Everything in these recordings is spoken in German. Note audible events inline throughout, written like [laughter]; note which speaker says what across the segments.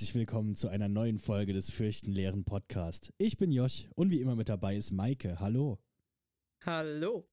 Speaker 1: Herzlich willkommen zu einer neuen Folge des Fürchtenleeren Podcast. Ich bin Josch und wie immer mit dabei ist Maike. Hallo.
Speaker 2: Hallo.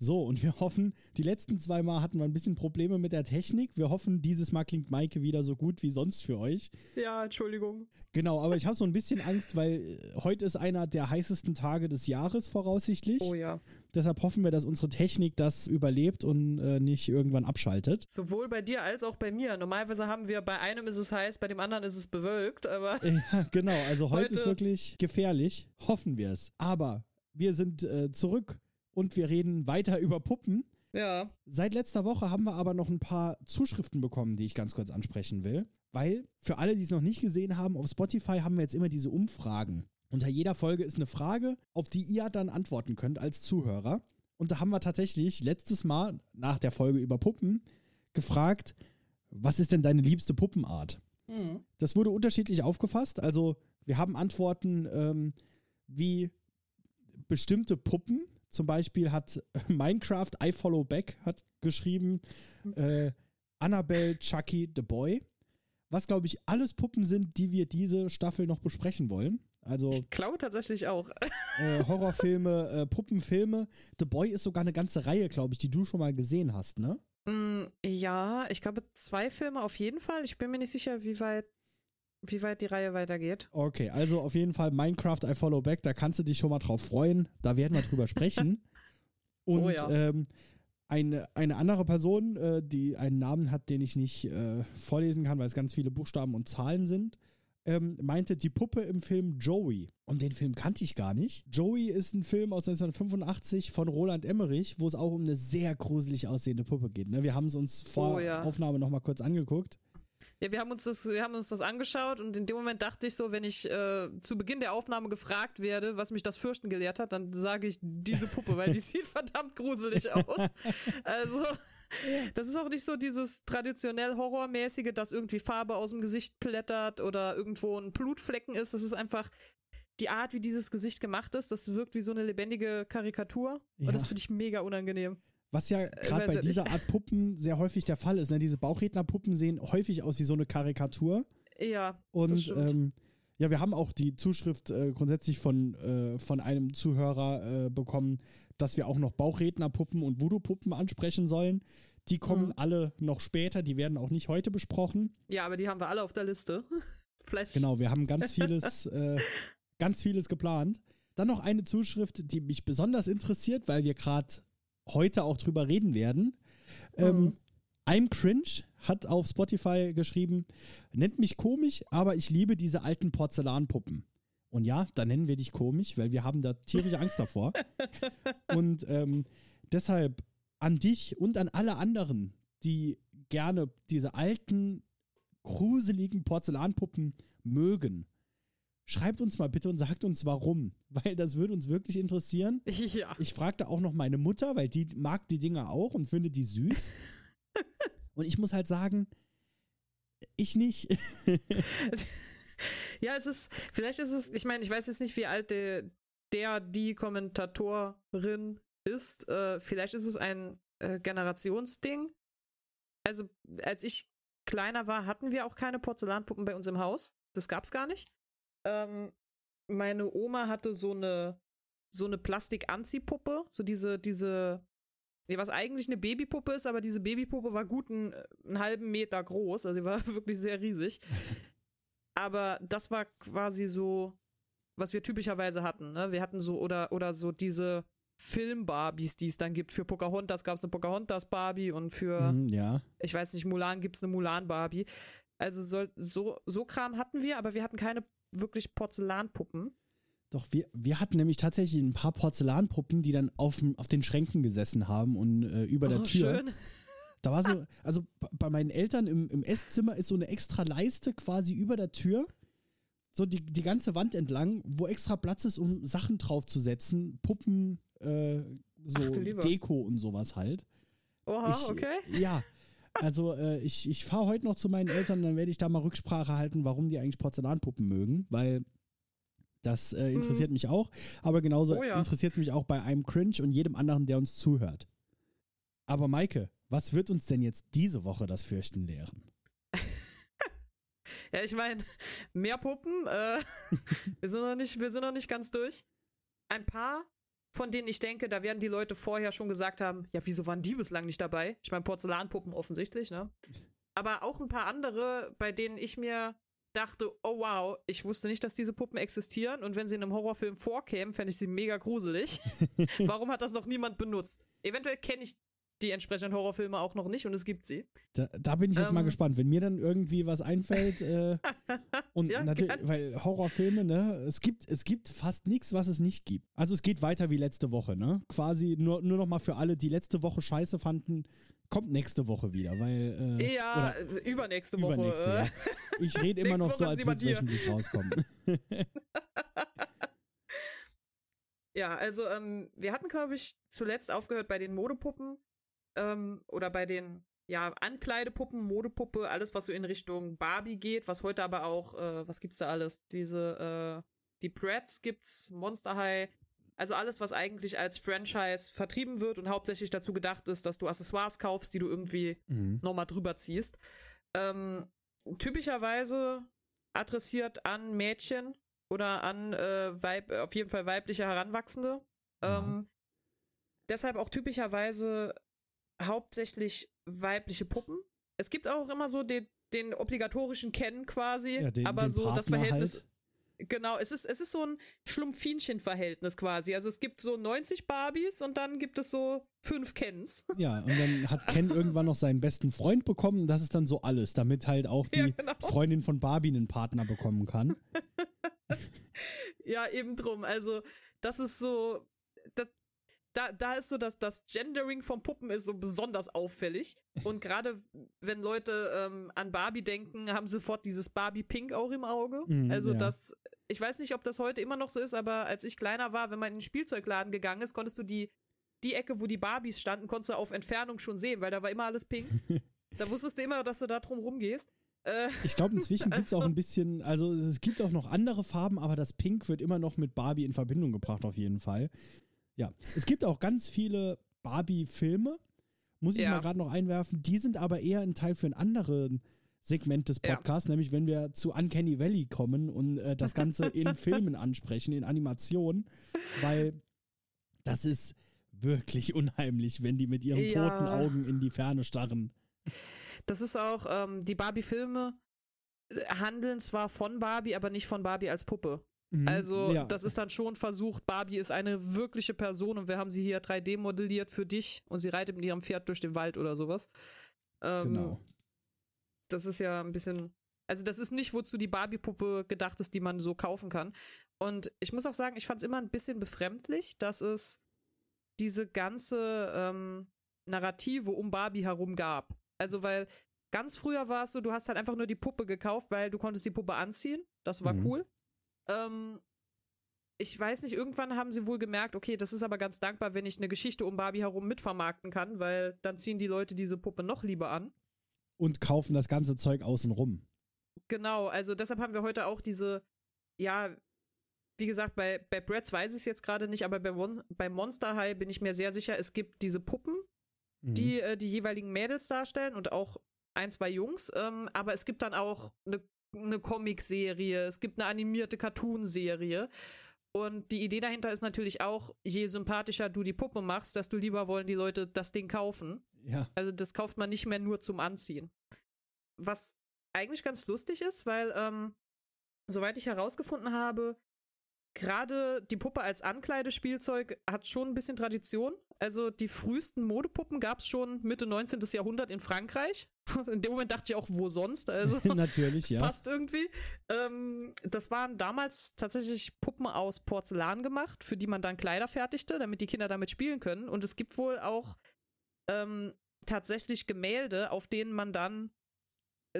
Speaker 1: So, und wir hoffen, die letzten zwei Mal hatten wir ein bisschen Probleme mit der Technik. Wir hoffen, dieses Mal klingt Maike wieder so gut wie sonst für euch.
Speaker 2: Ja, Entschuldigung.
Speaker 1: Genau, aber ich habe so ein bisschen Angst, weil äh, heute ist einer der heißesten Tage des Jahres voraussichtlich.
Speaker 2: Oh ja.
Speaker 1: Deshalb hoffen wir, dass unsere Technik das überlebt und äh, nicht irgendwann abschaltet.
Speaker 2: Sowohl bei dir als auch bei mir. Normalerweise haben wir, bei einem ist es heiß, bei dem anderen ist es bewölkt, aber. [laughs]
Speaker 1: Ja, genau. Also heute,
Speaker 2: Heute-
Speaker 1: ist wirklich gefährlich. Hoffen wir es. Aber wir sind äh, zurück und wir reden weiter [laughs] über Puppen.
Speaker 2: Ja.
Speaker 1: Seit letzter Woche haben wir aber noch ein paar Zuschriften bekommen, die ich ganz kurz ansprechen will. Weil für alle, die es noch nicht gesehen haben, auf Spotify haben wir jetzt immer diese Umfragen. Unter jeder Folge ist eine Frage, auf die ihr dann antworten könnt als Zuhörer. Und da haben wir tatsächlich letztes Mal nach der Folge über Puppen gefragt, was ist denn deine liebste Puppenart?
Speaker 2: Mhm.
Speaker 1: Das wurde unterschiedlich aufgefasst. Also wir haben Antworten ähm, wie bestimmte Puppen. Zum Beispiel hat [laughs] Minecraft I Follow Back hat geschrieben äh, Annabelle, Chucky, The Boy. Was, glaube ich, alles Puppen sind, die wir diese Staffel noch besprechen wollen. Also
Speaker 2: Ich glaube tatsächlich auch. [laughs]
Speaker 1: äh, Horrorfilme, äh, Puppenfilme. The Boy ist sogar eine ganze Reihe, glaube ich, die du schon mal gesehen hast, ne?
Speaker 2: Mm, ja, ich glaube zwei Filme auf jeden Fall. Ich bin mir nicht sicher, wie weit, wie weit die Reihe weitergeht.
Speaker 1: Okay, also auf jeden Fall Minecraft I Follow Back, da kannst du dich schon mal drauf freuen. Da werden wir drüber sprechen. [laughs] Und
Speaker 2: Oh ja.
Speaker 1: ähm, eine, eine andere Person, äh, die einen Namen hat, den ich nicht äh, vorlesen kann, weil es ganz viele Buchstaben und Zahlen sind, ähm, meinte die Puppe im Film Joey. Und den Film kannte ich gar nicht. Joey ist ein Film aus 1985 von Roland Emmerich, wo es auch um eine sehr gruselig aussehende Puppe geht. Ne? Wir haben es uns vor
Speaker 2: Oh ja.
Speaker 1: Aufnahme nochmal kurz angeguckt.
Speaker 2: Ja, wir haben uns das, wir haben uns das angeschaut und in dem Moment dachte ich so, wenn ich äh, zu Beginn der Aufnahme gefragt werde, was mich das Fürchten gelehrt hat, dann sage ich diese Puppe, weil die [laughs] sieht verdammt gruselig aus. Also, das ist auch nicht so dieses traditionell Horrormäßige, dass irgendwie Farbe aus dem Gesicht plättert oder irgendwo ein Blutflecken ist. Das ist einfach die Art, wie dieses Gesicht gemacht ist. Das wirkt wie so eine lebendige Karikatur.
Speaker 1: Ja.
Speaker 2: Und das finde ich mega unangenehm.
Speaker 1: Was ja gerade
Speaker 2: weiß
Speaker 1: bei dieser
Speaker 2: nicht.
Speaker 1: Art Puppen sehr häufig der Fall ist. Ne? Diese Bauchrednerpuppen sehen häufig aus wie so eine Karikatur.
Speaker 2: Ja, das
Speaker 1: Und
Speaker 2: stimmt.
Speaker 1: ähm, ja, wir haben auch die Zuschrift äh, grundsätzlich von, äh, von einem Zuhörer äh, bekommen, dass wir auch noch Bauchrednerpuppen und Voodoo-Puppen ansprechen sollen. Die kommen
Speaker 2: Mhm.
Speaker 1: alle noch später, die werden auch nicht heute besprochen.
Speaker 2: ja, aber die haben wir alle auf der Liste. [laughs] Fleißig.
Speaker 1: Genau, wir haben ganz vieles, [laughs] äh, ganz vieles geplant. Dann noch eine Zuschrift, die mich besonders interessiert, weil wir gerade heute auch drüber reden werden. Ähm,
Speaker 2: Mhm.
Speaker 1: I'm Cringe hat auf Spotify geschrieben, nennt mich komisch, aber ich liebe diese alten Porzellanpuppen. Und ja, da nennen wir dich komisch, weil wir haben da tierische Angst davor. [laughs] Und ähm, deshalb an dich und an alle anderen, die gerne diese alten, gruseligen Porzellanpuppen mögen, schreibt uns mal bitte und sagt uns warum, [laughs] weil das würde uns wirklich interessieren. [laughs]
Speaker 2: Ja.
Speaker 1: Ich fragte auch noch meine Mutter, weil die mag die Dinger auch und findet die süß. [laughs] und ich muss halt sagen, ich nicht.
Speaker 2: Ja, es ist, vielleicht ist es, ich meine, ich weiß jetzt nicht, wie alt der, der die Kommentatorin ist. Äh, vielleicht ist es ein äh, Generationsding. Also, als ich kleiner war, hatten wir auch keine Porzellanpuppen bei uns im Haus. Das gab's gar nicht. Ähm, meine Oma hatte so eine, so eine Plastik-Anziehpuppe, so diese, diese, was eigentlich eine Babypuppe ist, aber diese Babypuppe war gut einen, einen halben Meter groß, also sie war [laughs] wirklich sehr riesig. Aber das war quasi so, was wir typischerweise hatten. Ne? Wir hatten so, oder, oder so diese Film-Barbies, die es dann gibt. Für Pocahontas gab es eine Pocahontas-Barbie und für,
Speaker 1: Mhm, ja.
Speaker 2: ich weiß nicht, Mulan gibt es eine Mulan-Barbie. Also soll, so, so Kram hatten wir, aber wir hatten keine wirklich Porzellanpuppen.
Speaker 1: Doch, wir, wir hatten nämlich tatsächlich ein paar Porzellanpuppen, die dann auf, auf den Schränken gesessen haben und äh, über der
Speaker 2: oh,
Speaker 1: Tür.
Speaker 2: schön.
Speaker 1: Da war so, also b- bei meinen Eltern im, im Esszimmer ist so eine extra Leiste quasi über der Tür. So die, die ganze Wand entlang, wo extra Platz ist, um Sachen draufzusetzen. Puppen, äh, so
Speaker 2: Ach.
Speaker 1: Deko und sowas halt.
Speaker 2: Oha,
Speaker 1: Ich-
Speaker 2: okay.
Speaker 1: Ja. Also äh, ich, ich fahre heute noch zu meinen Eltern, dann werde ich da mal Rücksprache halten, warum die eigentlich Porzellanpuppen mögen, weil das äh, interessiert mich auch. Aber genauso
Speaker 2: Mhm. Oh ja.
Speaker 1: interessiert es mich auch bei einem Cringe und jedem anderen, der uns zuhört. Aber Maike, was wird uns denn jetzt diese Woche das Fürchten lehren? [laughs]
Speaker 2: Ja, ich meine, mehr Puppen. Äh, [laughs] wir, sind noch nicht, wir sind noch nicht ganz durch. Ein paar, von denen ich denke, da werden die Leute vorher schon gesagt haben, ja, wieso waren die bislang nicht dabei? Ich meine, Porzellanpuppen offensichtlich, ne? Aber auch ein paar andere, bei denen ich mir dachte, oh wow, ich wusste nicht, dass diese Puppen existieren und wenn sie in einem Horrorfilm vorkämen, fände ich sie mega gruselig. [laughs] Warum hat das noch niemand benutzt? Eventuell kenne ich die entsprechenden Horrorfilme auch noch nicht und es gibt sie.
Speaker 1: Da, da bin ich jetzt ähm, mal gespannt, wenn mir dann irgendwie was einfällt. Äh, [laughs] und ja, natürlich, kann. weil Horrorfilme, ne, es gibt, es gibt fast nichts, was es nicht gibt. Also es geht weiter wie letzte Woche, ne? Quasi nur, nur noch mal für alle, die letzte Woche scheiße fanden, kommt nächste Woche wieder, weil.
Speaker 2: Äh, ja, übernächste Woche. Übernächste,
Speaker 1: ja. Ich rede immer [laughs] noch so, als würde es wöchentlich rauskommen. [laughs]
Speaker 2: ja, also ähm, wir hatten, glaube ich, zuletzt aufgehört bei den Modepuppen ähm, oder bei den ja, Ankleidepuppen, Modepuppe, alles, was so in Richtung Barbie geht, was heute aber auch, äh, was gibt's da alles? Diese, äh, die Bratz gibt's, Monster High, also alles, was eigentlich als Franchise vertrieben wird und hauptsächlich dazu gedacht ist, dass du Accessoires kaufst, die du irgendwie mhm. nochmal drüber ziehst. Ähm, typischerweise adressiert an Mädchen oder an äh, Weib, auf jeden Fall weibliche Heranwachsende. Ähm, deshalb auch typischerweise hauptsächlich weibliche Puppen. Es gibt auch immer so den, den obligatorischen Ken quasi, ja, den, aber den so Partner das Verhältnis. Halt. Genau, es ist, es ist so ein Schlumpfinchen-Verhältnis quasi. Also es gibt so 90 Barbies und dann gibt es so fünf Kens. [laughs]
Speaker 1: Ja, und dann hat Ken irgendwann noch seinen besten Freund bekommen. Das ist dann so alles, damit halt auch die ja, genau. Freundin von Barbie einen Partner bekommen kann. [laughs]
Speaker 2: ja, eben drum. Also das ist so, das, da, da ist so, dass das Gendering von Puppen ist so besonders auffällig. Und [laughs] gerade wenn Leute ähm, an Barbie denken, haben sie sofort dieses Barbie-Pink auch im Auge. Mm, also ja. das, ich weiß nicht, ob das heute immer noch so ist, aber als ich kleiner war, wenn man in den Spielzeugladen gegangen ist, konntest du die, die Ecke, wo die Barbies standen, konntest du auf Entfernung schon sehen, weil da war immer alles pink. [laughs] da wusstest du immer, dass du da drum rumgehst.
Speaker 1: Äh, ich glaube, inzwischen gibt es auch also ein bisschen, also es gibt auch noch andere Farben, aber das Pink wird immer noch mit Barbie in Verbindung gebracht, auf jeden Fall. Ja, es gibt auch ganz viele Barbie-Filme, muss ich ja. mal gerade noch einwerfen. Die sind aber eher ein Teil für ein anderes Segment des Podcasts, ja. nämlich wenn wir zu Uncanny Valley kommen und äh, das Ganze [laughs] in Filmen ansprechen, in Animationen, weil das ist wirklich unheimlich, wenn die mit ihren ja. toten Augen in die Ferne starren.
Speaker 2: Das ist auch, ähm, die Barbie-Filme handeln zwar von Barbie, aber nicht von Barbie als Puppe. Mhm, also, ja. das ist dann schon versucht, Barbie ist eine wirkliche Person und wir haben sie hier 3D modelliert für dich und sie reitet mit ihrem Pferd durch den Wald oder sowas. Ähm, genau. Das ist ja ein bisschen. Also, das ist nicht, wozu die Barbie-Puppe gedacht ist, die man so kaufen kann. Und ich muss auch sagen, ich fand es immer ein bisschen befremdlich, dass es diese ganze ähm, Narrative um Barbie herum gab. Also, weil ganz früher war es so, du hast halt einfach nur die Puppe gekauft, weil du konntest die Puppe anziehen. Das war mhm. cool. Ähm, ich weiß nicht, irgendwann haben sie wohl gemerkt, okay, das ist aber ganz dankbar, wenn ich eine Geschichte um Barbie herum mitvermarkten kann, weil dann ziehen die Leute diese Puppe noch lieber an.
Speaker 1: Und kaufen das ganze Zeug außen rum.
Speaker 2: Genau, also deshalb haben wir heute auch diese, ja, wie gesagt, bei, bei Bratz weiß ich es jetzt gerade nicht, aber bei, Mon bei Monster High bin ich mir sehr sicher, es gibt diese Puppen, mhm. die äh, die jeweiligen Mädels darstellen und auch ein, zwei Jungs, ähm, aber es gibt dann auch eine eine Comicserie, es gibt eine animierte Cartoonserie. Und die Idee dahinter ist natürlich auch, je sympathischer du die Puppe machst, desto lieber wollen die Leute das Ding kaufen. Ja. Also das kauft man nicht mehr nur zum Anziehen. Was eigentlich ganz lustig ist, weil, ähm, soweit ich herausgefunden habe, gerade die Puppe als Ankleidespielzeug hat schon ein bisschen Tradition. Also die frühesten Modepuppen gab es schon Mitte 19. Jahrhundert in Frankreich. [laughs] In dem Moment dachte ich auch, wo sonst? Also [laughs]
Speaker 1: natürlich, das ja.
Speaker 2: Passt irgendwie. Ähm, das waren damals tatsächlich Puppen aus Porzellan gemacht, für die man dann Kleider fertigte, damit die Kinder damit spielen können. Und es gibt wohl auch ähm, tatsächlich Gemälde, auf denen man dann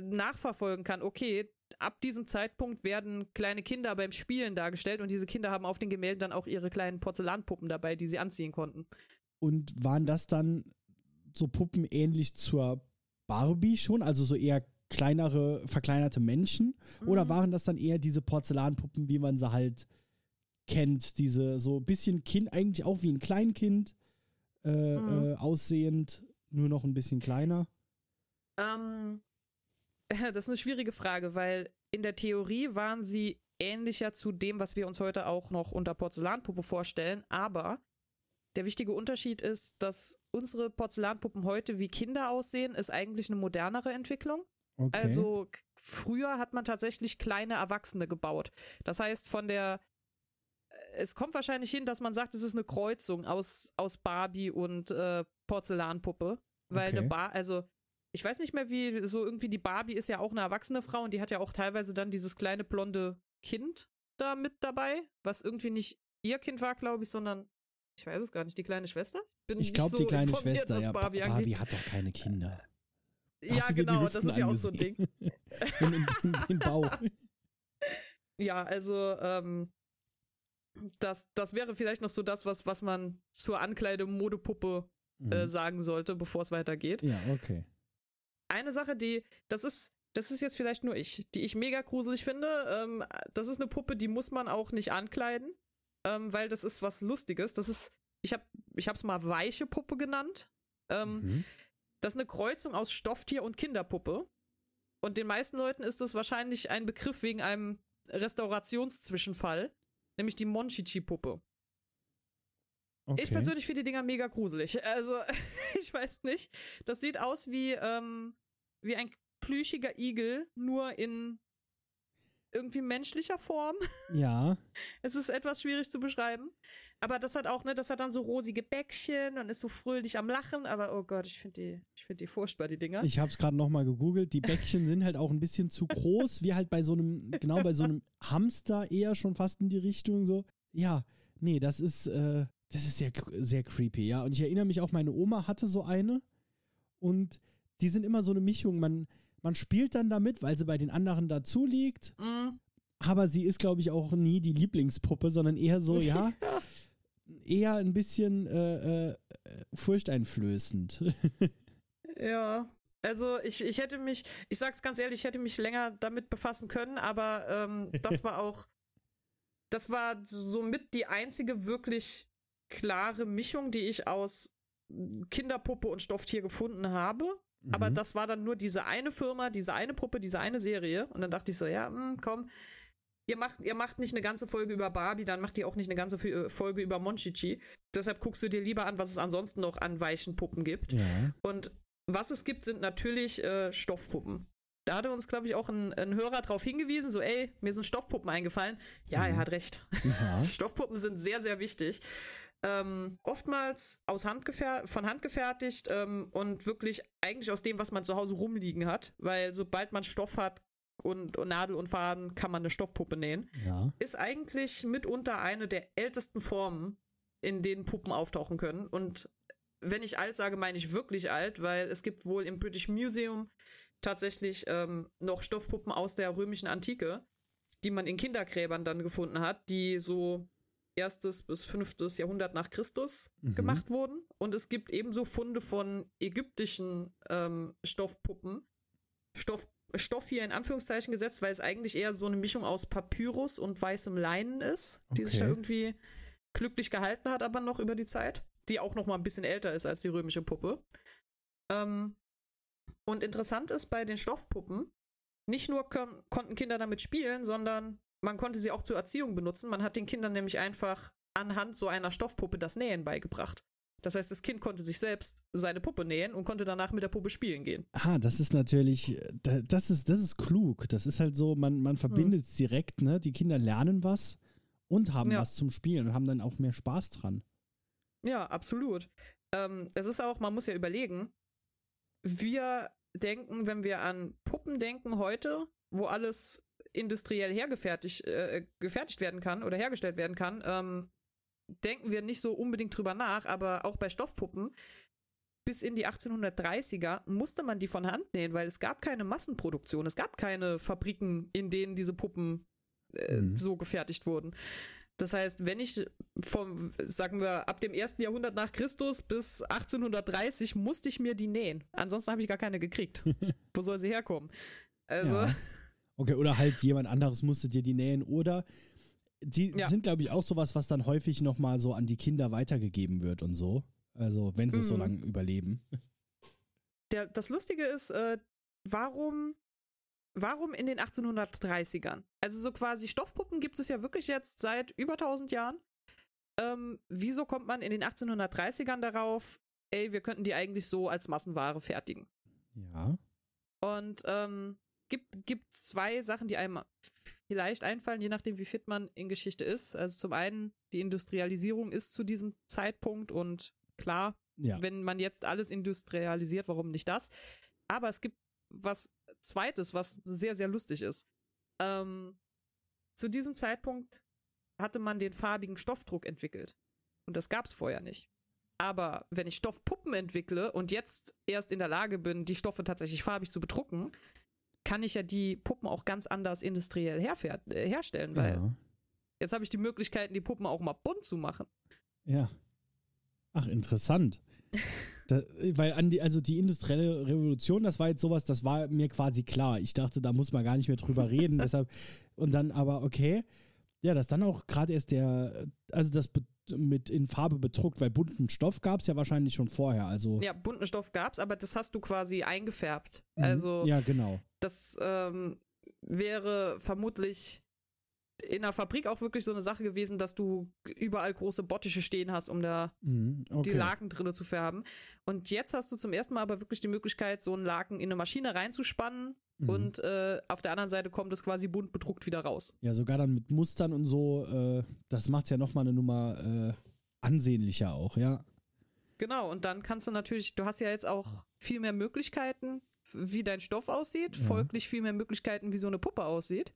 Speaker 2: nachverfolgen kann, okay, ab diesem Zeitpunkt werden kleine Kinder beim Spielen dargestellt und diese Kinder haben auf den Gemälden dann auch ihre kleinen Porzellanpuppen dabei, die sie anziehen konnten.
Speaker 1: Und waren das dann so Puppen ähnlich zur Barbie schon, also so eher kleinere, verkleinerte Menschen? Mhm. Oder waren das dann eher diese Porzellanpuppen, wie man sie halt kennt, diese so ein bisschen Kind, eigentlich auch wie ein Kleinkind äh, mhm. äh, aussehend, nur noch ein bisschen kleiner?
Speaker 2: Ähm, [laughs] das ist eine schwierige Frage, weil in der Theorie waren sie ähnlicher zu dem, was wir uns heute auch noch unter Porzellanpuppe vorstellen, aber der wichtige Unterschied ist, dass unsere Porzellanpuppen heute wie Kinder aussehen, ist eigentlich eine modernere Entwicklung.
Speaker 1: Okay.
Speaker 2: Also früher hat man tatsächlich kleine Erwachsene gebaut. Das heißt, von der äh, es kommt wahrscheinlich hin, dass man sagt, es ist eine Kreuzung aus, aus Barbie und äh, Porzellanpuppe. Weil
Speaker 1: Okay.
Speaker 2: eine Bar, also ich weiß nicht mehr, wie so irgendwie die Barbie ist ja auch eine erwachsene Frau und die hat ja auch teilweise dann dieses kleine blonde Kind da mit dabei, was irgendwie nicht ihr Kind war, glaube ich, sondern ich weiß es gar nicht, die kleine Schwester? Bin
Speaker 1: ich glaube,
Speaker 2: so
Speaker 1: die kleine Schwester, ja. Ba-
Speaker 2: Barbie,
Speaker 1: Barbie, hat doch keine Kinder.
Speaker 2: Ja,
Speaker 1: Hast die
Speaker 2: genau, das ist ja auch so ein Ding.
Speaker 1: in, [laughs] in, den Bauch. [laughs]
Speaker 2: Ja, also ähm, das, das wäre vielleicht noch so das, was, was man zur Ankleide-Modepuppe äh,
Speaker 1: Mhm.
Speaker 2: sagen sollte, bevor es weitergeht.
Speaker 1: Ja, okay.
Speaker 2: Eine Sache, die, das ist, das ist jetzt vielleicht nur ich, die ich mega gruselig finde. Ähm, das ist eine Puppe, die muss man auch nicht ankleiden, ähm, weil das ist was Lustiges. Das ist, ich habe, ich habe es mal weiche Puppe genannt. Ähm,
Speaker 1: Mhm.
Speaker 2: Das ist eine Kreuzung aus Stofftier und Kinderpuppe. Und den meisten Leuten ist das wahrscheinlich ein Begriff wegen einem Restaurationszwischenfall, nämlich die Monchichi-Puppe.
Speaker 1: Okay.
Speaker 2: Ich persönlich finde die Dinger mega gruselig. Also, [laughs] ich weiß nicht. Das sieht aus wie, ähm, wie ein plüschiger Igel, nur in irgendwie menschlicher Form. [laughs]
Speaker 1: Ja,
Speaker 2: Es ist etwas schwierig zu beschreiben. Aber das hat auch, ne, das hat dann so rosige Bäckchen und ist so fröhlich am Lachen. Aber oh Gott, ich finde die, ich finde die furchtbar, die Dinger.
Speaker 1: ich habe es gerade nochmal gegoogelt. Die Bäckchen sind halt auch ein bisschen zu groß, wie halt bei so einem, genau bei so einem Hamster eher schon fast in die Richtung so. Ja, nee, das ist, äh, das ist sehr, sehr creepy, ja. Und ich erinnere mich auch, meine Oma hatte so eine und die sind immer so eine Mischung. Man, man spielt dann damit, weil sie bei den anderen dazu liegt,
Speaker 2: Mm,
Speaker 1: aber sie ist, glaube ich, auch nie die Lieblingspuppe, sondern eher so, ja, [laughs] eher ein bisschen äh, äh, furchteinflößend. [laughs]
Speaker 2: Ja, also ich, ich hätte mich, ich sag's ganz ehrlich, ich hätte mich länger damit befassen können, aber ähm, das [laughs] war auch, das war somit die einzige wirklich klare Mischung, die ich aus Kinderpuppe und Stofftier gefunden habe. Aber
Speaker 1: Mhm.
Speaker 2: das war dann nur diese eine Firma, diese eine Puppe, diese eine Serie. Und dann dachte ich so, ja, hm, komm, ihr macht, ihr macht nicht eine ganze Folge über Barbie, dann macht ihr auch nicht eine ganze Fo- Folge über Monchichi. Deshalb guckst du dir lieber an, was es ansonsten noch an weichen Puppen gibt.
Speaker 1: Ja.
Speaker 2: Und was es gibt, sind natürlich äh, Stoffpuppen. Da hatte uns, glaube ich, auch ein, ein Hörer drauf hingewiesen, so, ey, mir sind Stoffpuppen eingefallen. Ja, er
Speaker 1: Mhm.
Speaker 2: hat recht.
Speaker 1: ja. [laughs]
Speaker 2: Stoffpuppen sind sehr, sehr wichtig. Ähm, oftmals aus Hand von Hand gefertigt ähm, und wirklich eigentlich aus dem, was man zu Hause rumliegen hat. Weil sobald man Stoff hat und, und Nadel und Faden, kann man eine Stoffpuppe nähen.
Speaker 1: Ja.
Speaker 2: Ist eigentlich mitunter eine der ältesten Formen, in denen Puppen auftauchen können. Und wenn ich alt sage, meine ich wirklich alt, weil es gibt wohl im British Museum tatsächlich ähm, noch Stoffpuppen aus der römischen Antike, die man in Kindergräbern dann gefunden hat, die so erstes bis fünftes Jahrhundert nach Christus
Speaker 1: Mhm.
Speaker 2: gemacht wurden. Und es gibt ebenso Funde von ägyptischen ähm, Stoffpuppen. Stoff, Stoff hier in Anführungszeichen gesetzt, weil es eigentlich eher so eine Mischung aus Papyrus und weißem Leinen ist, die sich da
Speaker 1: Okay.
Speaker 2: irgendwie glücklich gehalten hat, aber noch über die Zeit. Die auch noch mal ein bisschen älter ist als die römische Puppe. Ähm, und interessant ist bei den Stoffpuppen, nicht nur kon konnten Kinder damit spielen, sondern man konnte sie auch zur Erziehung benutzen. Man hat den Kindern nämlich einfach anhand so einer Stoffpuppe das Nähen beigebracht. Das heißt, das Kind konnte sich selbst seine Puppe nähen und konnte danach mit der Puppe spielen gehen.
Speaker 1: Ah, das ist natürlich, da- das ist, das ist klug. Das ist halt so, man, man verbindet es direkt, ne? Die Kinder lernen was und haben
Speaker 2: Ja.
Speaker 1: was zum Spielen und haben dann auch mehr Spaß dran.
Speaker 2: Ja, absolut. Ähm, es ist auch, man muss ja überlegen, wir denken, wenn wir an Puppen denken heute, wo alles industriell hergefertigt äh, gefertigt werden kann oder hergestellt werden kann, ähm, denken wir nicht so unbedingt drüber nach, aber auch bei Stoffpuppen bis in die 1830er musste man die von Hand nähen, weil es gab keine Massenproduktion, es gab keine Fabriken, in denen diese Puppen äh,
Speaker 1: Mhm.
Speaker 2: so gefertigt wurden. Das heißt, wenn ich vom, sagen wir, ab dem ersten Jahrhundert nach Christus bis 1830 musste ich mir die nähen. Ansonsten habe ich gar keine gekriegt. [laughs] Wo soll sie herkommen? Also,
Speaker 1: Ja. [laughs] Okay, oder halt jemand anderes musste dir die nähen oder die
Speaker 2: Ja.
Speaker 1: sind, glaube ich, auch sowas, was dann häufig nochmal so an die Kinder weitergegeben wird und so. Also, wenn sie es so
Speaker 2: Mhm.
Speaker 1: lange überleben.
Speaker 2: der, das Lustige ist, äh, warum warum in den 1830ern? Also so quasi Stoffpuppen gibt es ja wirklich jetzt seit über 1000 Jahren. Ähm, wieso kommt man in den 1830ern darauf, ey, wir könnten die eigentlich so als Massenware fertigen?
Speaker 1: Ja.
Speaker 2: Und ähm, gibt, gibt zwei Sachen, die einem vielleicht einfallen, je nachdem, wie fit man in Geschichte ist. Also zum einen, die Industrialisierung ist zu diesem Zeitpunkt und klar,
Speaker 1: Ja.
Speaker 2: wenn man jetzt alles industrialisiert, warum nicht das? Aber es gibt was Zweites, was sehr, sehr lustig ist. Ähm, zu diesem Zeitpunkt hatte man den farbigen Stoffdruck entwickelt. Und das gab es vorher nicht. Aber wenn ich Stoffpuppen entwickle und jetzt erst in der Lage bin, die Stoffe tatsächlich farbig zu bedrucken, kann ich ja die Puppen auch ganz anders industriell äh, herstellen, weil
Speaker 1: ja.
Speaker 2: jetzt habe ich die Möglichkeiten, die Puppen auch mal bunt zu machen.
Speaker 1: Ja. Ach, interessant. Da, weil an die, also die industrielle Revolution, das war jetzt sowas, das war mir quasi klar. Ich dachte, da muss man gar nicht mehr drüber reden. [laughs] deshalb, und dann aber, okay. Ja, dass dann auch gerade erst der, also das mit in Farbe bedruckt, weil bunten Stoff gab es ja wahrscheinlich schon vorher. Also,
Speaker 2: Ja, bunten Stoff gab's, aber das hast du quasi eingefärbt.
Speaker 1: Mhm.
Speaker 2: Also
Speaker 1: Ja, genau.
Speaker 2: Das ähm, wäre vermutlich in der Fabrik auch wirklich so eine Sache gewesen, dass du überall große Bottiche stehen hast, um da
Speaker 1: Mhm, okay.
Speaker 2: die Laken drinne zu färben. Und jetzt hast du zum ersten Mal aber wirklich die Möglichkeit, so einen Laken in eine Maschine reinzuspannen
Speaker 1: Mhm.
Speaker 2: und äh, auf der anderen Seite kommt es quasi bunt bedruckt wieder raus.
Speaker 1: Ja, sogar dann mit Mustern und so, äh, das macht es ja nochmal eine Nummer äh, ansehnlicher auch, ja.
Speaker 2: Genau, und dann kannst du natürlich, du hast ja jetzt auch viel mehr Möglichkeiten, wie dein Stoff aussieht,
Speaker 1: Ja.
Speaker 2: folglich viel mehr Möglichkeiten, wie so eine Puppe aussieht.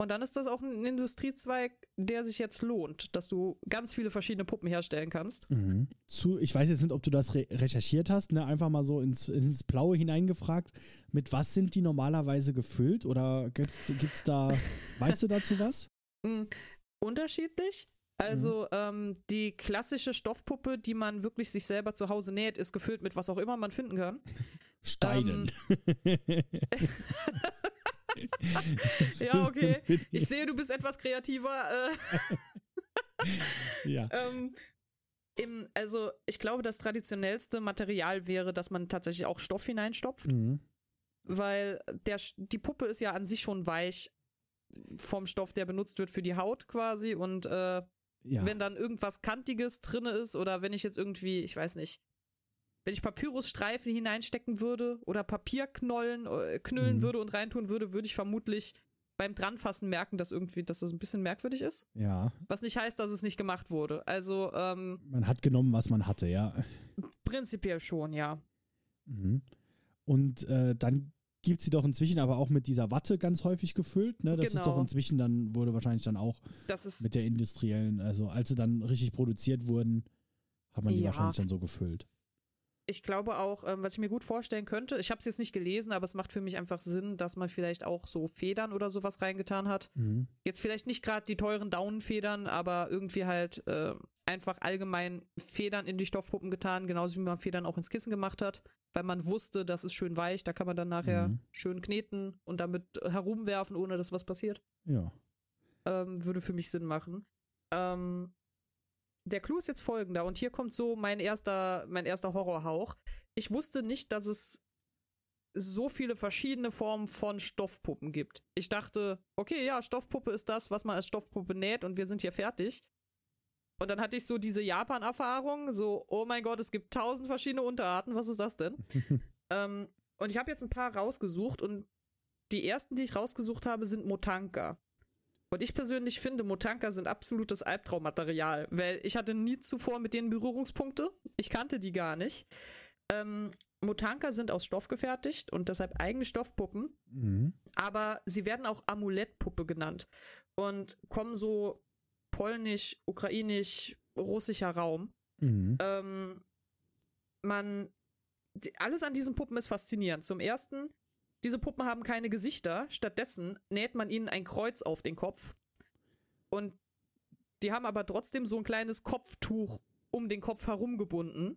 Speaker 2: Und dann ist das auch ein Industriezweig, der sich jetzt lohnt, dass du ganz viele verschiedene Puppen herstellen kannst.
Speaker 1: Mhm. Zu, ich weiß jetzt nicht, ob du das re recherchiert hast, ne? einfach mal so ins, ins Blaue hineingefragt. Mit was sind die normalerweise gefüllt? Oder gibt's, gibt's da, [laughs] weißt du dazu was?
Speaker 2: Mm, unterschiedlich. Also ähm, die klassische Stoffpuppe, die man wirklich sich selber zu Hause näht, ist gefüllt mit was auch immer man finden kann.
Speaker 1: Steinen. [laughs]
Speaker 2: Ja, okay. Ich sehe, du bist etwas kreativer. Äh,
Speaker 1: ja. [laughs]
Speaker 2: ähm, im, also ich glaube, das traditionellste Material wäre, dass man tatsächlich auch Stoff hineinstopft,
Speaker 1: Mhm.
Speaker 2: weil der, die Puppe ist ja an sich schon weich vom Stoff, der benutzt wird für die Haut quasi. Und äh,
Speaker 1: ja.
Speaker 2: wenn dann irgendwas Kantiges drin ist oder wenn ich jetzt irgendwie, ich weiß nicht, wenn ich Papyrusstreifen hineinstecken würde oder Papierknollen äh, knüllen
Speaker 1: Mhm.
Speaker 2: würde und reintun würde, würde ich vermutlich beim Dranfassen merken, dass irgendwie, dass das ein bisschen merkwürdig ist.
Speaker 1: ja.
Speaker 2: Was nicht heißt, dass es nicht gemacht wurde. Also ähm,
Speaker 1: Man hat genommen, was man hatte, ja.
Speaker 2: prinzipiell schon, ja.
Speaker 1: Mhm. Und äh, dann gibt sie doch inzwischen aber auch mit dieser Watte ganz häufig gefüllt. Ne? Das ist
Speaker 2: Genau.
Speaker 1: doch inzwischen dann, wurde wahrscheinlich dann auch
Speaker 2: Das ist
Speaker 1: mit der industriellen, also als sie dann richtig produziert wurden, hat man die
Speaker 2: Ja.
Speaker 1: wahrscheinlich dann so gefüllt.
Speaker 2: Ich glaube auch, ähm, was ich mir gut vorstellen könnte, ich habe es jetzt nicht gelesen, aber es macht für mich einfach Sinn, dass man vielleicht auch so Federn oder sowas reingetan hat.
Speaker 1: Mhm.
Speaker 2: Jetzt vielleicht nicht gerade die teuren Daunenfedern, aber irgendwie halt äh, einfach allgemein Federn in die Stoffpuppen getan, genauso wie man Federn auch ins Kissen gemacht hat, weil man wusste, das ist schön weich, da kann man dann nachher
Speaker 1: Mhm.
Speaker 2: schön kneten und damit herumwerfen, ohne dass was passiert.
Speaker 1: Ja.
Speaker 2: ähm, würde für mich Sinn machen. Ähm, der Clou ist jetzt folgender und hier kommt so mein erster, mein erster Horrorhauch. Ich wusste nicht, dass es so viele verschiedene Formen von Stoffpuppen gibt. Ich dachte, okay, ja, Stoffpuppe ist das, was man als Stoffpuppe näht und wir sind hier fertig. Und dann hatte ich so diese Japan-Erfahrung, so, oh mein Gott, es gibt tausend verschiedene Unterarten, was ist das denn? [laughs] ähm, und ich habe jetzt ein paar rausgesucht und die ersten, die ich rausgesucht habe, sind Motanka. Und ich persönlich finde, Motanka sind absolutes Albtraummaterial, weil ich hatte nie zuvor mit denen Berührungspunkte. Ich kannte die gar nicht. Ähm, Motanka sind aus Stoff gefertigt und deshalb eigene Stoffpuppen,
Speaker 1: Mhm.
Speaker 2: aber sie werden auch Amulettpuppe genannt und kommen so polnisch, ukrainisch, russischer Raum.
Speaker 1: Mhm.
Speaker 2: Ähm, man, die, alles an diesen Puppen ist faszinierend. Zum ersten, diese Puppen haben keine Gesichter. Stattdessen näht man ihnen ein Kreuz auf den Kopf. Und die haben aber trotzdem so ein kleines Kopftuch um den Kopf herumgebunden.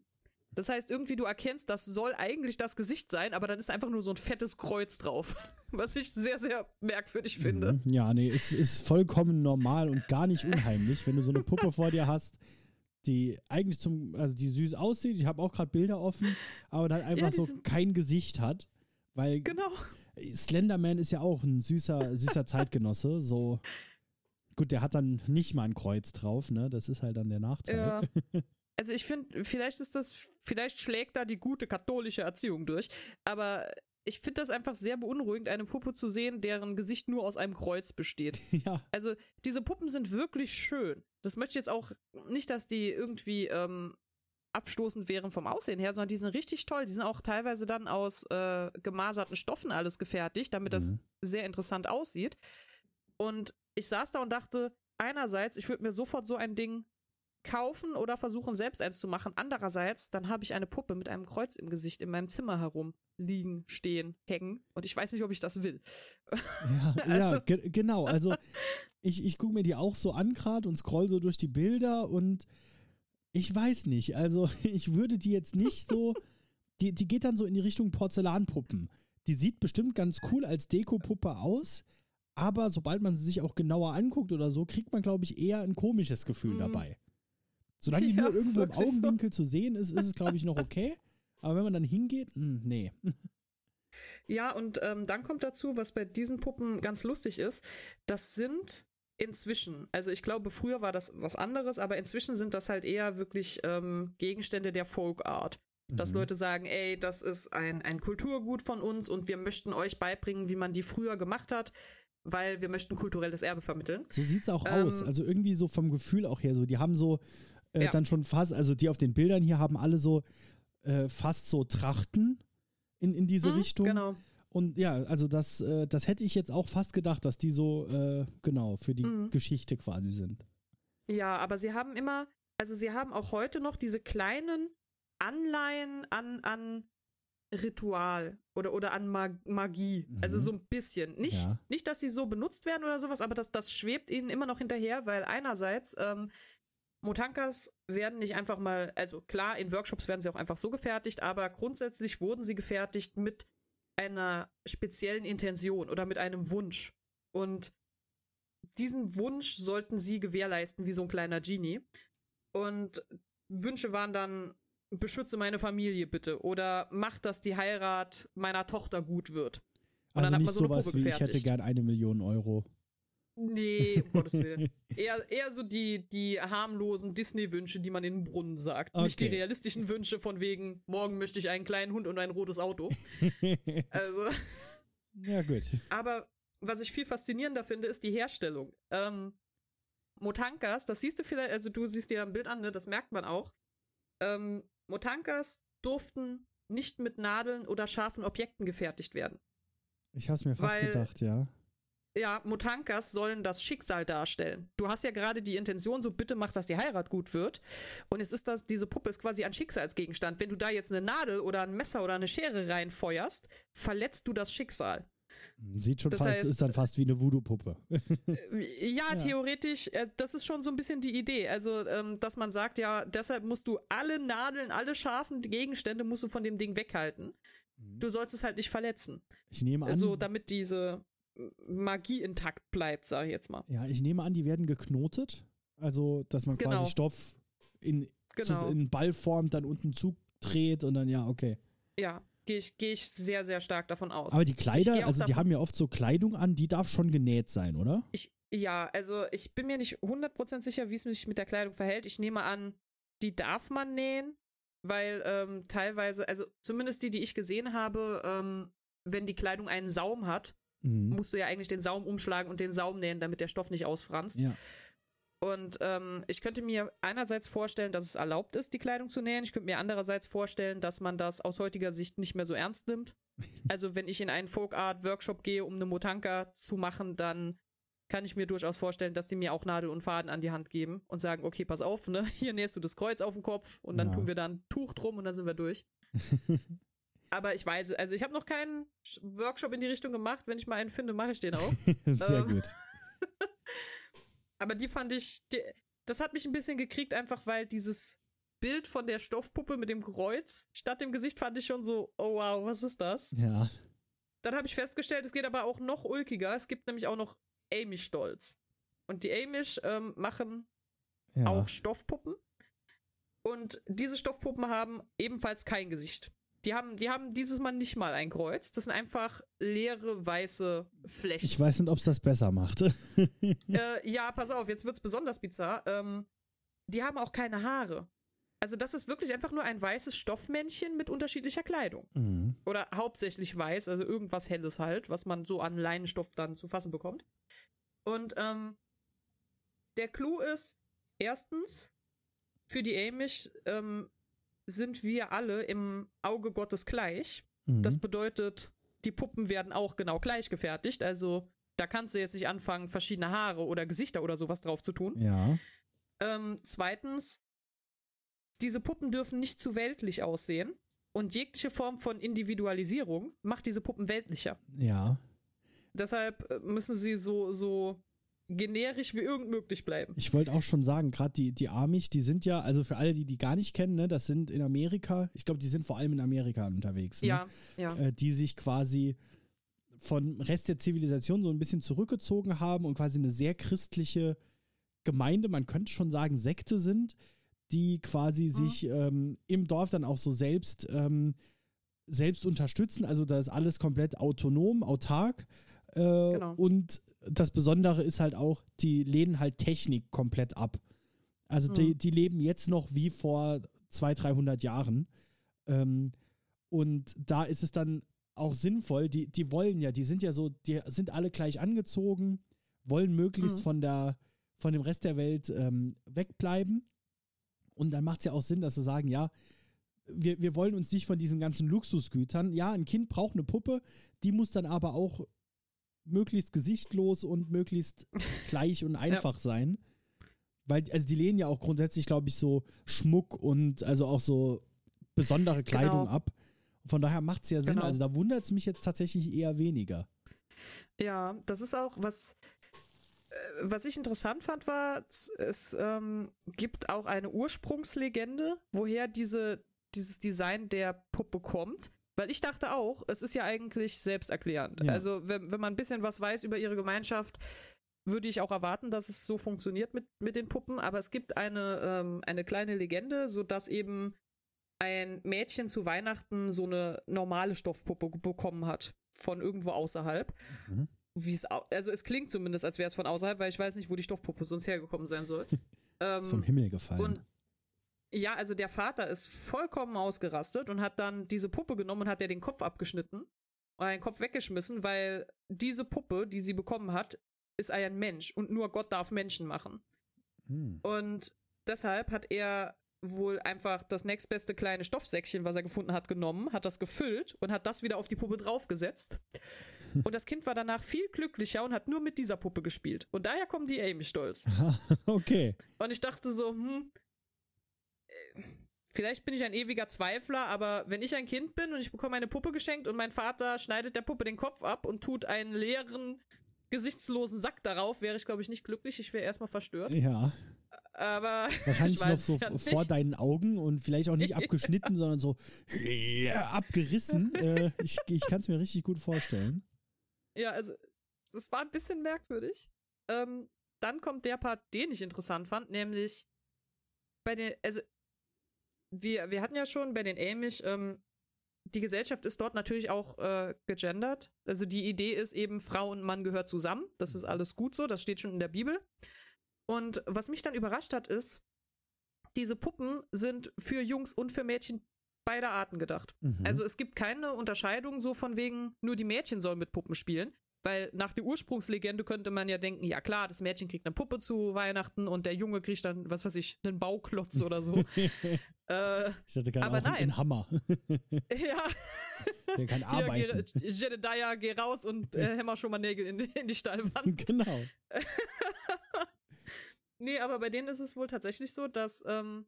Speaker 2: Das heißt, irgendwie du erkennst, das soll eigentlich das Gesicht sein, aber dann ist einfach nur so ein fettes Kreuz drauf. [laughs] Was ich sehr, sehr merkwürdig finde.
Speaker 1: Mhm. Ja, nee, es ist vollkommen normal und gar nicht unheimlich, wenn du so eine Puppe vor dir hast, die eigentlich zum, also die süß aussieht. Ich habe auch gerade Bilder offen, aber dann einfach
Speaker 2: die
Speaker 1: so kein Gesicht hat, weil
Speaker 2: Genau.
Speaker 1: Slenderman ist ja auch ein süßer, süßer Zeitgenosse. So, gut, der hat dann nicht mal ein Kreuz drauf, ne? Das ist halt dann der Nachteil.
Speaker 2: Ja. [laughs] Also ich finde, vielleicht ist das, vielleicht schlägt da die gute katholische Erziehung durch, aber ich finde das einfach sehr beunruhigend, eine Puppe zu sehen, deren Gesicht nur aus einem Kreuz besteht. [laughs]
Speaker 1: Ja.
Speaker 2: Also diese Puppen sind wirklich schön. Das möchte ich jetzt auch nicht, dass die irgendwie ähm, abstoßend wären vom Aussehen her, sondern die sind richtig toll. Die sind auch teilweise dann aus äh, gemaserten Stoffen alles gefertigt, damit das
Speaker 1: Mhm.
Speaker 2: sehr interessant aussieht. Und ich saß da und dachte, einerseits, ich würde mir sofort so ein Ding kaufen oder versuchen, selbst eins zu machen. Andererseits, dann habe ich eine Puppe mit einem Kreuz im Gesicht in meinem Zimmer herum liegen, stehen, hängen. Und ich weiß nicht, ob ich das will.
Speaker 1: Ja, [laughs] ja
Speaker 2: Also-
Speaker 1: ge genau. Also [laughs] ich, ich gucke mir die auch so an gerade und scroll so durch die Bilder und ich weiß nicht. Also [laughs] ich würde die jetzt nicht so. [laughs] Die, die geht dann so in die Richtung Porzellanpuppen. Die sieht bestimmt ganz cool als Dekopuppe aus, aber sobald man sie sich auch genauer anguckt oder so, kriegt man, glaube ich, eher ein komisches Gefühl
Speaker 2: Mhm.
Speaker 1: dabei. Solange die [laughs]
Speaker 2: Ja,
Speaker 1: nur irgendwo im
Speaker 2: wirklich so.
Speaker 1: Augenwinkel zu sehen ist, ist es, glaube ich, noch okay. Aber wenn man dann hingeht, mh, nee.
Speaker 2: Ja, und ähm, dann kommt dazu, was bei diesen Puppen ganz lustig ist, das sind inzwischen, also ich glaube, früher war das was anderes, aber inzwischen sind das halt eher wirklich ähm, Gegenstände der Folk Art. Dass
Speaker 1: Mhm.
Speaker 2: Leute sagen, ey, das ist ein, ein Kulturgut von uns und wir möchten euch beibringen, wie man die früher gemacht hat, weil wir möchten kulturelles Erbe vermitteln.
Speaker 1: So sieht's auch
Speaker 2: Ähm,
Speaker 1: aus. Also irgendwie so vom Gefühl auch her so. Die haben so äh,
Speaker 2: Ja.
Speaker 1: dann schon fast, also die auf den Bildern hier haben alle so äh, fast so Trachten in, in diese
Speaker 2: Mhm,
Speaker 1: Richtung.
Speaker 2: Genau.
Speaker 1: Und ja, also das, äh, das hätte ich jetzt auch fast gedacht, dass die so äh, genau für die
Speaker 2: Mhm.
Speaker 1: Geschichte quasi sind.
Speaker 2: Ja, aber sie haben immer, also sie haben auch heute noch diese kleinen Anleihen an, an Ritual oder, oder an Mag Magie. Also
Speaker 1: Mhm.
Speaker 2: so ein bisschen. Nicht,
Speaker 1: Ja.
Speaker 2: nicht, dass sie so benutzt werden oder sowas, aber das, das schwebt ihnen immer noch hinterher, weil einerseits ähm, Motankas werden nicht einfach mal, also klar, in Workshops werden sie auch einfach so gefertigt, aber grundsätzlich wurden sie gefertigt mit einer speziellen Intention oder mit einem Wunsch. Und diesen Wunsch sollten sie gewährleisten, wie so ein kleiner Genie. Und Wünsche waren dann, beschütze meine Familie bitte oder mach, dass die Heirat meiner Tochter gut wird. Und
Speaker 1: Also
Speaker 2: dann hat
Speaker 1: nicht
Speaker 2: man so
Speaker 1: sowas wie ich hätte gern eine Million Euro.
Speaker 2: Nee, um Gottes Willen. [laughs] Eher, eher so die, die harmlosen Disney-Wünsche, die man in den Brunnen sagt. Nicht die
Speaker 1: Okay.
Speaker 2: realistischen Wünsche von wegen, morgen möchte ich einen kleinen Hund und ein rotes Auto. [laughs] Also,
Speaker 1: ja, gut.
Speaker 2: aber was ich viel faszinierender finde, ist die Herstellung. Ähm, Motankas, das siehst du vielleicht, also du siehst dir ein Bild an, ne, das merkt man auch. Ähm, Motankas durften nicht mit Nadeln oder scharfen Objekten gefertigt werden.
Speaker 1: Ich hab's mir fast
Speaker 2: Weil-
Speaker 1: gedacht, ja.
Speaker 2: Ja, Motankas sollen das Schicksal darstellen. Du hast ja gerade die Intention, so bitte mach, dass die Heirat gut wird. Und es ist das, diese Puppe ist quasi ein Schicksalsgegenstand. Wenn du da jetzt eine Nadel oder ein Messer oder eine Schere reinfeuerst, verletzt du das Schicksal.
Speaker 1: Sieht schon
Speaker 2: Das
Speaker 1: fast,
Speaker 2: heißt-
Speaker 1: ist dann fast wie eine Voodoo-Puppe.
Speaker 2: Äh, Ja, [laughs]
Speaker 1: Ja.
Speaker 2: theoretisch, äh, das ist schon so ein bisschen die Idee. Also, ähm, dass man sagt, ja, deshalb musst du alle Nadeln, alle scharfen Gegenstände musst du von dem Ding weghalten. Du sollst es halt nicht verletzen.
Speaker 1: Ich nehme an,
Speaker 2: So, damit diese Magie intakt bleibt, sag ich jetzt mal.
Speaker 1: ja, ich nehme an, die werden geknotet. Also, dass man
Speaker 2: Genau.
Speaker 1: quasi Stoff in,
Speaker 2: Genau.
Speaker 1: in Ballform dann unten zudreht und dann, ja, okay.
Speaker 2: Ja, gehe ich, geh ich sehr, sehr stark davon aus.
Speaker 1: Aber die Kleider, also die haben ja oft so Kleidung an, die darf schon genäht sein, oder?
Speaker 2: ich, ja, also ich bin mir nicht 100% sicher, wie es sich mit der Kleidung verhält. Ich nehme an, die darf man nähen, weil ähm, teilweise, also zumindest die, die ich gesehen habe, ähm, wenn die Kleidung einen Saum hat,
Speaker 1: Mhm.
Speaker 2: musst du ja eigentlich den Saum umschlagen und den Saum nähen, damit der Stoff nicht ausfranst.
Speaker 1: Ja.
Speaker 2: Und ähm, ich könnte mir einerseits vorstellen, dass es erlaubt ist, die Kleidung zu nähen. Ich könnte mir andererseits vorstellen, dass man das aus heutiger Sicht nicht mehr so ernst nimmt. [laughs] Also wenn ich in einen Folk Art Workshop gehe, um eine Motanka zu machen, dann kann ich mir durchaus vorstellen, dass die mir auch Nadel und Faden an die Hand geben und sagen, okay, pass auf, ne, hier nähst du das Kreuz auf den Kopf und dann
Speaker 1: Ja.
Speaker 2: tun wir da ein Tuch drum und dann sind wir durch. [laughs] Aber ich weiß, also ich habe noch keinen Workshop in die Richtung gemacht. Wenn ich mal einen finde, mache ich den auch. [laughs]
Speaker 1: Sehr
Speaker 2: Ähm,
Speaker 1: gut. [laughs]
Speaker 2: Aber die fand ich, die, das hat mich ein bisschen gekriegt, einfach weil dieses Bild von der Stoffpuppe mit dem Kreuz statt dem Gesicht fand ich schon so, oh wow, was ist das?
Speaker 1: Ja.
Speaker 2: Dann habe ich festgestellt, es geht aber auch noch ulkiger. Es gibt nämlich auch noch Amish-Dolls. Und die Amish ähm, machen
Speaker 1: ja.
Speaker 2: auch Stoffpuppen. Und diese Stoffpuppen haben ebenfalls kein Gesicht. Die haben, die haben dieses Mal nicht mal ein Kreuz. Das sind einfach leere weiße Flächen.
Speaker 1: Ich weiß nicht, ob es das besser macht. [laughs]
Speaker 2: äh, ja, pass auf, jetzt wird's besonders bizarr. Ähm, die haben auch keine Haare. Also das ist wirklich einfach nur ein weißes Stoffmännchen mit unterschiedlicher Kleidung.
Speaker 1: Mhm.
Speaker 2: Oder hauptsächlich weiß, also irgendwas Helles halt, was man so an Leinenstoff dann zu fassen bekommt. Und ähm, der Clou ist, erstens, für die Amish ähm, sind wir alle im Auge Gottes gleich.
Speaker 1: Mhm.
Speaker 2: Das bedeutet, die Puppen werden auch genau gleich gefertigt. Also da kannst du jetzt nicht anfangen, verschiedene Haare oder Gesichter oder sowas drauf zu tun.
Speaker 1: ja.
Speaker 2: Ähm, zweitens, diese Puppen dürfen nicht zu weltlich aussehen. Und jegliche Form von Individualisierung macht diese Puppen weltlicher.
Speaker 1: Ja.
Speaker 2: Deshalb äh, müssen sie so, so generisch wie irgend möglich bleiben.
Speaker 1: Ich wollte auch schon sagen, gerade die, die Amish, die sind ja, also für alle, die die gar nicht kennen, ne, das sind in Amerika, ich glaube, die sind vor allem in Amerika unterwegs. Ne?
Speaker 2: Ja, ja.
Speaker 1: Äh, die sich quasi von Rest der Zivilisation so ein bisschen zurückgezogen haben und quasi eine sehr christliche Gemeinde, man könnte schon sagen Sekte sind, die quasi
Speaker 2: Mhm.
Speaker 1: sich ähm, im Dorf dann auch so selbst, ähm, selbst unterstützen. Also da ist alles komplett autonom, autark. Äh,
Speaker 2: Genau.
Speaker 1: Und das Besondere ist halt auch, die lehnen halt Technik komplett ab. Also die,
Speaker 2: Mhm.
Speaker 1: die leben jetzt noch wie vor 200, 300 Jahren. Ähm, und da ist es dann auch sinnvoll, die, die wollen ja, die sind ja so, die sind alle gleich angezogen, wollen möglichst
Speaker 2: Mhm.
Speaker 1: von der, von dem Rest der Welt ähm, wegbleiben. Und dann macht es ja auch Sinn, dass sie sagen, ja, wir, wir wollen uns nicht von diesen ganzen Luxusgütern. Ja, ein Kind braucht eine Puppe, die muss dann aber auch möglichst gesichtlos und möglichst [laughs] gleich und einfach sein. Weil, also die lehnen ja auch grundsätzlich, glaube ich, so Schmuck und also auch so besondere Kleidung
Speaker 2: Genau.
Speaker 1: ab. Von daher macht es ja Sinn.
Speaker 2: Genau.
Speaker 1: Also da wundert es mich jetzt tatsächlich eher weniger.
Speaker 2: Ja, das ist auch was. äh, Was ich interessant fand, war, es- es ähm, gibt auch eine Ursprungslegende, woher diese, dieses Design der Puppe kommt. Weil ich dachte auch, es ist ja eigentlich selbsterklärend.
Speaker 1: Ja.
Speaker 2: Also, wenn, wenn man ein bisschen was weiß über ihre Gemeinschaft, würde ich auch erwarten, dass es so funktioniert mit, mit den Puppen. Aber es gibt eine, ähm, eine kleine Legende, sodass eben ein Mädchen zu Weihnachten so eine normale Stoffpuppe bekommen hat. Von irgendwo außerhalb.
Speaker 1: Mhm.
Speaker 2: Wie es also es klingt zumindest, als wäre es von außerhalb, weil ich weiß nicht, wo die Stoffpuppe sonst hergekommen sein soll. [laughs]
Speaker 1: Ist vom
Speaker 2: ähm,
Speaker 1: Himmel gefallen.
Speaker 2: und ja, also der Vater ist vollkommen ausgerastet und hat dann diese Puppe genommen und hat ihr den Kopf abgeschnitten und den Kopf weggeschmissen, weil diese Puppe, die sie bekommen hat, ist ein Mensch und nur Gott darf Menschen machen.
Speaker 1: Hm.
Speaker 2: Und deshalb hat er wohl einfach das nächstbeste kleine Stoffsäckchen, was er gefunden hat, genommen, hat das gefüllt und hat das wieder auf die Puppe draufgesetzt. [laughs] Und das Kind war danach viel glücklicher und hat nur mit dieser Puppe gespielt. Und daher kommen die Amy-Stolz. [laughs]
Speaker 1: okay.
Speaker 2: Und ich dachte so, hm, vielleicht bin ich ein ewiger Zweifler, aber wenn ich ein Kind bin und ich bekomme eine Puppe geschenkt und mein Vater schneidet der Puppe den Kopf ab und tut einen leeren, gesichtslosen Sack darauf, wäre ich, glaube ich, nicht glücklich. Ich wäre erstmal verstört.
Speaker 1: Ja.
Speaker 2: Aber
Speaker 1: Wahrscheinlich [laughs]
Speaker 2: ich
Speaker 1: noch so
Speaker 2: ja
Speaker 1: vor
Speaker 2: nicht.
Speaker 1: deinen Augen und vielleicht auch nicht abgeschnitten, [laughs] sondern so ja, abgerissen. [laughs] Äh, ich ich kann es mir richtig gut vorstellen.
Speaker 2: Ja, also, das war ein bisschen merkwürdig. Ähm, dann kommt der Part, den ich interessant fand, nämlich bei den, also, wir, wir hatten ja schon bei den Amish, ähm, die Gesellschaft ist dort natürlich auch äh, gegendert. Also die Idee ist eben, Frau und Mann gehört zusammen. Das ist alles gut so, das steht schon in der Bibel. Und was mich dann überrascht hat, ist, diese Puppen sind für Jungs und für Mädchen beider Arten gedacht.
Speaker 1: Mhm.
Speaker 2: Also es gibt keine Unterscheidung so von wegen, nur die Mädchen sollen mit Puppen spielen. Weil nach der Ursprungslegende könnte man ja denken, ja klar, das Mädchen kriegt eine Puppe zu Weihnachten und der Junge kriegt dann, was weiß ich, einen Bauklotz oder so. [laughs] äh,
Speaker 1: ich hatte gerade
Speaker 2: aber nein.
Speaker 1: einen Hammer. [laughs] [laughs]
Speaker 2: ja,
Speaker 1: Der kann arbeiten.
Speaker 2: geh, Jedediah, geh raus und äh, hämmer schon mal Nägel in, die- in die Stallwand.
Speaker 1: genau.
Speaker 2: nee, aber bei denen ist es wohl tatsächlich so, dass, ähm,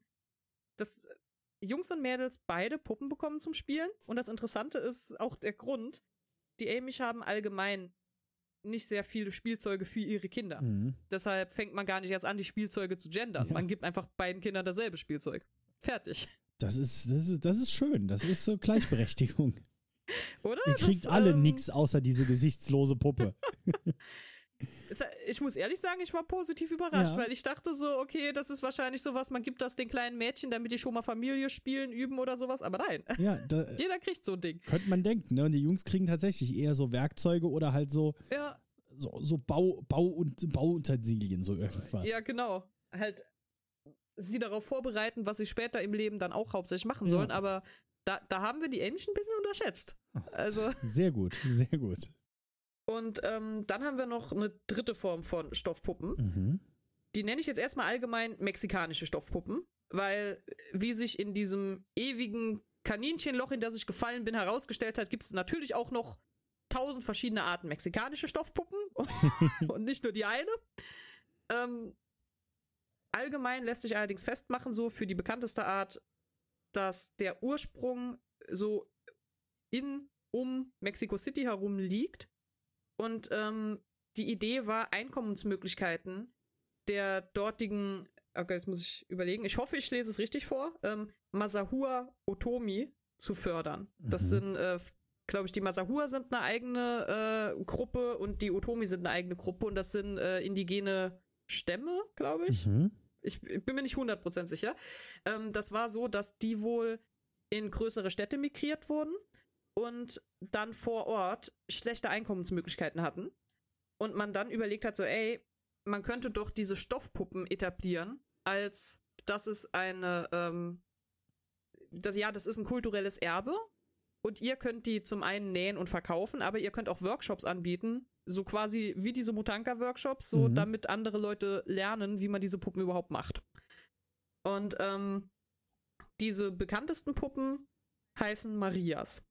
Speaker 2: dass Jungs und Mädels beide Puppen bekommen zum Spielen. Und das Interessante ist auch der Grund, die Amish haben allgemein nicht sehr viele Spielzeuge für ihre Kinder.
Speaker 1: Mhm.
Speaker 2: Deshalb fängt man gar nicht erst an, die Spielzeuge zu gendern.
Speaker 1: Ja.
Speaker 2: Man gibt einfach beiden Kindern dasselbe Spielzeug. Fertig.
Speaker 1: Das ist, das, ist, das ist schön. Das ist so Gleichberechtigung. [laughs]
Speaker 2: Oder?
Speaker 1: Ihr kriegt
Speaker 2: Das,
Speaker 1: alle
Speaker 2: ähm,
Speaker 1: nix außer diese gesichtslose Puppe. [laughs]
Speaker 2: Ich muss ehrlich sagen, ich war positiv überrascht,
Speaker 1: Ja.
Speaker 2: weil ich dachte so, okay, das ist wahrscheinlich sowas, man gibt das den kleinen Mädchen, damit die schon mal Familie spielen, üben oder sowas, aber nein.
Speaker 1: Ja, da [laughs]
Speaker 2: Jeder kriegt so ein Ding.
Speaker 1: könnte man denken, ne? Und die Jungs kriegen tatsächlich eher so Werkzeuge oder halt so,
Speaker 2: Ja,
Speaker 1: so, so Bau, Bau und Bauutensilien, so irgendwas.
Speaker 2: ja, genau. Halt sie darauf vorbereiten, was sie später im Leben dann auch hauptsächlich machen
Speaker 1: Ja.
Speaker 2: sollen, aber da, da haben wir die Ähnlichen ein bisschen unterschätzt. Also, [laughs]
Speaker 1: Sehr gut, sehr gut.
Speaker 2: Und ähm, dann haben wir noch eine dritte Form von Stoffpuppen.
Speaker 1: Mhm.
Speaker 2: die nenne ich jetzt erstmal allgemein mexikanische Stoffpuppen, weil wie sich in diesem ewigen Kaninchenloch, in das ich gefallen bin, herausgestellt hat, gibt es natürlich auch noch tausend verschiedene Arten mexikanische Stoffpuppen [laughs] und nicht nur die eine. Ähm, allgemein lässt sich allerdings festmachen, so für die bekannteste Art, dass der Ursprung so in, um Mexico City herum liegt. Und ähm, die Idee war, Einkommensmöglichkeiten der dortigen, okay, jetzt muss ich überlegen, ich hoffe, ich lese es richtig vor, ähm, Masahua Otomi zu fördern. Das
Speaker 1: Mhm.
Speaker 2: sind, äh, glaube ich, die Masahua sind eine eigene äh, Gruppe und die Otomi sind eine eigene Gruppe und das sind äh, indigene Stämme, glaube ich
Speaker 1: Mhm.
Speaker 2: ich bin mir nicht 100% sicher. Ähm, das war so, dass die wohl in größere Städte migriert wurden und dann vor Ort schlechte Einkommensmöglichkeiten hatten. Und man dann überlegt hat, so, ey, man könnte doch diese Stoffpuppen etablieren, als das ist eine, ähm, das, ja, das ist ein kulturelles Erbe. Und ihr könnt die zum einen nähen und verkaufen, aber ihr könnt auch Workshops anbieten, so quasi wie diese Mutanka-Workshops, so
Speaker 1: Mhm.
Speaker 2: damit andere Leute lernen, wie man diese Puppen überhaupt macht. Und ähm, diese bekanntesten Puppen heißen Marias.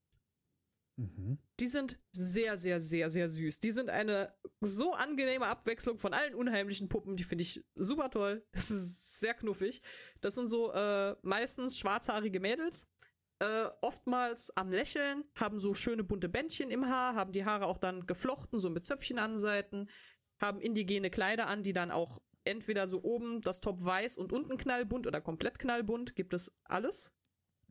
Speaker 1: Mhm.
Speaker 2: Die sind sehr, sehr, sehr, sehr süß. Die sind eine so angenehme Abwechslung von allen unheimlichen Puppen. Die finde ich super toll. [laughs] Das ist sehr knuffig. Das sind so äh, meistens schwarzhaarige Mädels. Äh, oftmals am Lächeln, haben so schöne bunte Bändchen im Haar, haben die Haare auch dann geflochten, so mit Zöpfchen an Seiten, haben indigene Kleider an, die dann auch entweder so oben das Top weiß und unten knallbunt oder komplett knallbunt, gibt es alles.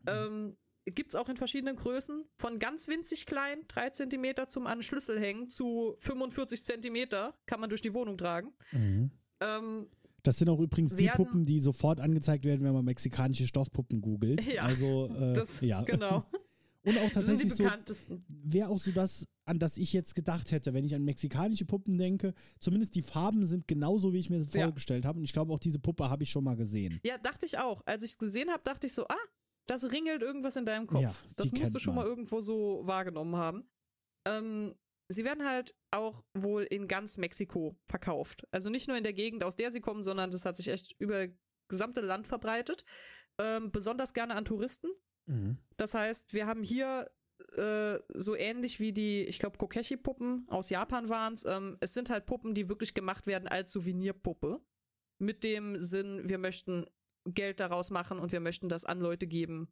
Speaker 2: Ähm, Gibt es auch in verschiedenen Größen, von ganz winzig klein, 3 cm zum an Schlüssel hängen, zu 45 cm, kann man durch die Wohnung tragen.
Speaker 1: Mhm.
Speaker 2: Ähm,
Speaker 1: Das sind auch übrigens die Puppen, die sofort angezeigt werden, wenn man mexikanische Stoffpuppen googelt. [laughs]
Speaker 2: Ja,
Speaker 1: also, äh,
Speaker 2: das,
Speaker 1: ja.
Speaker 2: genau. [laughs]
Speaker 1: Und auch
Speaker 2: Das sind die
Speaker 1: tatsächlich so, wäre auch so das, an das ich jetzt gedacht hätte, wenn ich an mexikanische Puppen denke. Zumindest die Farben sind genauso, wie ich mir
Speaker 2: Ja.
Speaker 1: vorgestellt habe. Und ich glaube, auch diese Puppe habe ich schon mal gesehen.
Speaker 2: Ja, dachte ich auch. Als ich es gesehen habe, dachte ich so, ah, das ringelt irgendwas in deinem Kopf.
Speaker 1: Ja,
Speaker 2: das musst du schon
Speaker 1: man.
Speaker 2: mal irgendwo so wahrgenommen haben. Ähm, sie werden halt auch wohl in ganz Mexiko verkauft. Also nicht nur in der Gegend, aus der sie kommen, sondern das hat sich echt über das gesamte Land verbreitet. Ähm, besonders gerne an Touristen.
Speaker 1: Mhm.
Speaker 2: Das heißt, wir haben hier äh, so ähnlich wie die, ich glaube, Kokeshi-Puppen aus Japan waren es. Ähm, es sind halt Puppen, die wirklich gemacht werden als Souvenirpuppe. Mit dem Sinn, wir möchten Geld daraus machen und wir möchten das an Leute geben,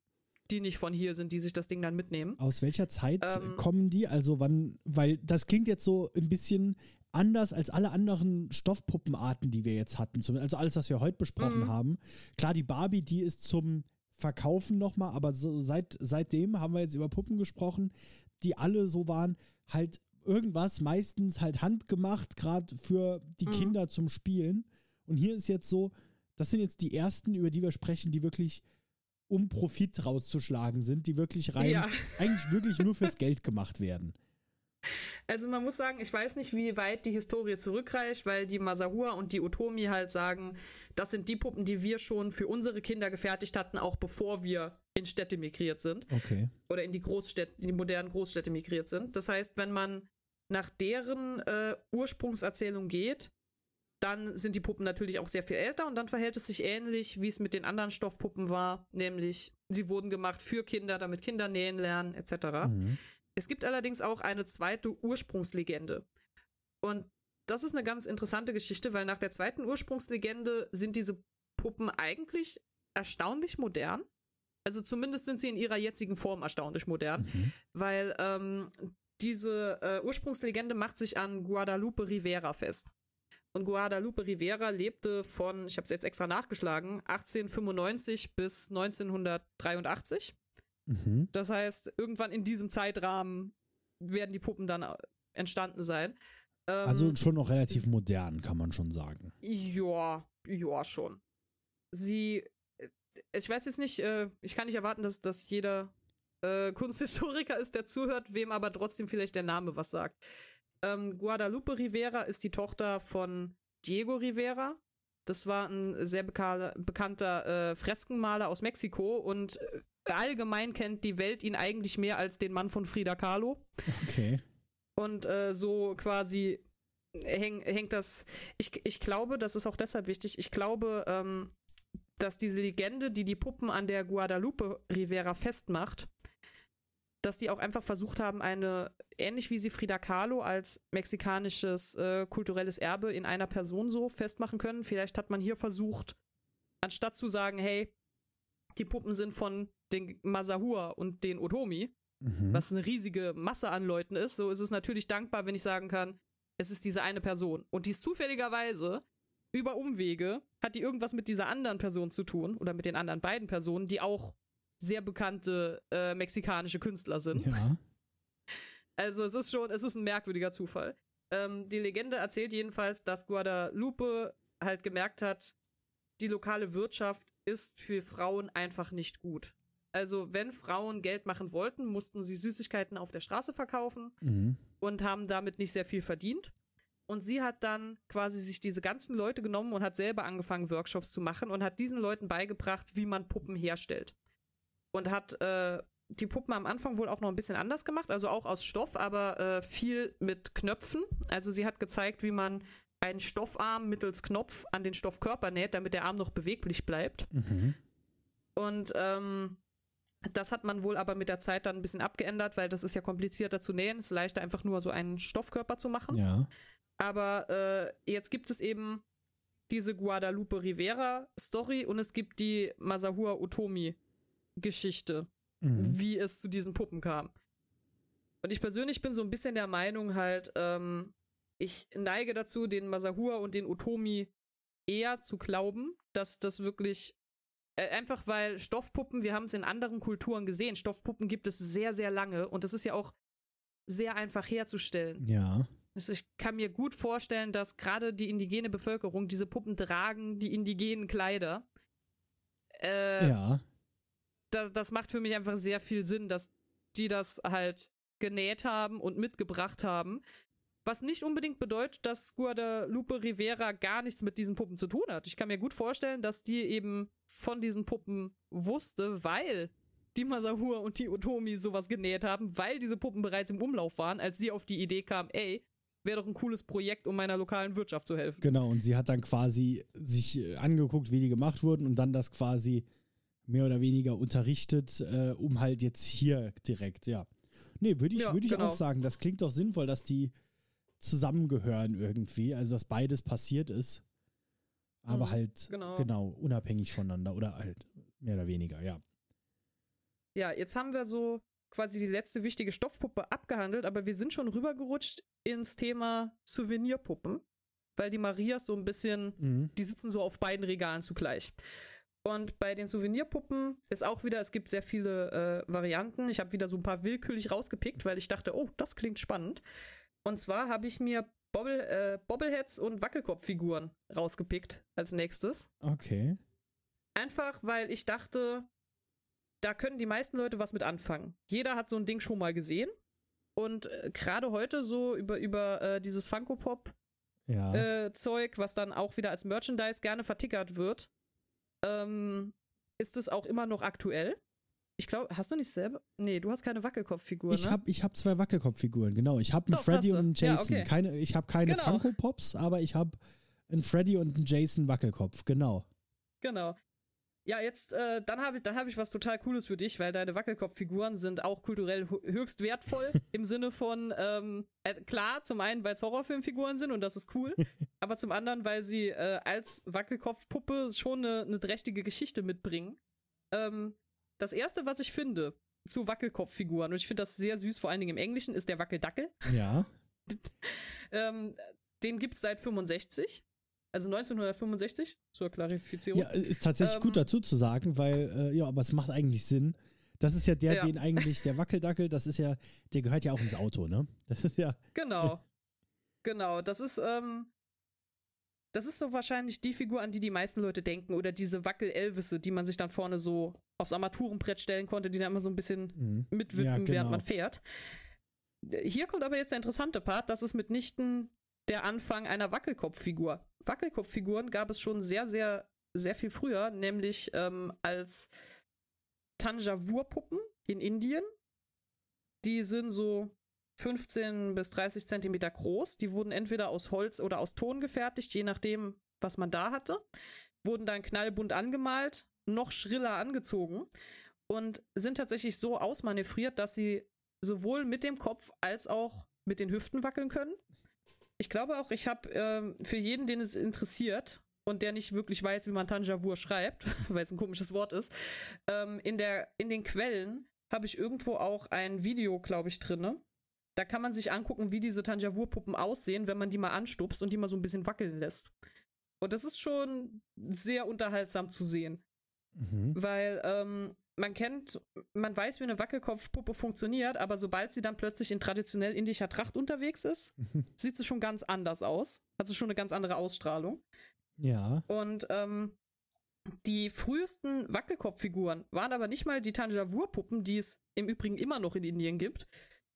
Speaker 2: die nicht von hier sind, die sich das Ding dann mitnehmen.
Speaker 1: Aus welcher Zeit
Speaker 2: Ähm,
Speaker 1: kommen die? Also wann, weil das klingt jetzt so ein bisschen anders als alle anderen Stoffpuppenarten, die wir jetzt hatten. Also alles, was wir heute besprochen
Speaker 2: Mhm.
Speaker 1: haben. Klar, die Barbie, die ist zum Verkaufen nochmal, aber so seit, seitdem haben wir jetzt über Puppen gesprochen, die alle so waren, halt irgendwas, meistens halt handgemacht, gerade für die
Speaker 2: Mhm.
Speaker 1: Kinder zum Spielen. Und hier ist jetzt so, das sind jetzt die ersten, über die wir sprechen, die wirklich um Profit rauszuschlagen sind, die wirklich rein,
Speaker 2: Ja.
Speaker 1: eigentlich wirklich nur fürs Geld gemacht werden.
Speaker 2: Also man muss sagen, ich weiß nicht, wie weit die Historie zurückreicht, weil die Masahua und die Otomi halt sagen, das sind die Puppen, die wir schon für unsere Kinder gefertigt hatten, auch bevor wir in Städte migriert sind.
Speaker 1: Okay.
Speaker 2: oder in die Großstädte, in die modernen Großstädte migriert sind. Das heißt, wenn man nach deren äh, Ursprungserzählung geht, dann sind die Puppen natürlich auch sehr viel älter und dann verhält es sich ähnlich, wie es mit den anderen Stoffpuppen war, nämlich sie wurden gemacht für Kinder, damit Kinder nähen lernen, etc.
Speaker 1: Mhm.
Speaker 2: Es gibt allerdings auch eine zweite Ursprungslegende. Und das ist eine ganz interessante Geschichte, weil nach der zweiten Ursprungslegende sind diese Puppen eigentlich erstaunlich modern. Also zumindest sind sie in ihrer jetzigen Form erstaunlich modern,
Speaker 1: Mhm.
Speaker 2: weil ähm, diese äh, Ursprungslegende macht sich an Guadalupe Rivera fest. Und Guadalupe Rivera lebte von, ich habe es jetzt extra nachgeschlagen, 1895 bis 1983.
Speaker 1: Mhm.
Speaker 2: Das heißt, irgendwann in diesem Zeitrahmen werden die Puppen dann äh, entstanden sein. Ähm,
Speaker 1: Also schon noch relativ modern, kann man schon sagen.
Speaker 2: Ja, ja, schon. Sie, äh, ich weiß jetzt nicht, äh, ich kann nicht erwarten, dass, dass jeder Kunsthistoriker ist, der zuhört, wem aber trotzdem vielleicht der Name was sagt. Ähm, Guadalupe Rivera ist die Tochter von Diego Rivera. Das war ein sehr beka bekannter äh, Freskenmaler aus Mexiko und äh, allgemein kennt die Welt ihn eigentlich mehr als den Mann von Frida Kahlo.
Speaker 1: Okay.
Speaker 2: Und äh, so quasi häng, hängt das. Ich, ich glaube, das ist auch deshalb wichtig. Ich glaube, ähm, dass diese Legende, die die Puppen an der Guadalupe Rivera festmacht, dass die auch einfach versucht haben, eine, ähnlich wie sie Frida Kahlo als mexikanisches äh, kulturelles Erbe in einer Person so festmachen können. Vielleicht hat man hier versucht, anstatt zu sagen, hey, die Puppen sind von den Masahua und den Otomi,
Speaker 1: Mhm.
Speaker 2: was eine riesige Masse an Leuten ist, so ist es natürlich dankbar, wenn ich sagen kann, es ist diese eine Person. Und die ist zufälligerweise über Umwege, hat die irgendwas mit dieser anderen Person zu tun oder mit den anderen beiden Personen, die auch sehr bekannte äh, mexikanische Künstler sind.
Speaker 1: Ja. [laughs]
Speaker 2: Also es ist schon, es ist ein merkwürdiger Zufall. Ähm, die Legende erzählt jedenfalls, dass Guadalupe halt gemerkt hat, die lokale Wirtschaft ist für Frauen einfach nicht gut. Also wenn Frauen Geld machen wollten, mussten sie Süßigkeiten auf der Straße verkaufen
Speaker 1: Mhm.
Speaker 2: und haben damit nicht sehr viel verdient. Und sie hat dann quasi sich diese ganzen Leute genommen und hat selber angefangen, Workshops zu machen und hat diesen Leuten beigebracht, wie man Puppen herstellt. Und hat äh, die Puppen am Anfang wohl auch noch ein bisschen anders gemacht, also auch aus Stoff, aber äh, viel mit Knöpfen. Also sie hat gezeigt, wie man einen Stoffarm mittels Knopf an den Stoffkörper näht, damit der Arm noch beweglich bleibt.
Speaker 1: Mhm.
Speaker 2: Und ähm, das hat man wohl aber mit der Zeit dann ein bisschen abgeändert, weil das ist ja komplizierter zu nähen. Es ist leichter, einfach nur so einen Stoffkörper zu machen.
Speaker 1: Ja.
Speaker 2: Aber äh, jetzt gibt es eben diese Guadalupe Rivera Story und es gibt die Masahua Otomi Geschichte,
Speaker 1: Mhm.
Speaker 2: wie es zu diesen Puppen kam. Und ich persönlich bin so ein bisschen der Meinung halt, ähm, ich neige dazu, den Masahua und den Otomi eher zu glauben, dass das wirklich äh, einfach weil Stoffpuppen, wir haben es in anderen Kulturen gesehen, Stoffpuppen gibt es sehr, sehr lange und das ist ja auch sehr einfach herzustellen.
Speaker 1: Ja.
Speaker 2: Also ich kann mir gut vorstellen, dass gerade die indigene Bevölkerung diese Puppen tragen, die indigenen Kleider. Äh,
Speaker 1: Ja.
Speaker 2: Da, das macht für mich einfach sehr viel Sinn, dass die das halt genäht haben und mitgebracht haben. Was nicht unbedingt bedeutet, dass Guadalupe Rivera gar nichts mit diesen Puppen zu tun hat. Ich kann mir gut vorstellen, dass die eben von diesen Puppen wusste, weil die Masahua und die Otomi sowas genäht haben, weil diese Puppen bereits im Umlauf waren, als sie auf die Idee kam, ey, wäre doch ein cooles Projekt, um meiner lokalen Wirtschaft zu helfen.
Speaker 1: Genau, und sie hat dann quasi sich äh, angeguckt, wie die gemacht wurden und dann das quasi mehr oder weniger unterrichtet, äh, um halt jetzt hier direkt, ja. Nee, würde ich,
Speaker 2: Ja,
Speaker 1: würd ich
Speaker 2: genau.
Speaker 1: auch sagen, das klingt doch sinnvoll, dass die zusammengehören irgendwie, also dass beides passiert ist. Aber
Speaker 2: Mhm,
Speaker 1: halt,
Speaker 2: genau.
Speaker 1: genau, unabhängig voneinander oder halt mehr oder weniger, ja.
Speaker 2: Ja, jetzt haben wir so quasi die letzte wichtige Stoffpuppe abgehandelt, aber wir sind schon rübergerutscht ins Thema Souvenirpuppen, weil die Marias so ein bisschen,
Speaker 1: Mhm.
Speaker 2: die sitzen so auf beiden Regalen zugleich. Und bei den Souvenirpuppen ist auch wieder, es gibt sehr viele äh, Varianten. Ich habe wieder so ein paar willkürlich rausgepickt, weil ich dachte, oh, das klingt spannend. Und zwar habe ich mir Bobble, äh, Bobbleheads und Wackelkopffiguren rausgepickt als nächstes.
Speaker 1: Okay.
Speaker 2: Einfach, weil ich dachte, da können die meisten Leute was mit anfangen. Jeder hat so ein Ding schon mal gesehen. Und äh, gerade heute so über, über äh, dieses Funko Pop
Speaker 1: Ja.
Speaker 2: äh, Zeug, was dann auch wieder als Merchandise gerne vertickert wird, ähm, ist es auch immer noch aktuell. Ich glaube, hast du nicht selber? Nee, du hast keine Wackelkopffigur,
Speaker 1: ich
Speaker 2: ne?
Speaker 1: habe ich hab zwei Wackelkopffiguren, genau. Ich habe einen
Speaker 2: Doch,
Speaker 1: Freddy und einen
Speaker 2: Ja,
Speaker 1: Jason.
Speaker 2: okay.
Speaker 1: keine, ich habe keine
Speaker 2: Genau.
Speaker 1: Funko Pops, aber ich habe einen Freddy und einen Jason Wackelkopf, genau.
Speaker 2: Genau. Ja, jetzt, äh, dann habe ich, dann hab ich was total Cooles für dich, weil deine Wackelkopffiguren sind auch kulturell hö- höchst wertvoll [laughs] im Sinne von, ähm, äh, klar, zum einen, weil es Horrorfilmfiguren sind und das ist cool, [laughs] aber zum anderen, weil sie äh, als Wackelkopfpuppe schon eine, eine trächtige Geschichte mitbringen. Ähm, das erste, was ich finde zu Wackelkopffiguren, und ich finde das sehr süß, vor allen Dingen im Englischen, ist der Wackeldackel.
Speaker 1: Ja. [laughs]
Speaker 2: Ähm, den gibt's seit 65. Also 1965, zur Klarifizierung.
Speaker 1: Ja, ist tatsächlich
Speaker 2: Ähm,
Speaker 1: gut dazu zu sagen, weil, äh, ja, aber es macht eigentlich Sinn. Das ist ja der,
Speaker 2: Ja.
Speaker 1: den eigentlich, der Wackeldackel, das ist ja, der gehört ja auch ins Auto, ne? Das ist ja, [laughs]
Speaker 2: Genau. Genau, das ist, ähm, das ist so wahrscheinlich die Figur, an die die meisten Leute denken. Oder diese Wackel-Elvisse, die man sich dann vorne so aufs Armaturenbrett stellen konnte, die dann immer so ein bisschen
Speaker 1: Mhm.
Speaker 2: mitwippen,
Speaker 1: Ja,
Speaker 2: während
Speaker 1: genau.
Speaker 2: man fährt. Hier kommt aber jetzt der interessante Part, das ist mitnichten der Anfang einer Wackelkopffigur. Wackelkopffiguren gab es schon sehr, sehr, sehr viel früher, nämlich ähm, als Tanjavur-Puppen in Indien. Die sind so 15 bis 30 Zentimeter groß. Die wurden entweder aus Holz oder aus Ton gefertigt, je nachdem, was man da hatte. Wurden dann knallbunt angemalt, noch schriller angezogen und sind tatsächlich so ausmanövriert, dass sie sowohl mit dem Kopf als auch mit den Hüften wackeln können. Ich glaube auch, ich habe ähm, für jeden, den es interessiert und der nicht wirklich weiß, wie man Tanjavur schreibt, [laughs] weil es ein komisches Wort ist, ähm, in, der, in den Quellen habe ich irgendwo auch ein Video, glaube ich, drinne. Da kann man sich angucken, wie diese Tanjavur-Puppen aussehen, wenn man die mal anstupst und die mal so ein bisschen wackeln lässt. Und das ist schon sehr unterhaltsam zu sehen
Speaker 1: Mhm.
Speaker 2: weil ähm, man kennt, man weiß, wie eine Wackelkopfpuppe funktioniert, aber sobald sie dann plötzlich in traditionell indischer Tracht unterwegs ist, sieht sie schon ganz anders aus. Hat sie schon eine ganz andere Ausstrahlung.
Speaker 1: Ja.
Speaker 2: Und ähm, die frühesten Wackelkopffiguren waren aber nicht mal die Tanjavur-Puppen, die es im Übrigen immer noch in Indien gibt,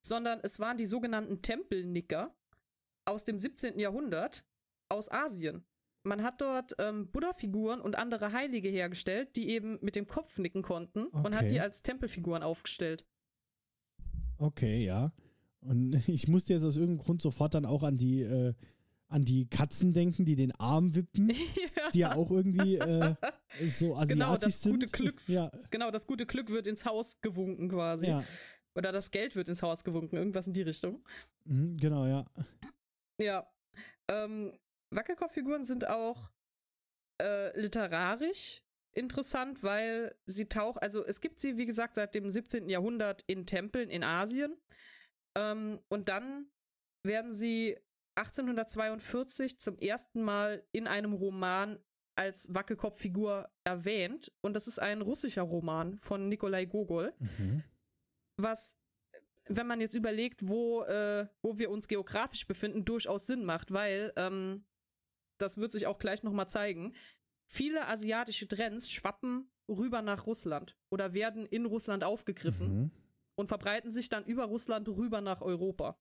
Speaker 2: sondern es waren die sogenannten Tempelnicker aus dem 17. Jahrhundert aus Asien. Man hat dort ähm, Buddha-Figuren und andere Heilige hergestellt, die eben mit dem Kopf nicken konnten und hat
Speaker 1: Okay.
Speaker 2: die als Tempelfiguren aufgestellt.
Speaker 1: Okay, ja. Und [laughs] ich musste jetzt aus irgendeinem Grund sofort dann auch an die, äh, an die Katzen denken, die den Arm wippen, [laughs]
Speaker 2: ja.
Speaker 1: die ja auch irgendwie äh, so [laughs] asiatisch
Speaker 2: Genau, das
Speaker 1: sind.
Speaker 2: gute Glück.
Speaker 1: Ja,
Speaker 2: Genau, das gute Glück wird ins Haus gewunken quasi.
Speaker 1: ja.
Speaker 2: Oder das Geld wird ins Haus gewunken, irgendwas in die Richtung.
Speaker 1: Mhm, genau, ja.
Speaker 2: Ja. Ähm, Wackelkopffiguren sind auch äh, literarisch interessant, weil sie tauchen, also es gibt sie, wie gesagt, seit dem 17. Jahrhundert in Tempeln in Asien. Ähm, und dann werden sie 1842 zum ersten Mal in einem Roman als Wackelkopffigur erwähnt. Und das ist ein russischer Roman von Nikolai Gogol
Speaker 1: Mhm.
Speaker 2: was, wenn man jetzt überlegt, wo, äh, wo wir uns geografisch befinden, durchaus Sinn macht, weil ähm, das wird sich auch gleich nochmal zeigen. Viele asiatische Trends schwappen rüber nach Russland oder werden in Russland aufgegriffen
Speaker 1: Mhm.
Speaker 2: und verbreiten sich dann über Russland rüber nach Europa.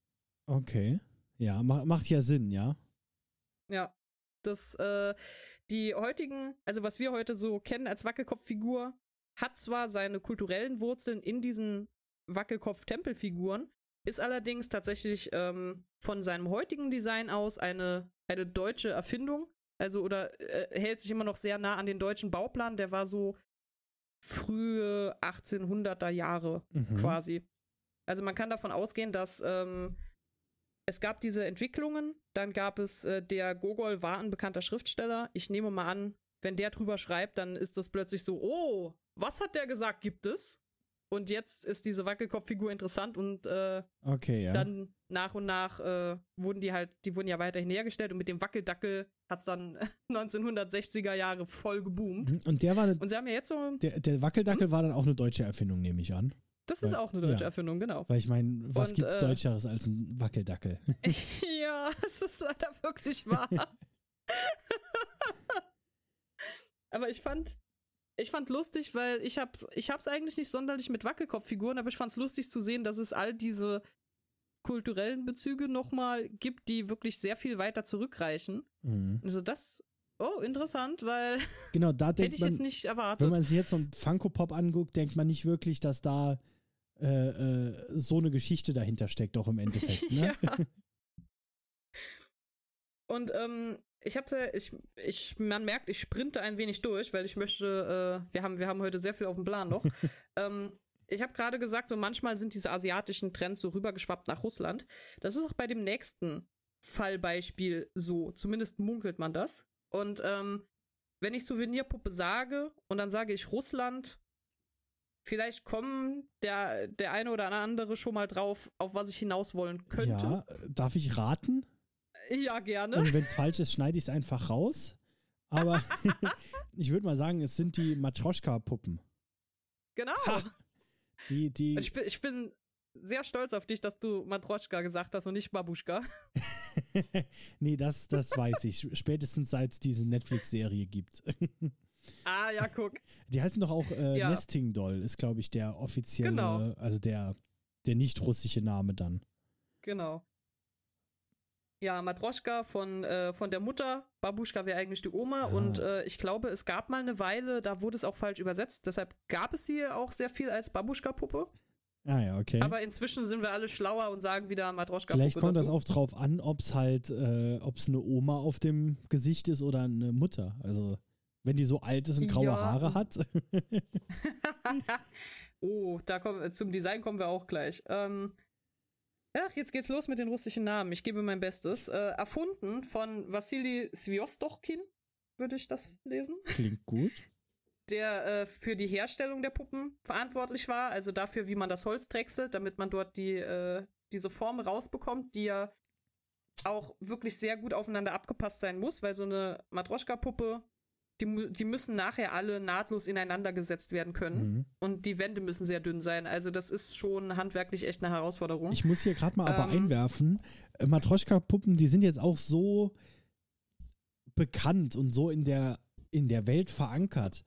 Speaker 1: Okay. Ja, ma macht ja Sinn, ja.
Speaker 2: Ja. Das, äh, die heutigen, also was wir heute so kennen als Wackelkopffigur, hat zwar seine kulturellen Wurzeln in diesen Wackelkopf-Tempelfiguren, ist allerdings tatsächlich ähm, von seinem heutigen Design aus eine, eine deutsche Erfindung. Also, oder äh, hält sich immer noch sehr nah an den deutschen Bauplan. Der war so frühe 1800er Jahre
Speaker 1: Mhm.
Speaker 2: quasi. Also man kann davon ausgehen, dass ähm, es gab diese Entwicklungen, dann gab es, äh, der Gogol war ein bekannter Schriftsteller. Ich nehme mal an, wenn der drüber schreibt, dann ist das plötzlich so, oh, was hat der gesagt, gibt es? Und jetzt ist diese Wackelkopffigur interessant und äh,
Speaker 1: Okay, ja.
Speaker 2: dann nach und nach äh, wurden die halt, die wurden ja weiterhin hergestellt und mit dem Wackeldackel hat es dann [laughs] 1960er Jahre voll geboomt.
Speaker 1: Mhm. Und der war eine,
Speaker 2: Und sie haben ja jetzt so,
Speaker 1: der, der Wackeldackel war dann auch eine deutsche Erfindung, nehme ich an.
Speaker 2: das ist
Speaker 1: Weil-
Speaker 2: auch eine deutsche
Speaker 1: ja.
Speaker 2: Erfindung, genau.
Speaker 1: Weil ich meine, was
Speaker 2: Und,
Speaker 1: gibt's
Speaker 2: äh,
Speaker 1: Deutscheres als ein Wackeldackel? [laughs] [laughs]
Speaker 2: ja, es ist leider wirklich wahr. aber ich fand, ich fand lustig, weil ich hab, ich hab's eigentlich nicht sonderlich mit Wackelkopffiguren, aber ich fand's lustig zu sehen, dass es all diese kulturellen Bezüge nochmal gibt, die wirklich sehr viel weiter zurückreichen.
Speaker 1: Mhm.
Speaker 2: Also das, oh, interessant, weil
Speaker 1: Genau, da [laughs]
Speaker 2: hätte ich
Speaker 1: man,
Speaker 2: jetzt nicht
Speaker 1: wenn
Speaker 2: erwartet.
Speaker 1: man sich jetzt so einen Funko-Pop anguckt, denkt man nicht wirklich, dass da äh, äh, so eine Geschichte dahinter steckt, doch im Endeffekt. [laughs] Ne?
Speaker 2: ja. Und ähm, ich hab's ja, ich, ich, man merkt, ich sprinte ein wenig durch, weil ich möchte, äh, wir haben, wir haben heute sehr viel auf dem Plan noch. [laughs] ähm, ich habe gerade gesagt, so manchmal sind diese asiatischen Trends so rübergeschwappt nach Russland. Das ist auch bei dem nächsten Fallbeispiel so. Zumindest munkelt man das. Und ähm, wenn ich Souvenirpuppe sage und dann sage ich Russland, vielleicht kommen der, der eine oder andere schon mal drauf, auf was ich hinaus wollen könnte.
Speaker 1: Ja, darf ich raten?
Speaker 2: Ja, gerne.
Speaker 1: Und wenn es falsch ist, schneide ich es einfach raus. Aber [laughs] ich würde mal sagen, es sind die Matroschka-Puppen.
Speaker 2: Genau.
Speaker 1: Ha! Die, die,
Speaker 2: Ich bin, ich bin sehr stolz auf dich, dass du Matroschka gesagt hast und nicht Babuschka. [laughs]
Speaker 1: nee, das, das weiß ich. Spätestens seit es diese Netflix-Serie gibt. [laughs]
Speaker 2: ah, ja, guck.
Speaker 1: Die heißen doch auch äh,
Speaker 2: Ja.
Speaker 1: Nesting Doll, ist, glaube ich, der offizielle,
Speaker 2: Genau.
Speaker 1: also der, der nicht russische Name dann.
Speaker 2: Genau. Ja, Matroschka von, äh, von der Mutter, Babuschka wäre eigentlich die Oma
Speaker 1: Ah.
Speaker 2: und äh, ich glaube, es gab mal eine Weile, da wurde es auch falsch übersetzt, deshalb gab es sie auch sehr viel als Babuschka-Puppe,
Speaker 1: Ah ja, okay.
Speaker 2: aber inzwischen sind wir alle schlauer und sagen wieder Matroschka-Puppe
Speaker 1: Vielleicht kommt das
Speaker 2: dazu.
Speaker 1: auch drauf an, ob es halt, äh, ob es eine Oma auf dem Gesicht ist oder eine Mutter. Also, wenn die so alt ist und graue
Speaker 2: Ja.
Speaker 1: Haare hat. [laughs]
Speaker 2: oh, da kommen, zum Design kommen wir auch gleich. Ähm, ach, jetzt geht's los mit den russischen Namen. Ich gebe mein Bestes. Äh, erfunden von Wassili Sviostochkin, würde ich das lesen.
Speaker 1: Klingt gut.
Speaker 2: der äh, für die Herstellung der Puppen verantwortlich war, also dafür, wie man das Holz drechselt, damit man dort die, äh, diese Form rausbekommt, die ja auch wirklich sehr gut aufeinander abgepasst sein muss, weil so eine Matroschka-Puppe, die, die müssen nachher alle nahtlos ineinander gesetzt werden können
Speaker 1: Mhm.
Speaker 2: und die Wände müssen sehr dünn sein. Also das ist schon handwerklich echt eine Herausforderung.
Speaker 1: Ich muss hier gerade mal aber
Speaker 2: Ähm.
Speaker 1: einwerfen, äh, Matroschka-Puppen, die sind jetzt auch so bekannt und so in der, in der Welt verankert,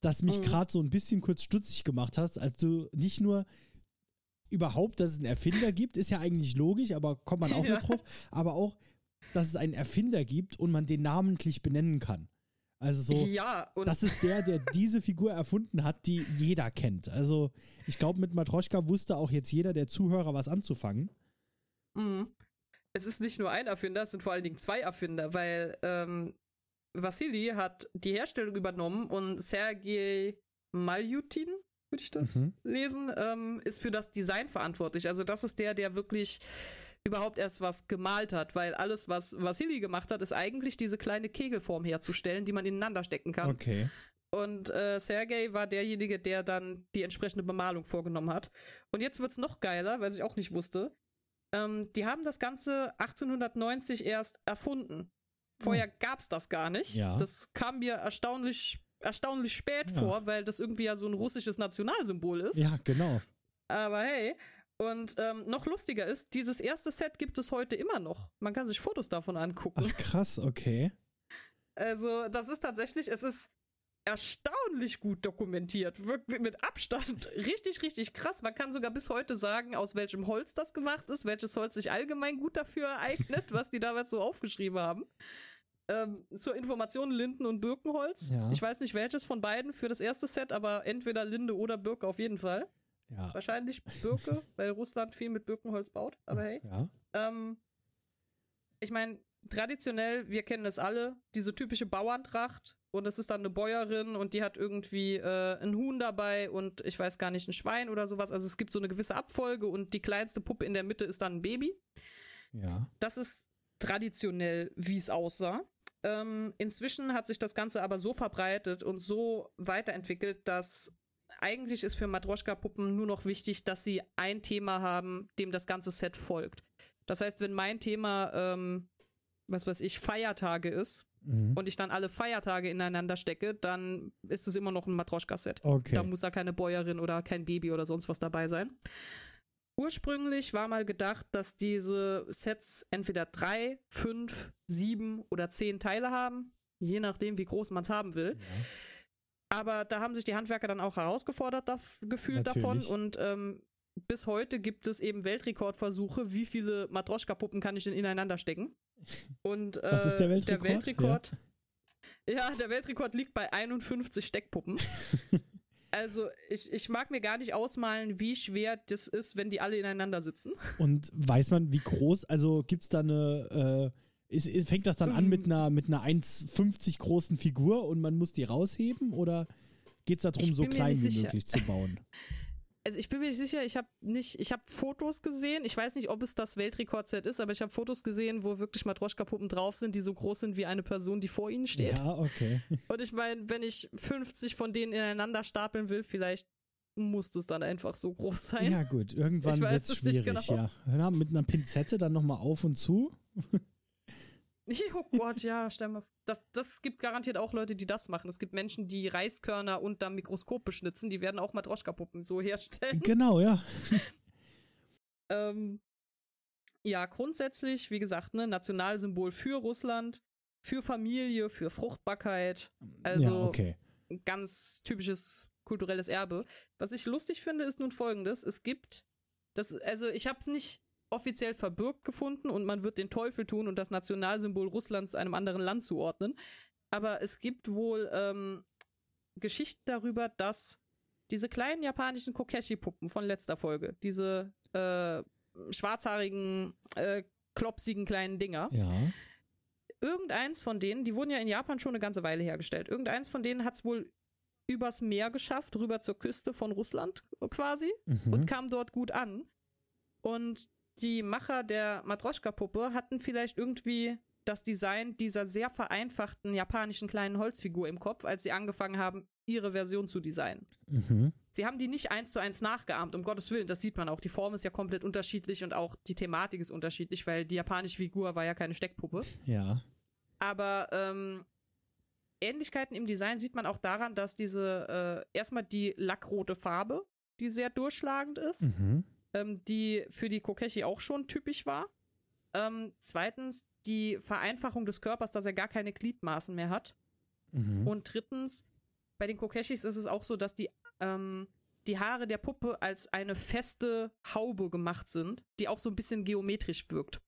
Speaker 1: dass mich
Speaker 2: Mhm.
Speaker 1: gerade so ein bisschen kurz stutzig gemacht hast, als du nicht nur überhaupt, dass es einen Erfinder gibt, ist ja eigentlich logisch, aber kommt man auch [laughs]
Speaker 2: Ja.
Speaker 1: noch drauf, aber auch, dass es einen Erfinder gibt und man den namentlich benennen kann. Also so,
Speaker 2: ja,
Speaker 1: das ist der, der diese Figur erfunden hat, die jeder kennt. Also ich glaube, mit Matroschka wusste auch jetzt jeder der Zuhörer was anzufangen.
Speaker 2: Mhm. Es ist nicht nur ein Erfinder, es sind vor allen Dingen zwei Erfinder, weil ähm, Vassili hat die Herstellung übernommen und Sergei Maljutin, würde ich das
Speaker 1: Mhm.
Speaker 2: lesen, ähm, ist für das Design verantwortlich. Also das ist der, der wirklich überhaupt erst was gemalt hat, weil alles, was Vassili gemacht hat, ist eigentlich diese kleine Kegelform herzustellen, die man ineinander stecken kann.
Speaker 1: Okay.
Speaker 2: Und äh, Sergei war derjenige, der dann die entsprechende Bemalung vorgenommen hat. Und jetzt wird's noch geiler, weil ich auch nicht wusste. Ähm, die haben das Ganze 1890 erst erfunden. Vorher gab's das gar nicht.
Speaker 1: Ja.
Speaker 2: Das kam mir erstaunlich, erstaunlich spät
Speaker 1: Ja.
Speaker 2: vor, weil das irgendwie ja so ein russisches Nationalsymbol ist.
Speaker 1: Ja, genau.
Speaker 2: Aber hey. Und ähm, noch lustiger ist, dieses erste Set gibt es heute immer noch. Man kann sich Fotos davon angucken.
Speaker 1: Ach krass, okay.
Speaker 2: Also, das ist tatsächlich, es ist erstaunlich gut dokumentiert. Wirklich mit Abstand. Richtig, richtig krass. Man kann sogar bis heute sagen, aus welchem Holz das gemacht ist, welches Holz sich allgemein gut dafür eignet, was die damals so aufgeschrieben haben. Ähm, zur Information Linden- und Birkenholz.
Speaker 1: Ja.
Speaker 2: Ich weiß nicht welches von beiden für das erste Set, aber entweder Linde oder Birke auf jeden Fall.
Speaker 1: Ja.
Speaker 2: Wahrscheinlich Birke, [laughs] weil Russland viel mit Birkenholz baut. Aber hey.
Speaker 1: Ja.
Speaker 2: Ähm, ich meine, traditionell, wir kennen es alle, diese typische Bauerntracht und es ist dann eine Bäuerin und die hat irgendwie äh, ein Huhn dabei und ich weiß gar nicht, ein Schwein oder sowas. Also es gibt so eine gewisse Abfolge und die kleinste Puppe in der Mitte ist dann ein Baby.
Speaker 1: Ja.
Speaker 2: Das ist traditionell, wie es aussah. Ähm, inzwischen hat sich das Ganze aber so verbreitet und so weiterentwickelt, dass eigentlich ist für Matroschka-Puppen nur noch wichtig, dass sie ein Thema haben, dem das ganze Set folgt. Das heißt, wenn mein Thema, ähm, was weiß ich, Feiertage ist
Speaker 1: Mhm.
Speaker 2: und ich dann alle Feiertage ineinander stecke, dann ist es immer noch ein Matroschka-Set.
Speaker 1: Okay.
Speaker 2: Da muss da keine Bäuerin oder kein Baby oder sonst was dabei sein. Ursprünglich war mal gedacht, dass diese Sets entweder drei, fünf, sieben oder zehn Teile haben, je nachdem, wie groß man es haben will.
Speaker 1: Ja.
Speaker 2: Aber da haben sich die Handwerker dann auch herausgefordert daf gefühlt
Speaker 1: Natürlich.
Speaker 2: davon und ähm, bis heute gibt es eben Weltrekordversuche, wie viele Matroschka-Puppen kann ich denn ineinander stecken. [laughs] Und äh,
Speaker 1: Was ist der Weltrekord?
Speaker 2: Der Weltrekord [laughs] ja. der Weltrekord liegt bei 51 Steckpuppen. [laughs] also ich, ich mag mir gar nicht ausmalen, wie schwer das ist, wenn die alle ineinander sitzen.
Speaker 1: Und weiß man, wie groß, also gibt es da eine, äh, ist, ist, fängt das dann an mit einer, mit einer 1,50 großen Figur und man muss die rausheben oder geht es darum, so klein wie
Speaker 2: sicher.
Speaker 1: möglich zu bauen? [laughs]
Speaker 2: Also ich bin mir nicht sicher, ich habe nicht, ich habe Fotos gesehen. Ich weiß nicht, ob es das Weltrekordset ist, aber ich habe Fotos gesehen, wo wirklich Matroschka-Puppen drauf sind, die so groß sind wie eine Person, die vor ihnen steht.
Speaker 1: Ja, okay. [laughs]
Speaker 2: Und ich meine, wenn ich 50 von denen ineinander stapeln will, vielleicht muss das dann einfach so groß sein.
Speaker 1: Ja, gut, irgendwann wird es
Speaker 2: es
Speaker 1: schwierig,
Speaker 2: genau.
Speaker 1: ja. Mit einer Pinzette dann nochmal auf und zu. [laughs] [laughs]
Speaker 2: Oh Gott, ja, stell mal. Das, das gibt garantiert auch Leute, die das machen. Es gibt Menschen, die Reiskörner unter Mikroskop beschnitzen, die werden auch Matroschka-Puppen so herstellen.
Speaker 1: Genau, ja. [laughs]
Speaker 2: ähm, ja, grundsätzlich, wie gesagt, ne, Nationalsymbol für Russland, für Familie, für Fruchtbarkeit. Also
Speaker 1: ja, okay.
Speaker 2: ganz typisches kulturelles Erbe. Was ich lustig finde, ist nun folgendes: Es gibt, das, also ich habe es nicht offiziell verbürgt gefunden und man wird den Teufel tun und das Nationalsymbol Russlands einem anderen Land zuordnen. Aber es gibt wohl ähm, Geschichten darüber, dass diese kleinen japanischen Kokeshi-Puppen von letzter Folge, diese äh, schwarzhaarigen, äh, klopsigen kleinen Dinger,
Speaker 1: Ja.
Speaker 2: irgendeins von denen, die wurden ja in Japan schon eine ganze Weile hergestellt, irgendeins von denen hat es wohl übers Meer geschafft, rüber zur Küste von Russland quasi
Speaker 1: Mhm.
Speaker 2: und kam dort gut an. Und die Macher der Matroschka-Puppe hatten vielleicht irgendwie das Design dieser sehr vereinfachten japanischen kleinen Holzfigur im Kopf, als sie angefangen haben, ihre Version zu designen.
Speaker 1: Mhm.
Speaker 2: Sie haben die nicht eins zu eins nachgeahmt, um Gottes Willen, das sieht man auch. Die Form ist ja komplett unterschiedlich und auch die Thematik ist unterschiedlich, weil die japanische Figur war ja keine Steckpuppe.
Speaker 1: Ja.
Speaker 2: Aber ähm, Ähnlichkeiten im Design sieht man auch daran, dass diese äh, erstmal die lackrote Farbe, die sehr durchschlagend ist,
Speaker 1: Mhm.
Speaker 2: Ähm, die für die Kokeshi auch schon typisch war. Ähm, zweitens die Vereinfachung des Körpers, dass er gar keine Gliedmaßen mehr hat.
Speaker 1: Mhm.
Speaker 2: Und drittens, bei den Kokeshis ist es auch so, dass die, ähm, die Haare der Puppe als eine feste Haube gemacht sind, die auch so ein bisschen geometrisch wirkt.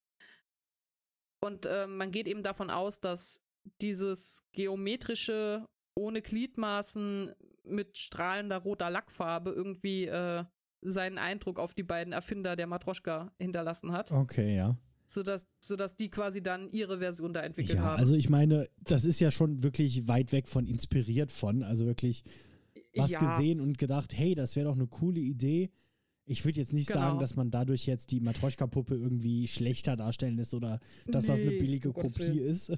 Speaker 2: Und ähm, man geht eben davon aus, dass dieses geometrische, ohne Gliedmaßen, mit strahlender roter Lackfarbe irgendwie äh, seinen Eindruck auf die beiden Erfinder der Matroschka hinterlassen hat,
Speaker 1: Okay, ja.
Speaker 2: sodass, sodass die quasi dann ihre Version da entwickelt
Speaker 1: Ja,
Speaker 2: haben.
Speaker 1: also ich meine, das ist ja schon wirklich weit weg von inspiriert von, also wirklich was
Speaker 2: ja,
Speaker 1: gesehen und gedacht, hey, das wäre doch eine coole Idee. Ich würde jetzt nicht
Speaker 2: Genau.
Speaker 1: sagen, dass man dadurch jetzt die Matroschka-Puppe irgendwie schlechter darstellen lässt oder dass das eine
Speaker 2: Nee,
Speaker 1: billige Kopie ist.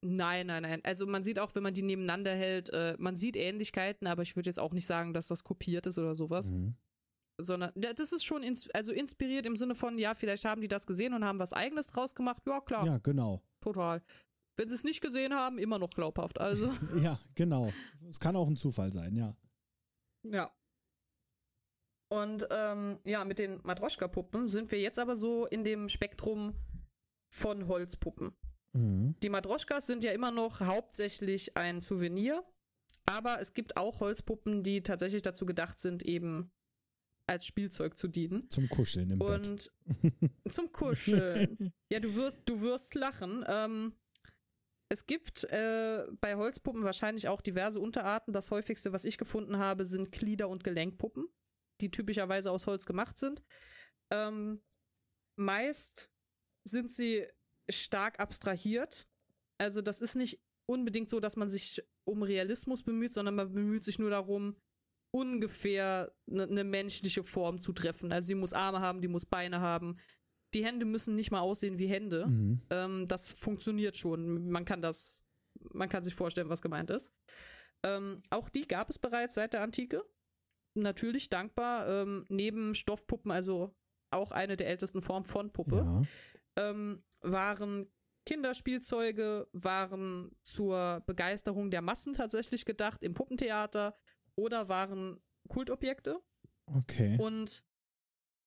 Speaker 2: Nein, nein, nein. Also man sieht auch, wenn man die nebeneinander hält, äh, man sieht Ähnlichkeiten, aber ich würde jetzt auch nicht sagen, dass das kopiert ist oder sowas.
Speaker 1: Mhm.
Speaker 2: Sondern ja, das ist schon ins also inspiriert im Sinne von, ja, vielleicht haben die das gesehen und haben was eigenes draus gemacht. Ja, klar,
Speaker 1: Ja, genau.
Speaker 2: total. Wenn sie es nicht gesehen haben, immer noch glaubhaft. Also, [laughs]
Speaker 1: Ja, genau. Es kann auch ein Zufall sein, ja.
Speaker 2: ja. Und ähm, ja, mit den Matroschka-Puppen sind wir jetzt aber so in dem Spektrum von Holzpuppen.
Speaker 1: Mhm.
Speaker 2: Die Matroschkas sind ja immer noch hauptsächlich ein Souvenir, aber es gibt auch Holzpuppen, die tatsächlich dazu gedacht sind, eben als Spielzeug zu dienen.
Speaker 1: Zum Kuscheln im Bett.
Speaker 2: Und zum Kuscheln. [laughs] Ja, du wirst, du wirst lachen. Ähm, es gibt äh, bei Holzpuppen wahrscheinlich auch diverse Unterarten. Das häufigste, was ich gefunden habe, sind Glieder- und Gelenkpuppen, die typischerweise aus Holz gemacht sind. Ähm, meist sind sie stark abstrahiert. Also das ist nicht unbedingt so, dass man sich um Realismus bemüht, sondern man bemüht sich nur darum, ungefähr eine ne menschliche Form zu treffen. Also die muss Arme haben, die muss Beine haben. Die Hände müssen nicht mal aussehen wie Hände.
Speaker 1: Mhm.
Speaker 2: Ähm, das funktioniert schon. Man kann das, man kann sich vorstellen, was gemeint ist. Ähm, auch die gab es bereits seit der Antike. Natürlich dankbar. Ähm, neben Stoffpuppen, also auch eine der ältesten Formen von Puppe,
Speaker 1: Ja.
Speaker 2: ähm, waren Kinderspielzeuge, waren zur Begeisterung der Massen tatsächlich gedacht im Puppentheater oder waren Kultobjekte.
Speaker 1: Okay.
Speaker 2: Und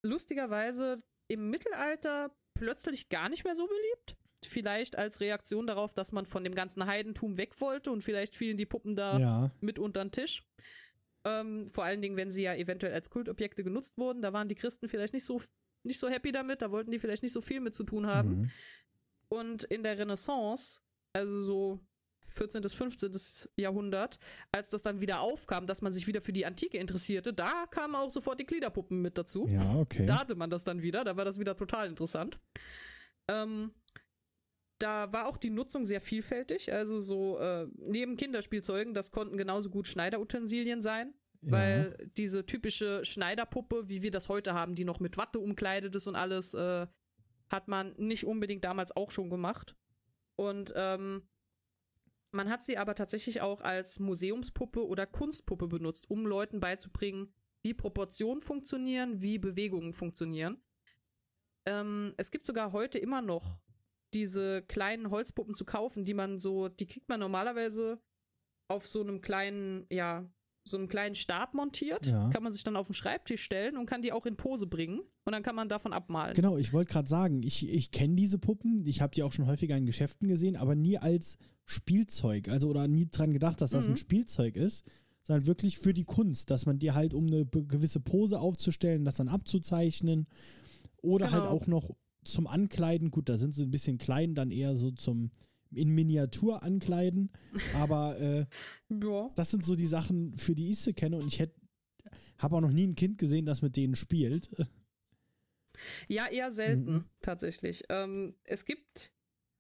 Speaker 2: lustigerweise im Mittelalter plötzlich gar nicht mehr so beliebt. Vielleicht als Reaktion darauf, dass man von dem ganzen Heidentum weg wollte und vielleicht fielen die Puppen da
Speaker 1: ja.
Speaker 2: mit unter den Tisch. Ähm, vor allen Dingen, wenn sie ja eventuell als Kultobjekte genutzt wurden. Da waren die Christen vielleicht nicht so, nicht so happy damit, da wollten die vielleicht nicht so viel mit zu tun haben.
Speaker 1: Mhm.
Speaker 2: Und in der Renaissance, also so 14. bis 15. Jahrhundert, als das dann wieder aufkam, dass man sich wieder für die Antike interessierte, da kamen auch sofort die Gliederpuppen mit dazu.
Speaker 1: Ja, okay.
Speaker 2: Da hatte man das dann wieder, da war das wieder total interessant. Ähm, da war auch die Nutzung sehr vielfältig. Also so äh, neben Kinderspielzeugen, das konnten genauso gut Schneiderutensilien sein,
Speaker 1: ja.
Speaker 2: weil diese typische Schneiderpuppe, wie wir das heute haben, die noch mit Watte umkleidet ist und alles, äh, hat man nicht unbedingt damals auch schon gemacht. Und ähm, man hat sie aber tatsächlich auch als Museumspuppe oder Kunstpuppe benutzt, um Leuten beizubringen, wie Proportionen funktionieren, wie Bewegungen funktionieren. Ähm, es gibt sogar heute immer noch diese kleinen Holzpuppen zu kaufen, die man so, die kriegt man normalerweise auf so einem kleinen, ja, so einen kleinen Stab montiert.
Speaker 1: Ja.
Speaker 2: Kann man sich dann auf den Schreibtisch stellen und kann die auch in Pose bringen. Und dann kann man davon abmalen.
Speaker 1: Genau, ich wollte gerade sagen, ich, ich kenne diese Puppen, ich habe die auch schon häufiger in Geschäften gesehen, aber nie als Spielzeug, also oder nie dran gedacht, dass das
Speaker 2: Mhm.
Speaker 1: ein Spielzeug ist, sondern wirklich für die Kunst, dass man die halt, um eine gewisse Pose aufzustellen, das dann abzuzeichnen oder halt
Speaker 2: Genau.
Speaker 1: auch noch zum Ankleiden, gut, da sind sie ein bisschen klein, dann eher so zum in Miniatur ankleiden, aber äh, [laughs]
Speaker 2: Ja.
Speaker 1: das sind so die Sachen, für die ich sie kenne und ich hätte habe auch noch nie ein Kind gesehen, das mit denen spielt. [laughs]
Speaker 2: Ja, eher selten,
Speaker 1: Mhm.
Speaker 2: tatsächlich. Ähm, es gibt,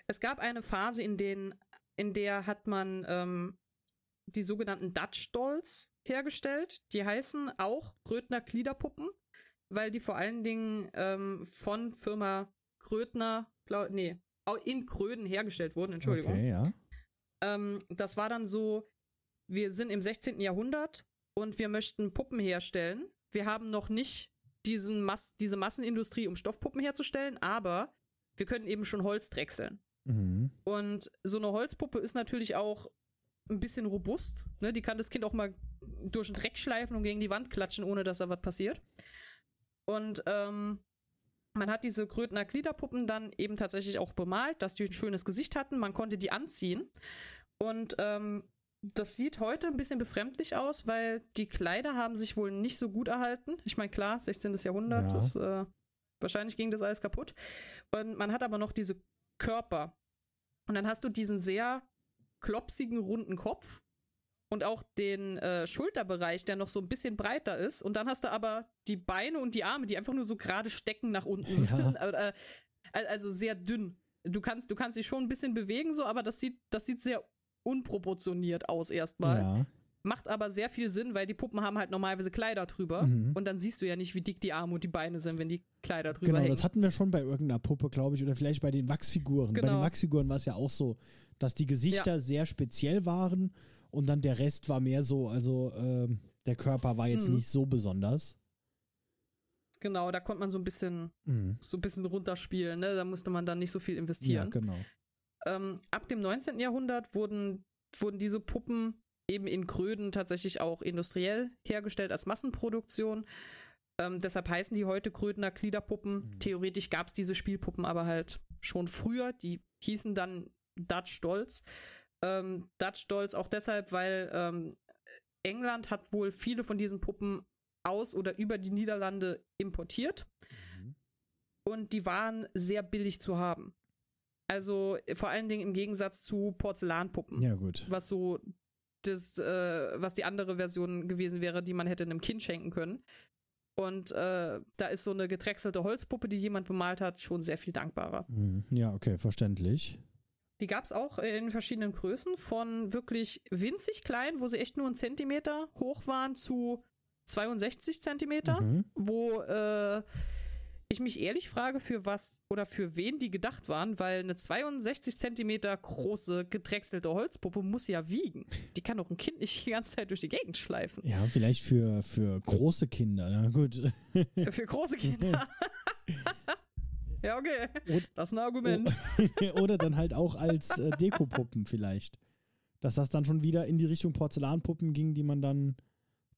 Speaker 2: es gab eine Phase, in, den, in der hat man ähm, die sogenannten Dutch Dolls hergestellt. Die heißen auch Grödner Gliederpuppen, weil die vor allen Dingen ähm, von Firma Grödner, glaub, nee, in Gröden hergestellt wurden, Entschuldigung.
Speaker 1: Okay, ja.
Speaker 2: Ähm, das war dann so, wir sind im 16. Jahrhundert und wir möchten Puppen herstellen. Wir haben noch nicht diesen Mass diese Massenindustrie, um Stoffpuppen herzustellen, aber wir können eben schon Holz drechseln.
Speaker 1: Mhm.
Speaker 2: Und so eine Holzpuppe ist natürlich auch ein bisschen robust. Ne? Die kann das Kind auch mal durch den Dreck schleifen und gegen die Wand klatschen, ohne dass da was passiert. Und ähm, man hat diese Grödner Gliederpuppen dann eben tatsächlich auch bemalt, dass die ein schönes Gesicht hatten. Man konnte die anziehen. Und ähm, das sieht heute ein bisschen befremdlich aus, weil die Kleider haben sich wohl nicht so gut erhalten. Ich meine, klar, 16. Jahrhundert,
Speaker 1: Ja.
Speaker 2: das, äh, wahrscheinlich ging das alles kaputt. Und man hat aber noch diese Körper. Und dann hast du diesen sehr klopsigen, runden Kopf und auch den äh, Schulterbereich, der noch so ein bisschen breiter ist. Und dann hast du aber die Beine und die Arme, die einfach nur so gerade stecken nach unten
Speaker 1: Ja. [laughs]
Speaker 2: sind. Äh, also sehr dünn. Du kannst, du kannst dich schon ein bisschen bewegen, so, aber das sieht, das sieht sehr unproportioniert aus erstmal.
Speaker 1: Ja.
Speaker 2: Macht aber sehr viel Sinn, weil die Puppen haben halt normalerweise Kleider drüber.
Speaker 1: Mhm.
Speaker 2: Und dann siehst du ja nicht, wie dick die Arme und die Beine sind, wenn die Kleider drüber
Speaker 1: Genau,
Speaker 2: hängen.
Speaker 1: das hatten wir schon bei irgendeiner Puppe, glaube ich, oder vielleicht bei den Wachsfiguren. Bei den
Speaker 2: Genau.
Speaker 1: Wachsfiguren war es ja auch so, dass die Gesichter sehr speziell waren und dann der Rest war mehr so, also ähm, der Körper war jetzt
Speaker 2: Mhm.
Speaker 1: nicht so besonders.
Speaker 2: genau, da konnte man so ein bisschen
Speaker 1: Mhm.
Speaker 2: so ein bisschen runterspielen, ne? Da musste man dann nicht so viel
Speaker 1: Ja,
Speaker 2: investieren.
Speaker 1: genau.
Speaker 2: ähm, ab dem 19. Jahrhundert wurden, wurden diese Puppen eben in Gröden tatsächlich auch industriell hergestellt als Massenproduktion. Ähm, deshalb heißen die heute Grödener Gliederpuppen.
Speaker 1: Mhm.
Speaker 2: Theoretisch gab es diese Spielpuppen aber halt schon früher. Die hießen dann Dutch Dolls. Ähm, Dutch Dolls auch deshalb, weil ähm, England hat wohl viele von diesen Puppen aus oder über die Niederlande importiert
Speaker 1: Mhm.
Speaker 2: und die waren sehr billig zu haben. Also äh, vor allen Dingen im Gegensatz zu Porzellanpuppen,
Speaker 1: Ja, gut.
Speaker 2: was so das, äh, was die andere Version gewesen wäre, die man hätte einem Kind schenken können. Und äh, da ist so eine gedrechselte Holzpuppe, die jemand bemalt hat, schon sehr viel dankbarer.
Speaker 1: Mhm. Ja, okay, verständlich.
Speaker 2: Die gab es auch in verschiedenen Größen, von wirklich winzig klein, wo sie echt nur einen Zentimeter hoch waren, zu 62 Zentimeter.
Speaker 1: Mhm.
Speaker 2: wo äh, ich mich ehrlich frage, für was oder für wen die gedacht waren, weil eine 62 Zentimeter große gedrechselte Holzpuppe muss ja wiegen. Die kann doch ein Kind nicht die ganze Zeit durch die Gegend schleifen.
Speaker 1: Ja, vielleicht für, für große Kinder. Na gut.
Speaker 2: Für große Kinder. [laughs] ja, okay.
Speaker 1: Und-
Speaker 2: Das ist ein Argument. [laughs]
Speaker 1: Oder dann halt auch als äh, Dekopuppen vielleicht. Dass das dann schon wieder in die Richtung Porzellanpuppen ging, die man dann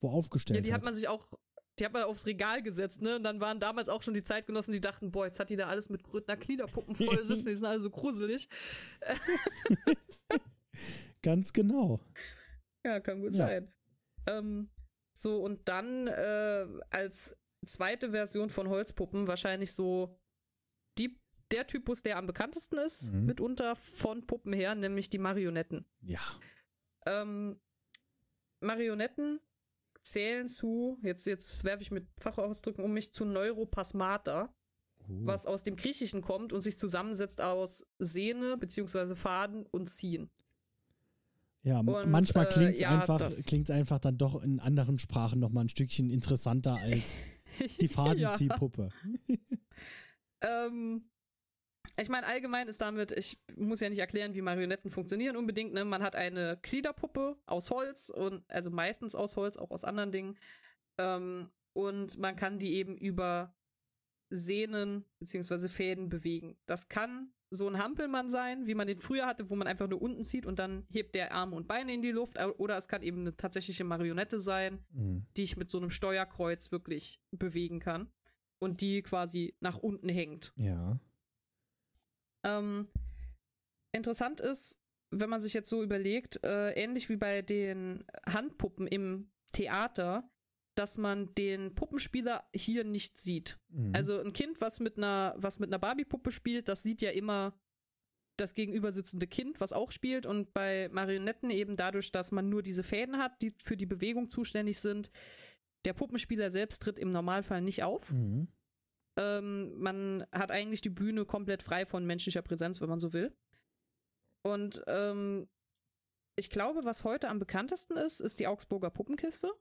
Speaker 1: wo aufgestellt
Speaker 2: Ja, die hat
Speaker 1: hat.
Speaker 2: man sich auch, die hat man aufs Regal gesetzt, ne? Und dann waren damals auch schon die Zeitgenossen, die dachten, boah, jetzt hat die da alles mit Grödner Gliederpuppen voll [laughs] sitzen, die sind alle so gruselig. [laughs]
Speaker 1: Ganz genau.
Speaker 2: Ja, kann gut
Speaker 1: Ja.
Speaker 2: sein. Ähm, so, und dann äh, als zweite Version von Holzpuppen wahrscheinlich so die, der Typus, der am bekanntesten ist,
Speaker 1: Mhm.
Speaker 2: mitunter von Puppen her, nämlich die Marionetten.
Speaker 1: Ja.
Speaker 2: Ähm, Marionetten zählen zu, jetzt, jetzt werfe ich mit Fachausdrücken um mich, zu Neuropasmata,
Speaker 1: Uh.
Speaker 2: was aus dem Griechischen kommt und sich zusammensetzt aus Sehne beziehungsweise Faden und Ziehen.
Speaker 1: Ja,
Speaker 2: Und,
Speaker 1: manchmal
Speaker 2: äh,
Speaker 1: klingt es
Speaker 2: ja,
Speaker 1: einfach, klingt's einfach dann doch in anderen Sprachen nochmal ein Stückchen interessanter als [laughs] die Fadenziehpuppe. [laughs]
Speaker 2: Ähm, ich meine, allgemein ist damit, ich muss ja nicht erklären, wie Marionetten funktionieren unbedingt. Ne? Man hat eine Gliederpuppe aus Holz und also meistens aus Holz, auch aus anderen Dingen. Ähm, und man kann die eben über Sehnen beziehungsweise Fäden bewegen. Das kann so ein Hampelmann sein, wie man den früher hatte, wo man einfach nur unten zieht und dann hebt der Arme und Beine in die Luft. Oder es kann eben eine tatsächliche Marionette sein,
Speaker 1: Mhm.
Speaker 2: die ich mit so einem Steuerkreuz wirklich bewegen kann. Und die quasi nach unten hängt.
Speaker 1: Ja.
Speaker 2: Ähm, interessant ist, wenn man sich jetzt so überlegt, äh, ähnlich wie bei den Handpuppen im Theater, dass man den Puppenspieler hier nicht sieht.
Speaker 1: Mhm.
Speaker 2: Also ein Kind, was mit einer, was mit einer Barbie-Puppe spielt, das sieht ja immer das gegenüber sitzende Kind, was auch spielt. Und bei Marionetten eben dadurch, dass man nur diese Fäden hat, die für die Bewegung zuständig sind, der Puppenspieler selbst tritt im Normalfall nicht auf.
Speaker 1: Mhm.
Speaker 2: Ähm, man hat eigentlich die Bühne komplett frei von menschlicher Präsenz, wenn man so will. Und ähm, ich glaube, was heute am bekanntesten ist, ist die Augsburger Puppenkiste.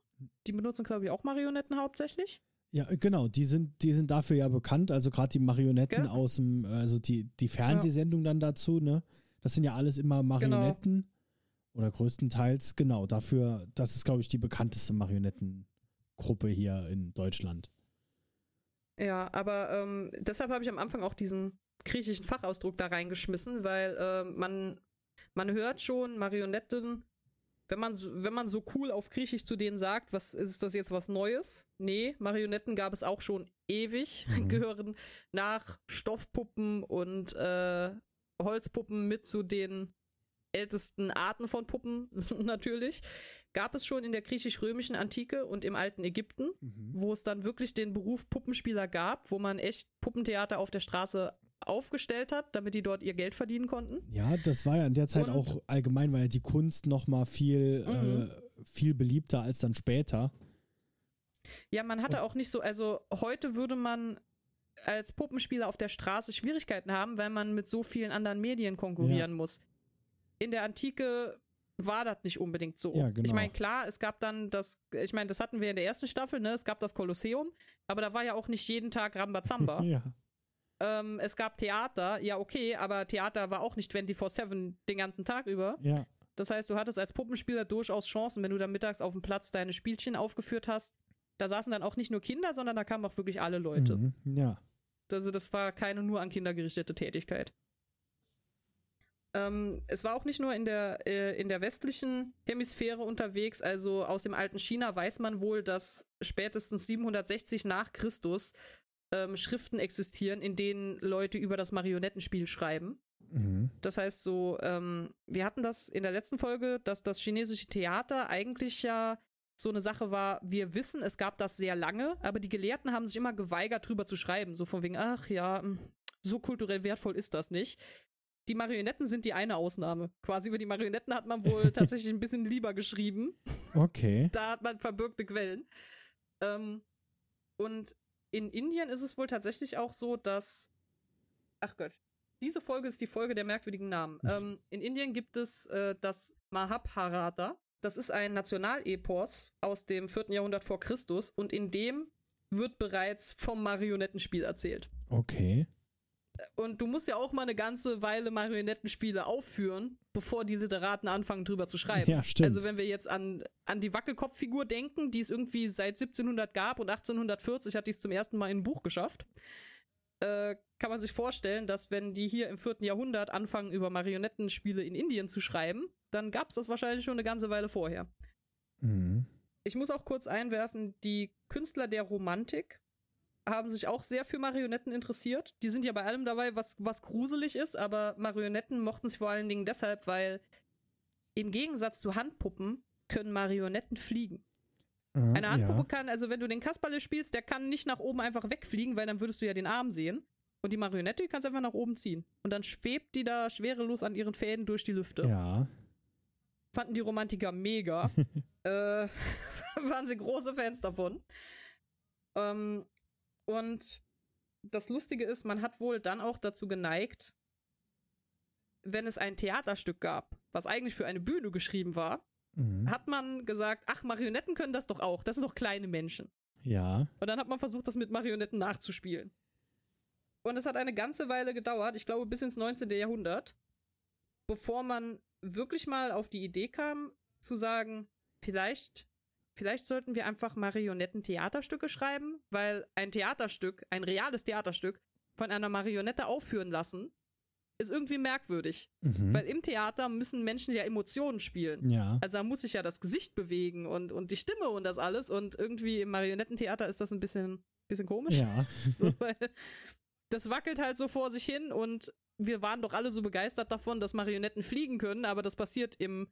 Speaker 2: Die benutzen, glaube ich, auch Marionetten hauptsächlich.
Speaker 1: Ja, genau, die sind, die sind dafür ja bekannt, also gerade die Marionetten
Speaker 2: Gell?
Speaker 1: aus dem, also die, die Fernsehsendung dann dazu, ne? Das sind ja alles immer Marionetten. Oder größtenteils, genau, dafür, das ist, glaube ich, die bekannteste Marionettengruppe hier in Deutschland.
Speaker 2: Ja, aber ähm, deshalb habe ich am Anfang auch diesen griechischen Fachausdruck da reingeschmissen, weil äh, man, man hört schon Marionetten, wenn man, so- wenn man so cool auf Griechisch zu denen sagt, was ist das jetzt was Neues? Nee, Marionetten gab es auch schon ewig, [laughs]
Speaker 1: Mhm.
Speaker 2: gehören nach Stoffpuppen und äh, Holzpuppen mit zu den ältesten Arten von Puppen [laughs] natürlich. Gab es schon in der griechisch-römischen Antike und im alten Ägypten wo es dann wirklich den Beruf Puppenspieler gab, wo man echt Puppentheater auf der Straße aufgestellt hat, damit die dort ihr Geld verdienen konnten.
Speaker 1: Ja, das war ja in der Zeit
Speaker 2: Und-
Speaker 1: auch allgemein, war ja die Kunst noch mal viel,
Speaker 2: Mhm.
Speaker 1: äh, viel beliebter als dann später.
Speaker 2: Ja, man hatte auch nicht so, also heute würde man als Puppenspieler auf der Straße Schwierigkeiten haben, weil man mit so vielen anderen Medien konkurrieren muss. In der Antike war das nicht unbedingt so.
Speaker 1: Ja, genau.
Speaker 2: Ich meine, klar, es gab dann das, ich meine, das hatten wir in der ersten Staffel, ne? Es gab das Kolosseum, aber da war ja auch nicht jeden Tag Rambazamba. [laughs]
Speaker 1: Ja.
Speaker 2: ähm, es gab Theater, ja, okay, aber Theater war auch nicht 24-7 den ganzen Tag über.
Speaker 1: Ja.
Speaker 2: Das heißt, du hattest als Puppenspieler durchaus Chancen, wenn du dann mittags auf dem Platz deine Spielchen aufgeführt hast. Da saßen dann auch nicht nur Kinder, sondern da kamen auch wirklich alle Leute.
Speaker 1: Mhm. Ja.
Speaker 2: Also das war keine nur an Kinder gerichtete Tätigkeit. Ähm, es war auch nicht nur in der, äh, in der westlichen Hemisphäre unterwegs, also aus dem alten China weiß man wohl, dass spätestens 760 nach Christus ähm, Schriften existieren, in denen Leute über das Marionettenspiel schreiben.
Speaker 1: Mhm.
Speaker 2: Das heißt so, ähm, wir hatten das in der letzten Folge, dass das chinesische Theater eigentlich ja so eine Sache war, wir wissen, es gab das sehr lange, aber die Gelehrten haben sich immer geweigert, drüber zu schreiben. So von wegen, ach ja, hm, so kulturell wertvoll ist das nicht. Die Marionetten sind die eine Ausnahme. Quasi über die Marionetten hat man wohl [laughs] tatsächlich ein bisschen lieber geschrieben.
Speaker 1: Okay.
Speaker 2: Da hat man verbürgte Quellen. Ähm, und in Indien ist es wohl tatsächlich auch so, dass. Ach Gott. Diese Folge ist die Folge der merkwürdigen Namen. Ähm, in Indien gibt es äh, das Mahabharata. Das ist ein Nationalepos aus dem 4. Jahrhundert vor Christus und in dem wird bereits vom Marionettenspiel erzählt.
Speaker 1: Okay.
Speaker 2: Und du musst ja auch mal eine ganze Weile Marionettenspiele aufführen, bevor die Literaten anfangen, drüber zu schreiben.
Speaker 1: Ja, stimmt.
Speaker 2: Also wenn wir jetzt an, an die Wackelkopffigur denken, die es irgendwie seit 1700 gab und 1840 hat die es zum ersten Mal in ein Buch geschafft, äh, kann man sich vorstellen, dass wenn die hier im 4. Jahrhundert anfangen, über Marionettenspiele in Indien zu schreiben, dann gab es das wahrscheinlich schon eine ganze Weile vorher.
Speaker 1: Mhm.
Speaker 2: Ich muss auch kurz einwerfen, die Künstler der Romantik haben sich auch sehr für Marionetten interessiert. Die sind ja bei allem dabei, was, was gruselig ist, aber Marionetten mochten sie vor allen Dingen deshalb, weil im Gegensatz zu Handpuppen können Marionetten fliegen.
Speaker 1: Ah,
Speaker 2: Eine Handpuppe
Speaker 1: ja.
Speaker 2: kann, also wenn du den Kasperle spielst, der kann nicht nach oben einfach wegfliegen, weil dann würdest du ja den Arm sehen. Und die Marionette die kannst du einfach nach oben ziehen. Und dann schwebt die da schwerelos an ihren Fäden durch die Lüfte
Speaker 1: Ja.
Speaker 2: fanden die Romantiker mega. [laughs] äh, [laughs] waren sie große Fans davon. Ähm, und das Lustige ist, man hat wohl dann auch dazu geneigt, wenn es ein Theaterstück gab, was eigentlich für eine Bühne geschrieben war,
Speaker 1: Mhm.
Speaker 2: hat man gesagt, ach, Marionetten können das doch auch. Das sind doch kleine Menschen.
Speaker 1: Ja.
Speaker 2: Und dann hat man versucht, das mit Marionetten nachzuspielen. Und es hat eine ganze Weile gedauert, ich glaube bis ins 19. Jahrhundert, bevor man wirklich mal auf die Idee kam, zu sagen, vielleicht, vielleicht sollten wir einfach Marionetten-Theaterstücke schreiben, weil ein Theaterstück, ein reales Theaterstück, von einer Marionette aufführen lassen, ist irgendwie merkwürdig.
Speaker 1: Mhm.
Speaker 2: Weil im Theater müssen Menschen ja Emotionen spielen.
Speaker 1: ja.
Speaker 2: Also da muss sich ja das Gesicht bewegen und, und die Stimme und das alles. Und irgendwie im Marionettentheater ist das ein bisschen, bisschen komisch.
Speaker 1: Ja. [laughs]
Speaker 2: So, weil das wackelt halt so vor sich hin und wir waren doch alle so begeistert davon, dass Marionetten fliegen können, aber das passiert im,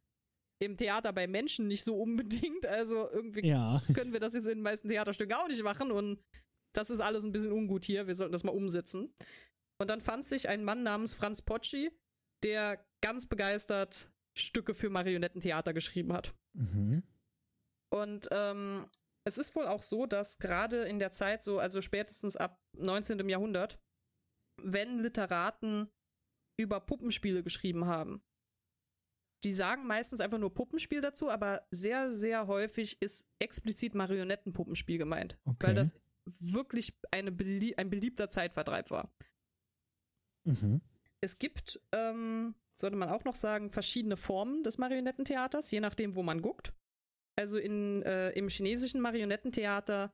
Speaker 2: im Theater bei Menschen nicht so unbedingt. Also irgendwie
Speaker 1: Ja.
Speaker 2: können wir das jetzt in den meisten Theaterstücken auch nicht machen und das ist alles ein bisschen ungut hier. Wir sollten das mal umsetzen. Und dann fand sich ein Mann namens Franz Pocci, der ganz begeistert Stücke für Marionettentheater geschrieben hat.
Speaker 1: Mhm.
Speaker 2: Und ähm, es ist wohl auch so, dass gerade in der Zeit, so, also spätestens ab 19. Jahrhundert, wenn Literaten über Puppenspiele geschrieben haben, die sagen meistens einfach nur Puppenspiel dazu, aber sehr, sehr häufig ist explizit Marionettenpuppenspiel gemeint.
Speaker 1: Okay.
Speaker 2: Weil das wirklich eine belie ein beliebter Zeitvertreib war.
Speaker 1: Mhm.
Speaker 2: Es gibt, ähm, sollte man auch noch sagen, verschiedene Formen des Marionettentheaters, je nachdem, wo man guckt. Also in, äh, im chinesischen Marionettentheater,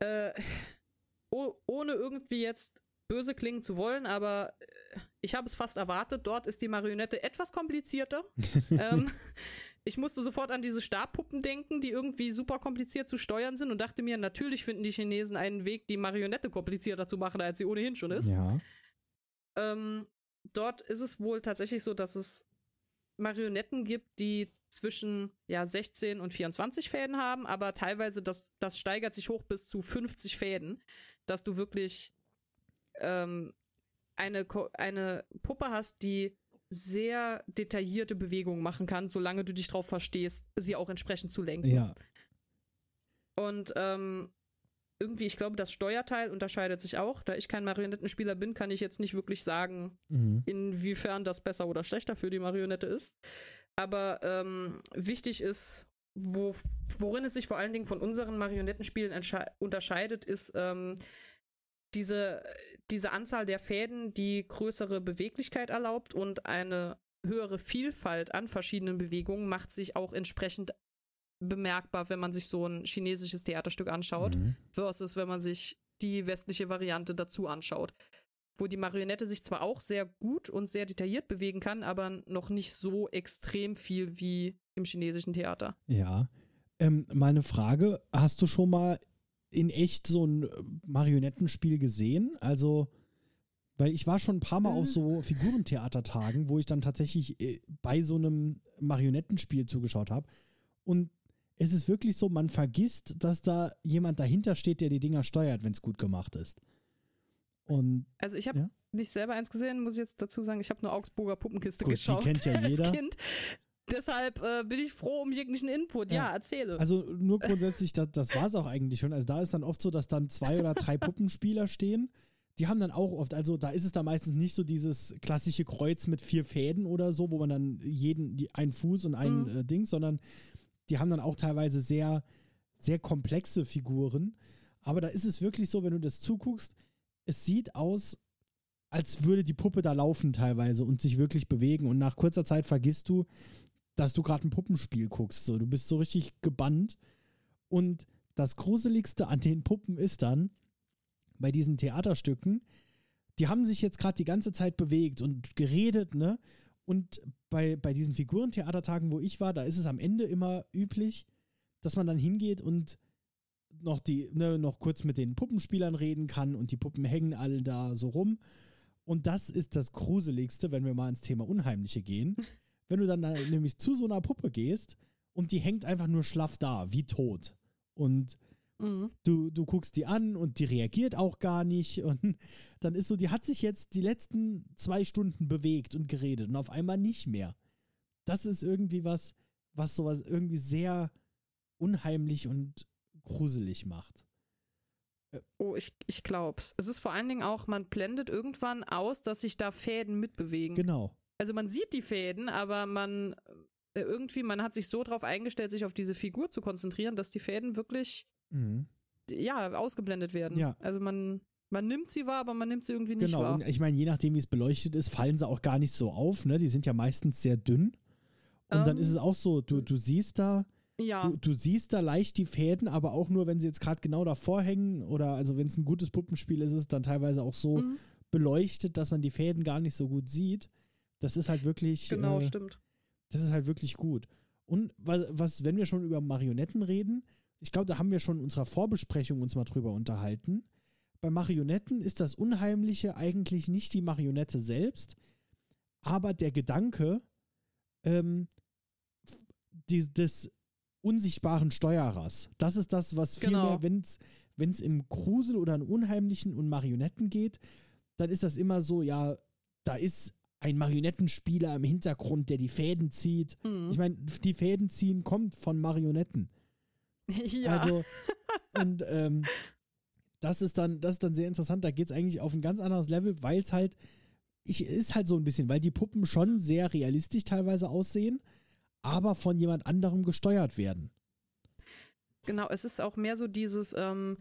Speaker 2: äh, oh, ohne irgendwie jetzt böse klingen zu wollen, aber äh, ich habe es fast erwartet, dort ist die Marionette etwas komplizierter. [laughs] ähm, ich musste sofort an diese Stabpuppen denken, die irgendwie super kompliziert zu steuern sind und dachte mir, natürlich finden die Chinesen einen Weg, die Marionette komplizierter zu machen, als sie ohnehin schon ist.
Speaker 1: Ja.
Speaker 2: Ähm, dort ist es wohl tatsächlich so, dass es Marionetten gibt, die zwischen ja, 16 und 24 Fäden haben, aber teilweise das, das steigert sich hoch bis zu 50 Fäden, dass du wirklich ähm, eine, Ko- eine Puppe hast, die sehr detaillierte Bewegungen machen kann, solange du dich darauf verstehst, sie auch entsprechend zu lenken.
Speaker 1: Ja.
Speaker 2: Und ähm, irgendwie, ich glaube, das Steuerteil unterscheidet sich auch. Da ich kein Marionettenspieler bin, kann ich jetzt nicht wirklich sagen,
Speaker 1: Mhm.
Speaker 2: inwiefern das besser oder schlechter für die Marionette ist. Aber ähm, wichtig ist, wo, worin es sich vor allen Dingen von unseren Marionettenspielen unterscheidet, ist ähm, diese, diese Anzahl der Fäden, die größere Beweglichkeit erlaubt und eine höhere Vielfalt an verschiedenen Bewegungen macht sich auch entsprechend bemerkbar, wenn man sich so ein chinesisches Theaterstück anschaut
Speaker 1: Mhm.
Speaker 2: versus wenn man sich die westliche Variante dazu anschaut. Wo die Marionette sich zwar auch sehr gut und sehr detailliert bewegen kann, aber noch nicht so extrem viel wie im chinesischen Theater.
Speaker 1: Ja. Ähm, mal eine Frage. Hast du schon mal in echt so ein Marionettenspiel gesehen? Also, weil ich war schon ein paar Mal
Speaker 2: Mhm.
Speaker 1: auf so Figurentheatertagen, wo ich dann tatsächlich äh, bei so einem Marionettenspiel zugeschaut habe. Und es ist wirklich so, man vergisst, dass da jemand dahinter steht, der die Dinger steuert, wenn es gut gemacht ist. Und
Speaker 2: Also ich habe
Speaker 1: Ja.
Speaker 2: nicht selber eins gesehen, muss ich jetzt dazu sagen, ich habe nur Augsburger Puppenkiste
Speaker 1: Gut, die
Speaker 2: geschaut
Speaker 1: kennt ja [laughs] jeder.
Speaker 2: als Kind. Deshalb äh, bin ich froh um jeglichen Input. Ja,
Speaker 1: Ja.
Speaker 2: erzähle.
Speaker 1: Also nur [laughs] grundsätzlich, das, das war es auch eigentlich schon. Also da ist dann oft so, dass dann zwei oder drei [laughs] Puppenspieler stehen. Die haben dann auch oft, also da ist es dann meistens nicht so dieses klassische Kreuz mit vier Fäden oder so, wo man dann jeden, die, einen Fuß und ein
Speaker 2: Mhm.
Speaker 1: äh, Ding, sondern die haben dann auch teilweise sehr, sehr komplexe Figuren. Aber da ist es wirklich so, wenn du das zuguckst, es sieht aus, als würde die Puppe da laufen teilweise und sich wirklich bewegen. Und nach kurzer Zeit vergisst du, dass du gerade ein Puppenspiel guckst. So, du bist so richtig gebannt. Und das Gruseligste an den Puppen ist dann, bei diesen Theaterstücken, die haben sich jetzt gerade die ganze Zeit bewegt und geredet, ne? Und bei, bei diesen Figurentheatertagen, wo ich war, da ist es am Ende immer üblich, dass man dann hingeht und noch die, ne, noch kurz mit den Puppenspielern reden kann und die Puppen hängen alle da so rum. Und das ist das Gruseligste, wenn wir mal ins Thema Unheimliche gehen. [laughs] wenn du dann da nämlich zu so einer Puppe gehst und die hängt einfach nur schlaff da, wie tot. Und
Speaker 2: Mhm.
Speaker 1: du, du guckst die an und die reagiert auch gar nicht. Und [laughs] dann ist so, die hat sich jetzt die letzten zwei Stunden bewegt und geredet und auf einmal nicht mehr. Das ist irgendwie was, was sowas irgendwie sehr unheimlich und gruselig macht.
Speaker 2: Oh, ich, ich glaub's. Es ist vor allen Dingen auch, man blendet irgendwann aus, dass sich da Fäden mitbewegen.
Speaker 1: Genau.
Speaker 2: Also man sieht die Fäden, aber man äh, irgendwie, man hat sich so drauf eingestellt, sich auf diese Figur zu konzentrieren, dass die Fäden wirklich,
Speaker 1: Mhm.
Speaker 2: ja, ausgeblendet werden.
Speaker 1: Ja.
Speaker 2: Also man, man nimmt sie wahr, aber man nimmt sie irgendwie nicht
Speaker 1: Genau.
Speaker 2: wahr.
Speaker 1: Und ich meine, je nachdem, wie es beleuchtet ist, fallen sie auch gar nicht so auf. Ne? Die sind ja meistens sehr dünn. Und dann
Speaker 2: Ähm,
Speaker 1: ist es auch so, du, du siehst da,
Speaker 2: Ja,
Speaker 1: Du, du siehst da leicht die Fäden, aber auch nur, wenn sie jetzt gerade genau davor hängen oder also wenn es ein gutes Puppenspiel ist, ist es dann teilweise auch so
Speaker 2: Mhm.
Speaker 1: beleuchtet, dass man die Fäden gar nicht so gut sieht. Das ist halt wirklich.
Speaker 2: Genau,
Speaker 1: äh,
Speaker 2: stimmt.
Speaker 1: Das ist halt wirklich gut. Und was, was, wenn wir schon über Marionetten reden, ich glaube, da haben wir schon in unserer Vorbesprechung uns mal drüber unterhalten. Bei Marionetten ist das Unheimliche eigentlich nicht die Marionette selbst, aber der Gedanke ähm, die, des unsichtbaren Steuerers. Das ist das, was viel
Speaker 2: Genau.
Speaker 1: mehr, wenn es im Grusel oder in Unheimlichen und Marionetten geht, dann ist das immer so, ja, da ist ein Marionettenspieler im Hintergrund, der die Fäden zieht.
Speaker 2: Mhm.
Speaker 1: Ich meine, die Fäden ziehen kommt von Marionetten. [laughs]
Speaker 2: ja.
Speaker 1: Also, [laughs] und ähm, das ist dann, das ist dann sehr interessant. Da geht es eigentlich auf ein ganz anderes Level, weil es halt, ich, ist halt so ein bisschen, weil die Puppen schon sehr realistisch teilweise aussehen, aber von jemand anderem gesteuert werden.
Speaker 2: Genau, es ist auch mehr so dieses, ähm,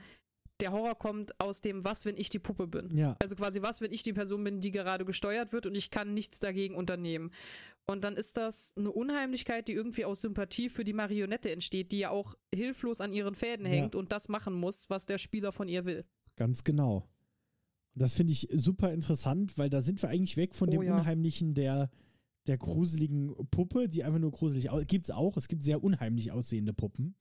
Speaker 2: der Horror kommt aus dem, was, wenn ich die Puppe bin.
Speaker 1: Ja.
Speaker 2: Also quasi, was, wenn ich die Person bin, die gerade gesteuert wird und ich kann nichts dagegen unternehmen. Und dann ist das eine Unheimlichkeit, die irgendwie aus Sympathie für die Marionette entsteht, die ja auch hilflos an ihren Fäden
Speaker 1: Ja.
Speaker 2: hängt und das machen muss, was der Spieler von ihr will.
Speaker 1: Ganz genau. Das finde ich super interessant, weil da sind wir eigentlich weg von
Speaker 2: Oh
Speaker 1: dem
Speaker 2: ja.
Speaker 1: Unheimlichen der, der gruseligen Puppe, die einfach nur gruselig aussieht. Gibt es auch, es gibt sehr unheimlich aussehende Puppen.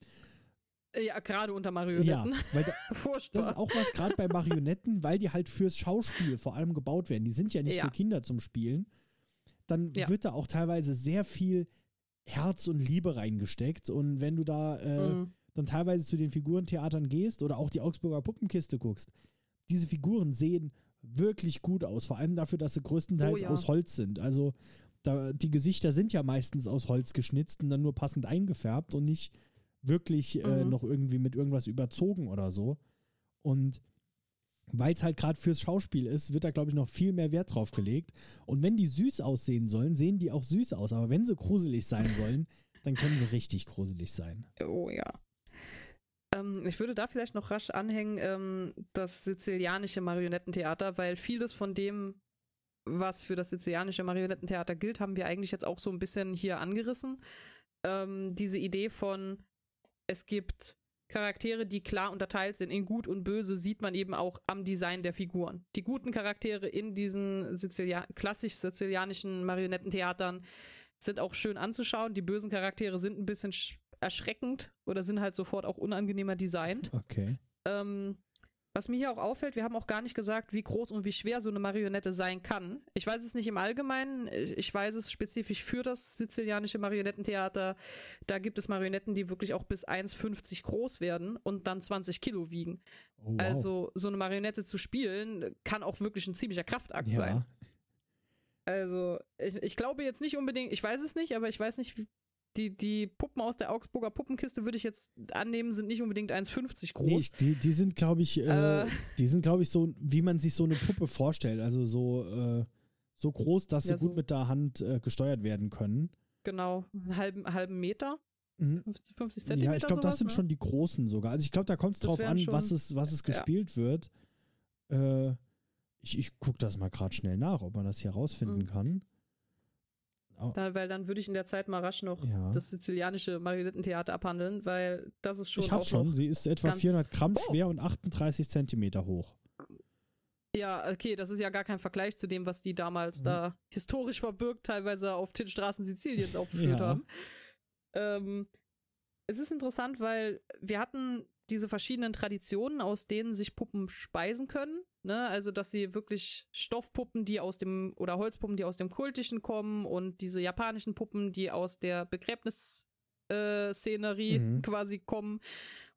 Speaker 2: Ja, gerade unter
Speaker 1: Ja,
Speaker 2: Marionetten.
Speaker 1: weil da. [laughs] Das ist auch was gerade bei Marionetten, weil die halt fürs Schauspiel vor allem gebaut werden. Die sind ja nicht
Speaker 2: Ja.
Speaker 1: für Kinder zum Spielen. Dann
Speaker 2: Ja.
Speaker 1: wird da auch teilweise sehr viel Herz und Liebe reingesteckt. Und wenn du da äh,
Speaker 2: Mhm.
Speaker 1: dann teilweise zu den Figurentheatern gehst oder auch die Augsburger Puppenkiste guckst, diese Figuren sehen wirklich gut aus. Vor allem dafür, dass sie größtenteils
Speaker 2: Oh ja.
Speaker 1: aus Holz sind. Also da, die Gesichter sind ja meistens aus Holz geschnitzt und dann nur passend eingefärbt und nicht wirklich äh,
Speaker 2: Mhm.
Speaker 1: noch irgendwie mit irgendwas überzogen oder so. Und weil es halt gerade fürs Schauspiel ist, wird da, glaube ich, noch viel mehr Wert drauf gelegt. Und wenn die süß aussehen sollen, sehen die auch süß aus. Aber wenn sie gruselig sein [laughs] sollen, dann können sie richtig gruselig sein.
Speaker 2: Oh ja. Ähm, ich würde da vielleicht noch rasch anhängen, ähm, das sizilianische Marionettentheater, weil vieles von dem, was für das sizilianische Marionettentheater gilt, haben wir eigentlich jetzt auch so ein bisschen hier angerissen. Ähm, diese Idee von, es gibt Charaktere, die klar unterteilt sind in gut und böse, sieht man eben auch am Design der Figuren. Die guten Charaktere in diesen Sizilia klassisch sizilianischen Marionettentheatern sind auch schön anzuschauen. Die bösen Charaktere sind ein bisschen sch- erschreckend oder sind halt sofort auch unangenehmer designt.
Speaker 1: Okay.
Speaker 2: Ähm, was mir hier auch auffällt, wir haben auch gar nicht gesagt, wie groß und wie schwer so eine Marionette sein kann. Ich weiß es nicht im Allgemeinen, ich weiß es spezifisch für das sizilianische Marionettentheater. Da gibt es Marionetten, die wirklich auch bis 1,50 groß werden und dann 20 Kilo wiegen.
Speaker 1: Oh, wow.
Speaker 2: Also so eine Marionette zu spielen, kann auch wirklich ein ziemlicher Kraftakt sein.
Speaker 1: ja.
Speaker 2: Also, ich, ich glaube jetzt nicht unbedingt, ich weiß es nicht, aber ich weiß nicht, die, die Puppen aus der Augsburger Puppenkiste würde ich jetzt annehmen, sind nicht unbedingt 1,50 groß.
Speaker 1: Nee, die, die sind, glaube ich, äh,
Speaker 2: Äh.
Speaker 1: die sind, glaube ich, so, wie man sich so eine Puppe vorstellt. Also so, äh, so groß, dass sie
Speaker 2: Ja, so-
Speaker 1: gut mit der Hand äh, gesteuert werden können.
Speaker 2: genau, einen halben, halben Meter,
Speaker 1: Mhm.
Speaker 2: 50, 50 Zentimeter.
Speaker 1: Ja, ich glaube, das sind
Speaker 2: ne?
Speaker 1: schon die großen sogar. Also ich glaube, da kommt es drauf an, was es, was es
Speaker 2: Ja.
Speaker 1: gespielt wird. Äh, ich ich gucke das mal gerade schnell nach, ob man das hier rausfinden
Speaker 2: Mhm.
Speaker 1: kann.
Speaker 2: Da, weil dann würde ich in der Zeit mal rasch noch
Speaker 1: Ja.
Speaker 2: das sizilianische Marionettentheater abhandeln, weil das ist schon
Speaker 1: ich hab's schon. Sie ist etwa
Speaker 2: ganz-
Speaker 1: 400 Gramm
Speaker 2: Oh.
Speaker 1: schwer und 38 Zentimeter hoch.
Speaker 2: Ja, okay, das ist ja gar kein Vergleich zu dem, was die damals
Speaker 1: Mhm.
Speaker 2: da historisch verbirgt, teilweise auf den Straßen Siziliens aufgeführt
Speaker 1: Ja.
Speaker 2: haben. Ähm, es ist interessant, weil wir hatten diese verschiedenen Traditionen, aus denen sich Puppen speisen können. Ne? Also, dass sie wirklich Stoffpuppen, die aus dem, oder Holzpuppen, die aus dem Kultischen kommen und diese japanischen Puppen, die aus der Begräbnisszenerie
Speaker 1: Mhm.
Speaker 2: quasi kommen.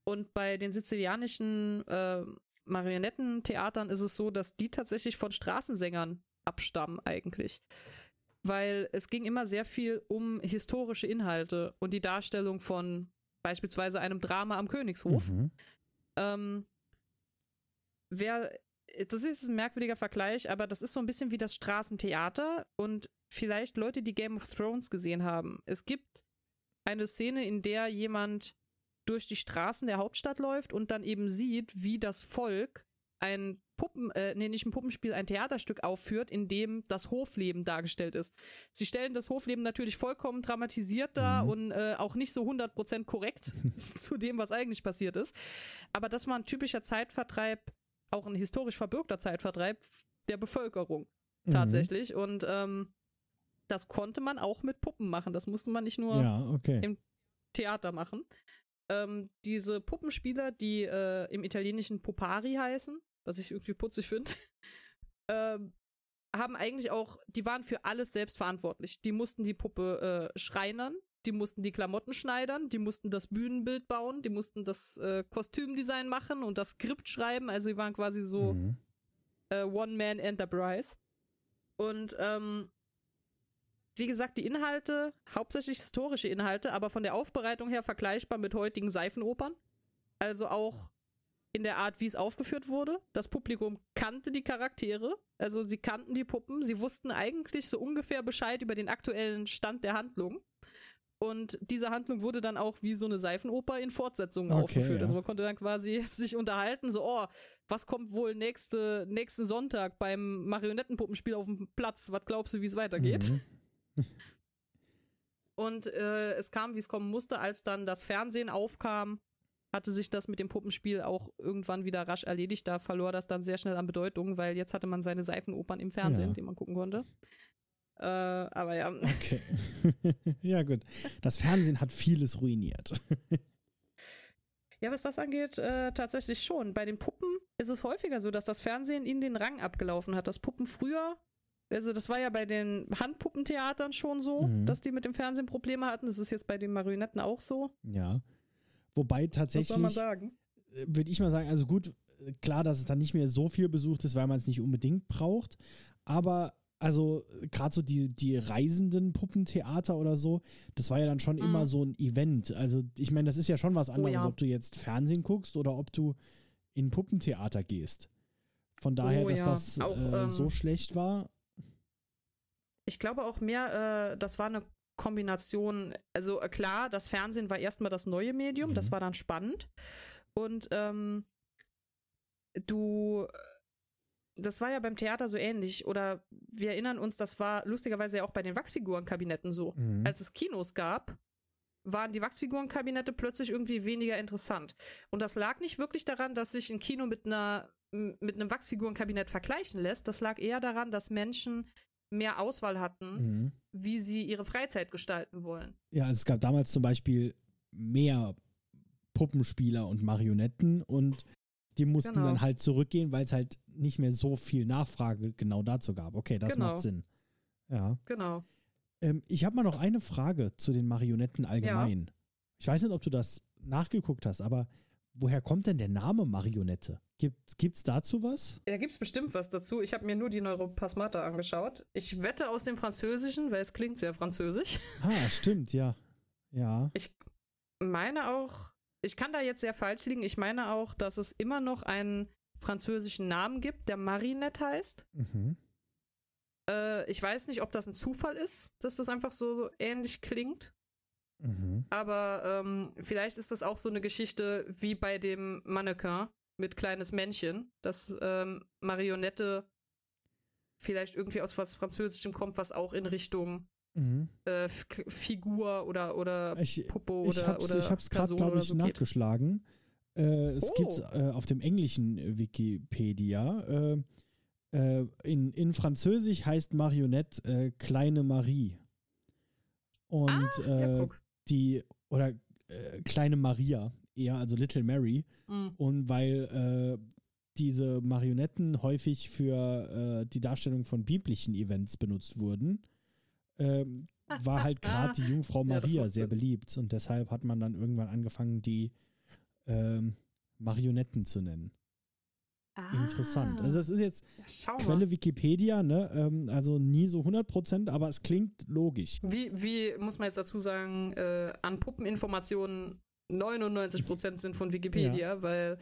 Speaker 2: Und bei den sizilianischen äh, Marionettentheatern ist es so, dass die tatsächlich von Straßensängern abstammen eigentlich. Weil es ging immer sehr viel um historische Inhalte und die Darstellung von beispielsweise einem Drama am Königshof.
Speaker 1: Mhm.
Speaker 2: Ähm, wer, das ist ein merkwürdiger Vergleich, aber das ist so ein bisschen wie das Straßentheater und vielleicht Leute, die Game of Thrones gesehen haben. Es gibt eine Szene, in der jemand durch die Straßen der Hauptstadt läuft und dann eben sieht, wie das Volk ein Puppen, äh, nee, nicht ein Puppenspiel, ein Theaterstück aufführt, in dem das Hofleben dargestellt ist. Sie stellen das Hofleben natürlich vollkommen dramatisiert dar
Speaker 1: Mhm.
Speaker 2: und äh, auch nicht so 100% korrekt [laughs] zu dem, was eigentlich passiert ist. Aber das war ein typischer Zeitvertreib, auch ein historisch verbürgter Zeitvertreib der Bevölkerung
Speaker 1: Mhm.
Speaker 2: tatsächlich. Und ähm, das konnte man auch mit Puppen machen. Das musste man nicht nur
Speaker 1: Ja, okay.
Speaker 2: im Theater machen. Ähm, diese Puppenspieler, die äh, im italienischen Pupari heißen, was ich irgendwie putzig finde, [laughs] ähm, haben eigentlich auch, die waren für alles selbst verantwortlich. Die mussten die Puppe äh, schreinern, die mussten die Klamotten schneidern, die mussten das Bühnenbild bauen, die mussten das äh, Kostümdesign machen und das Skript schreiben. Also die waren quasi so
Speaker 1: Mhm.
Speaker 2: äh, One-Man-Enterprise. Und ähm, wie gesagt, die Inhalte, hauptsächlich historische Inhalte, aber von der Aufbereitung her vergleichbar mit heutigen Seifenopern. Also auch in der Art, wie es aufgeführt wurde. Das Publikum kannte die Charaktere, also sie kannten die Puppen, sie wussten eigentlich so ungefähr Bescheid über den aktuellen Stand der Handlung. Und diese Handlung wurde dann auch wie so eine Seifenoper in Fortsetzungen
Speaker 1: Okay,
Speaker 2: aufgeführt.
Speaker 1: ja.
Speaker 2: Also man konnte dann quasi [laughs] sich unterhalten, so, oh, was kommt wohl nächste, nächsten Sonntag beim Marionettenpuppenspiel auf dem Platz? Was glaubst du, wie es weitergeht?
Speaker 1: Mhm. [laughs]
Speaker 2: Und äh, es kam, wie es kommen musste, als dann das Fernsehen aufkam, hatte sich das mit dem Puppenspiel auch irgendwann wieder rasch erledigt. Da verlor das dann sehr schnell an Bedeutung, weil jetzt hatte man seine Seifenopern im Fernsehen,
Speaker 1: Ja.
Speaker 2: die man gucken konnte. Äh, aber ja,
Speaker 1: Okay. [laughs] ja, gut. Das Fernsehen hat vieles ruiniert. [laughs]
Speaker 2: Ja, was das angeht, äh, tatsächlich schon. Bei den Puppen ist es häufiger so, dass das Fernsehen ihnen den Rang abgelaufen hat. Das Puppen früher, also das war ja bei den Handpuppentheatern schon so,
Speaker 1: Mhm.
Speaker 2: dass die mit dem Fernsehen Probleme hatten. Das ist jetzt bei den Marionetten auch so.
Speaker 1: Ja. Wobei
Speaker 2: Was soll man
Speaker 1: tatsächlich,
Speaker 2: sagen?
Speaker 1: würde ich mal sagen, also gut, äh, klar, dass es dann nicht mehr so viel besucht ist, weil man es nicht unbedingt braucht. Aber also gerade so die, die reisenden Puppentheater oder so, das war ja dann schon
Speaker 2: Mhm.
Speaker 1: immer so ein Event. Also ich meine, das ist ja schon was anderes,
Speaker 2: ja.
Speaker 1: ob du jetzt Fernsehen guckst oder ob du in Puppentheater gehst. Von daher,
Speaker 2: Oh
Speaker 1: dass
Speaker 2: ja.
Speaker 1: das
Speaker 2: Auch,
Speaker 1: äh,
Speaker 2: ähm,
Speaker 1: so schlecht war.
Speaker 2: Ich glaube auch mehr, äh, das war eine Kombination. Also äh, klar, das Fernsehen war erstmal das neue Medium, das
Speaker 1: Mhm.
Speaker 2: war dann spannend. Und ähm, du, das war ja beim Theater so ähnlich. Oder wir erinnern uns, das war lustigerweise ja auch bei den Wachsfigurenkabinetten so.
Speaker 1: Mhm.
Speaker 2: Als es Kinos gab, waren die Wachsfigurenkabinette plötzlich irgendwie weniger interessant. Und das lag nicht wirklich daran, dass sich ein Kino mit einer mit einem Wachsfigurenkabinett vergleichen lässt. Das lag eher daran, dass Menschen mehr Auswahl hatten,
Speaker 1: Mhm.
Speaker 2: wie sie ihre Freizeit gestalten wollen.
Speaker 1: Ja, also es gab damals zum Beispiel mehr Puppenspieler und Marionetten und die mussten
Speaker 2: Genau.
Speaker 1: dann halt zurückgehen, weil es halt nicht mehr so viel Nachfrage genau dazu gab. Okay, das
Speaker 2: Genau.
Speaker 1: macht Sinn. Ja.
Speaker 2: Genau.
Speaker 1: Ähm, ich habe mal noch eine Frage zu den Marionetten allgemein. Ich weiß nicht, ob du das nachgeguckt hast, aber woher kommt denn der Name Marionette? Gibt, gibt's dazu was?
Speaker 2: Da gibt's bestimmt was dazu. Ich habe mir nur die Neuroplasmata angeschaut. Ich wette aus dem Französischen, weil es klingt sehr französisch.
Speaker 1: Ah, stimmt, ja. Ja.
Speaker 2: Ich meine auch, ich kann da jetzt sehr falsch liegen. Ich meine auch, dass es immer noch einen französischen Namen gibt, der Marinette heißt.
Speaker 1: Mhm.
Speaker 2: Äh, ich weiß nicht, ob das ein Zufall ist, dass das einfach so ähnlich klingt.
Speaker 1: Mhm.
Speaker 2: Aber ähm, vielleicht ist das auch so eine Geschichte wie bei dem Mannequin mit kleines Männchen, dass ähm, Marionette vielleicht irgendwie aus was Französischem kommt, was auch in Richtung
Speaker 1: Mhm.
Speaker 2: äh, Figur oder, oder
Speaker 1: Ich, ich
Speaker 2: oder,
Speaker 1: hab's,
Speaker 2: oder
Speaker 1: ich hab's gerade,
Speaker 2: Person
Speaker 1: glaube ich,
Speaker 2: so
Speaker 1: nachgeschlagen. Äh, es
Speaker 2: Oh.
Speaker 1: gibt äh, auf dem englischen Wikipedia, äh, äh, in, in Französisch heißt Marionette äh, Kleine Marie. Und
Speaker 2: Ah, Ja,
Speaker 1: die, oder äh, Kleine Maria, eher, also Little Mary.
Speaker 2: Mm.
Speaker 1: Und weil diese Marionetten häufig für die Darstellung von biblischen Events benutzt wurden, ähm, war halt [laughs] gerade die Jungfrau
Speaker 2: Ja,
Speaker 1: Maria
Speaker 2: macht
Speaker 1: sehr beliebt. Und deshalb hat man dann irgendwann angefangen, die ähm, Marionetten zu nennen. Interessant.
Speaker 2: Ah,
Speaker 1: Also das ist jetzt
Speaker 2: ja,
Speaker 1: Quelle. Wikipedia, ne? Ähm, also nie so 100%, aber es klingt logisch.
Speaker 2: Wie, wie muss man jetzt dazu sagen, äh, an Puppeninformationen 99% sind von Wikipedia, weil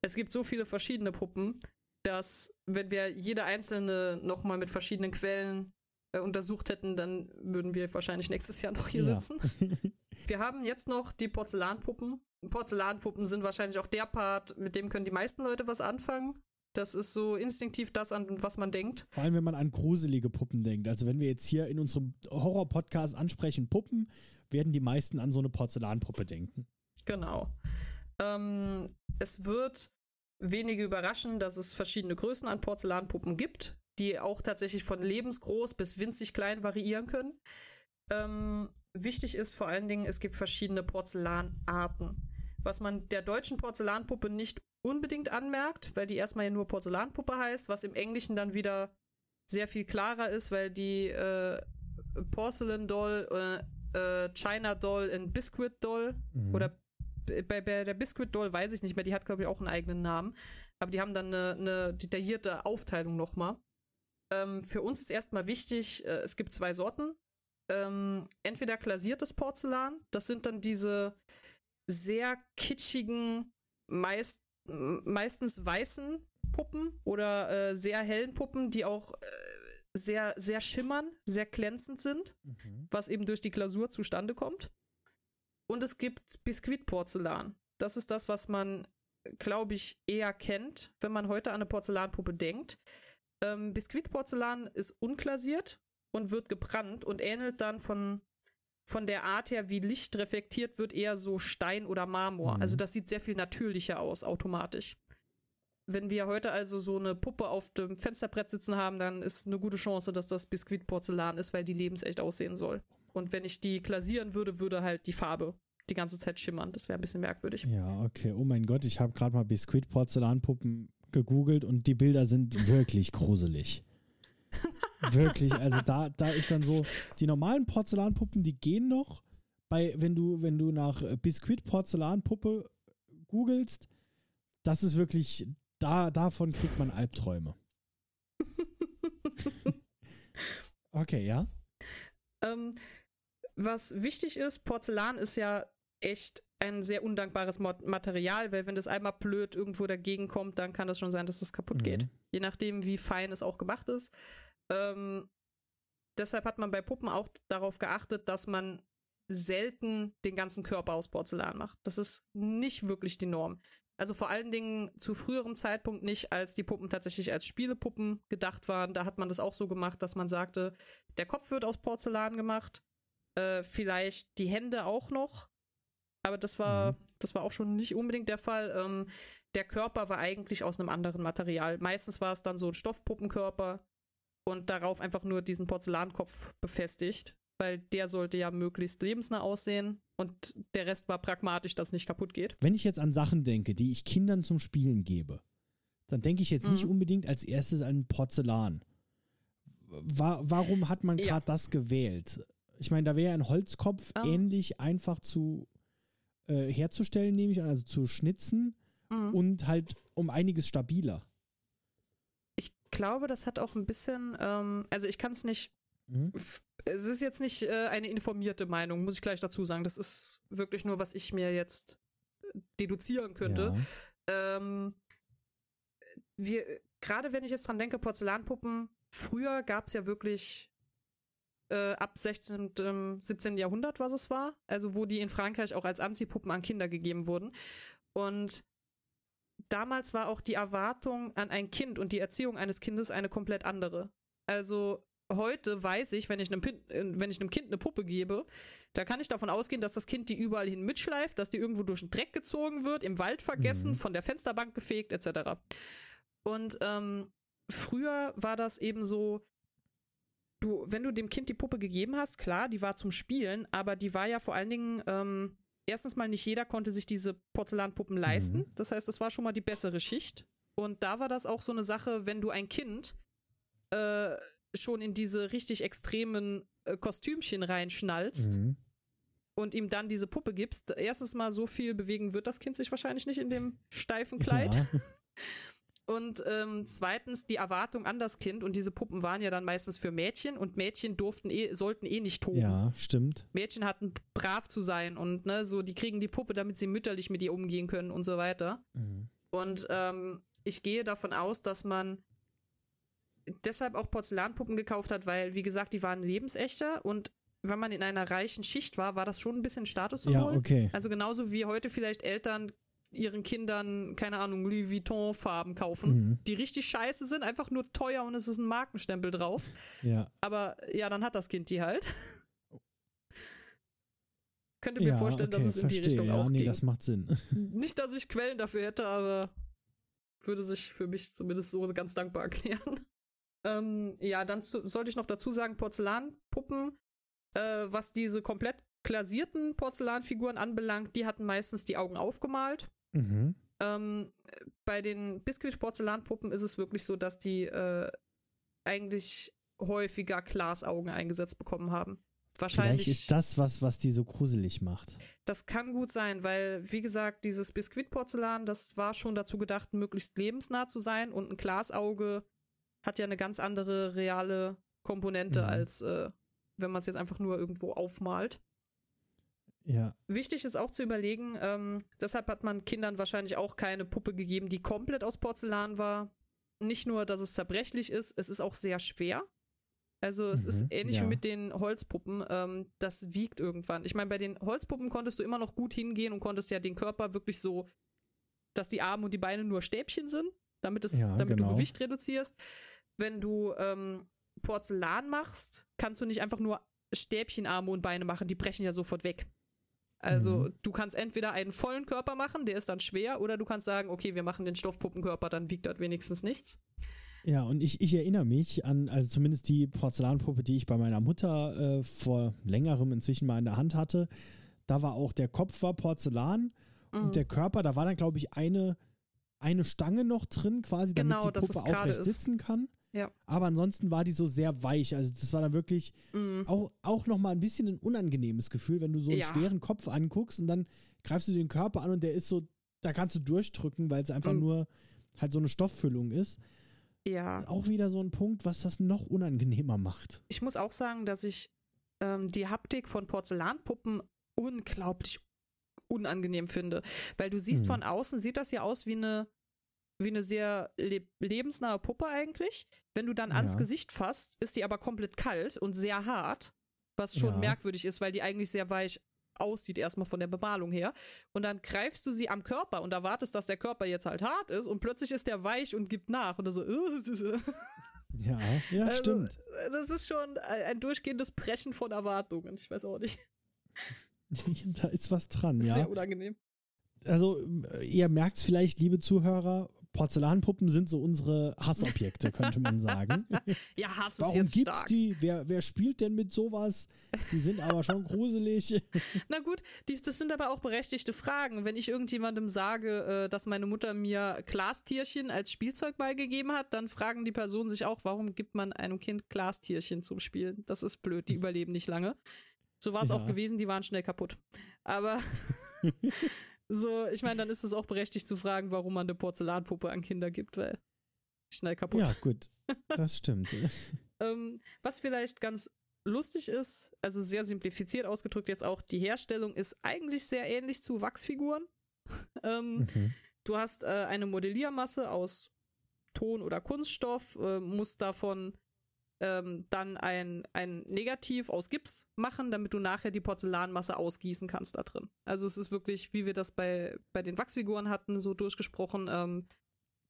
Speaker 2: es gibt so viele verschiedene Puppen, dass wenn wir jede einzelne nochmal mit verschiedenen Quellen äh, untersucht hätten, dann würden wir wahrscheinlich nächstes Jahr noch hier
Speaker 1: Ja.
Speaker 2: sitzen. [laughs] Wir haben jetzt noch die Porzellanpuppen. Porzellanpuppen sind wahrscheinlich auch der Part, mit dem können die meisten Leute was anfangen. Das ist so instinktiv das, an was man denkt.
Speaker 1: Vor allem, wenn man an gruselige Puppen denkt. Also wenn wir jetzt hier in unserem Horror-Podcast ansprechen Puppen, werden die meisten an so eine Porzellanpuppe denken.
Speaker 2: Genau. Ähm, es wird wenige überraschen, dass es verschiedene Größen an Porzellanpuppen gibt, die auch tatsächlich von lebensgroß bis winzig klein variieren können. Ähm, wichtig ist vor allen Dingen, es gibt verschiedene Porzellanarten. Was man der deutschen Porzellanpuppe nicht unbedingt anmerkt, weil die erstmal ja nur Porzellanpuppe heißt, was im Englischen dann wieder sehr viel klarer ist, weil die äh, Porcelain Doll, äh, äh, China Doll und Biscuit Doll mhm. oder bei, bei, der Biscuit Doll weiß ich nicht mehr, die hat glaube ich auch einen eigenen Namen, aber die haben dann eine, eine detaillierte Aufteilung nochmal. Ähm, für uns ist erstmal wichtig, äh, es gibt zwei Sorten. Ähm, entweder glasiertes Porzellan, das sind dann diese sehr kitschigen, meist, meistens weißen Puppen oder äh, sehr hellen Puppen, die auch äh, sehr, sehr schimmern, sehr glänzend sind, mhm. was eben durch die Glasur zustande kommt. Und es gibt Biskuitporzellan. Das ist das, was man, glaube ich, eher kennt, wenn man heute an eine Porzellanpuppe denkt. Ähm, Biskuitporzellan ist unglasiert und wird gebrannt und ähnelt dann von, von der Art her, wie Licht reflektiert wird, eher so Stein oder Marmor. Mhm. Also das sieht sehr viel natürlicher aus, automatisch. Wenn wir heute also so eine Puppe auf dem Fensterbrett sitzen haben, dann ist eine gute Chance, dass das Biskuitporzellan ist, weil die lebensecht aussehen soll. Und wenn ich die glasieren würde, würde halt die Farbe die ganze Zeit schimmern. Das wäre ein bisschen merkwürdig.
Speaker 1: Ja, okay. Oh mein Gott, ich habe gerade mal Biskuitporzellanpuppen gegoogelt und die Bilder sind wirklich gruselig. wirklich, also da, da ist dann so, die normalen Porzellanpuppen, die gehen noch. Bei, wenn du, wenn du nach Biskuitporzellanpuppe googelst, das ist wirklich, da, davon kriegt man Albträume. [laughs] okay, ja.
Speaker 2: Ähm, was wichtig ist, Porzellan ist ja echt ein sehr undankbares Material, weil wenn das einmal blöd irgendwo dagegen kommt, dann kann das schon sein, dass es kaputt mhm. geht. Je nachdem, wie fein es auch gemacht ist. Ähm, deshalb hat man bei Puppen auch darauf geachtet, dass man selten den ganzen Körper aus Porzellan macht. Das ist nicht wirklich die Norm. Also vor allen Dingen zu früherem Zeitpunkt nicht, als die Puppen tatsächlich als Spielepuppen gedacht waren. Da hat man das auch so gemacht, dass man sagte, der Kopf wird aus Porzellan gemacht, äh, vielleicht die Hände auch noch. Aber das war, mhm. das war auch schon nicht unbedingt der Fall. Ähm, der Körper war eigentlich aus einem anderen Material. Meistens war es dann so ein Stoffpuppenkörper und darauf einfach nur diesen Porzellankopf befestigt, weil der sollte ja möglichst lebensnah aussehen und der Rest war pragmatisch, dass es nicht kaputt geht.
Speaker 1: Wenn ich jetzt an Sachen denke, die ich Kindern zum Spielen gebe, dann denke ich jetzt mhm. nicht unbedingt als erstes an Porzellan. War, warum hat man gerade ja. das gewählt? Ich meine, da wäre ein Holzkopf oh. ähnlich einfach zu äh, herzustellen, nehme ich an, also zu schnitzen mhm. und halt um einiges stabiler.
Speaker 2: Ich glaube, das hat auch ein bisschen, ähm, also ich kann es nicht, mhm. es ist jetzt nicht äh, eine informierte Meinung, muss ich gleich dazu sagen. Das ist wirklich nur, was ich mir jetzt deduzieren könnte. Ja. Ähm, wir, gerade wenn ich jetzt dran denke, Porzellanpuppen, früher gab es ja wirklich äh, ab 16., ähm, 17. Jahrhundert, was es war. Also wo die in Frankreich auch als Anziehpuppen an Kinder gegeben wurden. Und damals war auch die Erwartung an ein Kind und die Erziehung eines Kindes eine komplett andere. Also heute weiß ich, wenn ich, einem, äh, wenn ich einem Kind eine Puppe gebe, da kann ich davon ausgehen, dass das Kind die überall hin mitschleift, dass die irgendwo durch den Dreck gezogen wird, im Wald vergessen, mhm. von der Fensterbank gefegt, etc. Und ähm, früher war das eben so, du, wenn du dem Kind die Puppe gegeben hast, klar, die war zum Spielen, aber die war ja vor allen Dingen, ähm, erstens mal nicht jeder konnte sich diese Porzellanpuppen leisten. Mhm. Das heißt, das war schon mal die bessere Schicht. Und da war das auch so eine Sache, wenn du ein Kind äh, schon in diese richtig extremen äh, Kostümchen reinschnallst mhm. und ihm dann diese Puppe gibst, erstens mal so viel bewegen wird das Kind sich wahrscheinlich nicht in dem steifen Kleid. Ja. [laughs] Und ähm, zweitens die Erwartung an das Kind und diese Puppen waren ja dann meistens für Mädchen und Mädchen durften eh, sollten eh nicht toben.
Speaker 1: Ja, stimmt.
Speaker 2: Mädchen hatten brav zu sein und ne, so, die kriegen die Puppe, damit sie mütterlich mit ihr umgehen können und so weiter. Mhm. Und ähm, ich gehe davon aus, dass man deshalb auch Porzellanpuppen gekauft hat, weil, wie gesagt, die waren lebensechter und wenn man in einer reichen Schicht war, war das schon ein bisschen Statussymbol.
Speaker 1: Ja, okay.
Speaker 2: Also genauso wie heute vielleicht Eltern ihren Kindern, keine Ahnung, Louis Vuitton-Farben kaufen, mhm. die richtig scheiße sind, einfach nur teuer und es ist ein Markenstempel drauf.
Speaker 1: Ja.
Speaker 2: Aber ja, dann hat das Kind die halt. [laughs] Könnte mir ja, vorstellen, okay, dass es in verstehe, die Richtung ja, auch nee, ging.
Speaker 1: das macht Sinn. [laughs]
Speaker 2: Nicht, dass ich Quellen dafür hätte, aber würde sich für mich zumindest so ganz dankbar erklären. [laughs] Ähm, ja, dann zu, sollte ich noch dazu sagen, Porzellanpuppen, äh, was diese komplett glasierten Porzellanfiguren anbelangt, die hatten meistens die Augen aufgemalt.
Speaker 1: Mhm.
Speaker 2: Ähm, bei den Biskuit-Porzellanpuppen ist es wirklich so, dass die äh, eigentlich häufiger Glasaugen eingesetzt bekommen haben. Wahrscheinlich.
Speaker 1: Vielleicht ist das was, was die so gruselig macht.
Speaker 2: Das kann gut sein, weil, wie gesagt, dieses Biskuitporzellan, das war schon dazu gedacht, möglichst lebensnah zu sein und ein Glasauge hat ja eine ganz andere reale Komponente,
Speaker 1: Mhm.
Speaker 2: als äh, wenn man es jetzt einfach nur irgendwo aufmalt.
Speaker 1: Ja.
Speaker 2: Wichtig ist auch zu überlegen, ähm, deshalb hat man Kindern wahrscheinlich auch keine Puppe gegeben, die komplett aus Porzellan war. Nicht nur, dass es zerbrechlich ist, es ist auch sehr schwer. Also es ist
Speaker 1: Mhm,
Speaker 2: ähnlich
Speaker 1: ja.
Speaker 2: wie mit den Holzpuppen, ähm, das wiegt irgendwann. Ich meine, bei den Holzpuppen konntest du immer noch gut hingehen und konntest ja den Körper wirklich so, dass die Arme und die Beine nur Stäbchen sind, damit, es,
Speaker 1: Ja,
Speaker 2: damit
Speaker 1: genau.
Speaker 2: du Gewicht reduzierst. Wenn du ähm, Porzellan machst, kannst du nicht einfach nur Stäbchenarme und Beine machen, die brechen ja sofort weg. Also
Speaker 1: Mhm.
Speaker 2: du kannst entweder einen vollen Körper machen, der ist dann schwer, oder du kannst sagen, okay, wir machen den Stoffpuppenkörper, dann wiegt das wenigstens nichts.
Speaker 1: Ja, und ich, ich erinnere mich an, also zumindest die Porzellanpuppe, die ich bei meiner Mutter äh, vor längerem inzwischen mal in der Hand hatte. Da war auch der Kopf war Porzellan
Speaker 2: Mhm.
Speaker 1: und der Körper, da war dann, glaube ich, eine, eine Stange noch drin, quasi, damit
Speaker 2: Genau,
Speaker 1: die Puppe aufrecht
Speaker 2: ist.
Speaker 1: sitzen kann.
Speaker 2: Ja.
Speaker 1: Aber ansonsten war die so sehr weich. Also das war dann wirklich
Speaker 2: Mhm.
Speaker 1: auch, auch nochmal ein bisschen ein unangenehmes Gefühl, wenn du so einen
Speaker 2: Ja.
Speaker 1: schweren Kopf anguckst und dann greifst du den Körper an und der ist so, da kannst du durchdrücken, weil es einfach
Speaker 2: Mhm.
Speaker 1: nur halt so eine Stofffüllung ist.
Speaker 2: Ja,
Speaker 1: Auch wieder so ein Punkt, was das noch unangenehmer macht.
Speaker 2: ich muss auch sagen, dass ich ähm, die Haptik von Porzellanpuppen unglaublich unangenehm finde. Weil du siehst
Speaker 1: Hm.
Speaker 2: von außen, sieht das ja aus wie eine, wie eine sehr le lebensnahe Puppe eigentlich. Wenn du dann ans
Speaker 1: Ja.
Speaker 2: Gesicht fasst, ist die aber komplett kalt und sehr hart, was schon
Speaker 1: Ja.
Speaker 2: merkwürdig ist, weil die eigentlich sehr weich aussieht, erstmal von der Bemalung her. Und dann greifst du sie am Körper und erwartest, dass der Körper jetzt halt hart ist und plötzlich ist der weich und gibt nach. Und dann so, [laughs]
Speaker 1: Ja, ja,
Speaker 2: Also,
Speaker 1: stimmt.
Speaker 2: Das ist schon ein durchgehendes Brechen von Erwartungen. Ich weiß auch nicht. [laughs]
Speaker 1: da ist was dran, ja.
Speaker 2: Sehr unangenehm.
Speaker 1: Also, ihr merkt es vielleicht, liebe Zuhörer, Porzellanpuppen sind so unsere Hassobjekte, könnte man sagen. [laughs]
Speaker 2: Ja, Hass ist
Speaker 1: Warum
Speaker 2: jetzt
Speaker 1: gibt's
Speaker 2: stark.
Speaker 1: die? Wer, wer spielt denn mit sowas? Die sind aber schon [laughs] gruselig.
Speaker 2: Na gut, die, das sind aber auch berechtigte Fragen. Wenn ich irgendjemandem sage, äh, dass meine Mutter mir Glastierchen als Spielzeug beigegeben hat, dann fragen die Personen sich auch, warum gibt man einem Kind Glastierchen zum Spielen? Das ist blöd, die überleben nicht lange. So war es
Speaker 1: Ja.
Speaker 2: auch gewesen, die waren schnell kaputt. Aber [laughs] so, ich meine, dann ist es auch berechtigt zu fragen, warum man eine Porzellanpuppe an Kinder gibt, weil schnell kaputt.
Speaker 1: Ja, gut. [laughs] Das stimmt.
Speaker 2: Ähm, was vielleicht ganz lustig ist, also sehr simplifiziert ausgedrückt jetzt auch, die Herstellung ist eigentlich sehr ähnlich zu Wachsfiguren. [laughs] ähm,
Speaker 1: Mhm.
Speaker 2: Du hast äh, eine Modelliermasse aus Ton oder Kunststoff, äh, musst davon ähm, dann ein, ein Negativ aus Gips machen, damit du nachher die Porzellanmasse ausgießen kannst da drin. Also es ist wirklich, wie wir das bei, bei den Wachsfiguren hatten, so durchgesprochen. Ähm,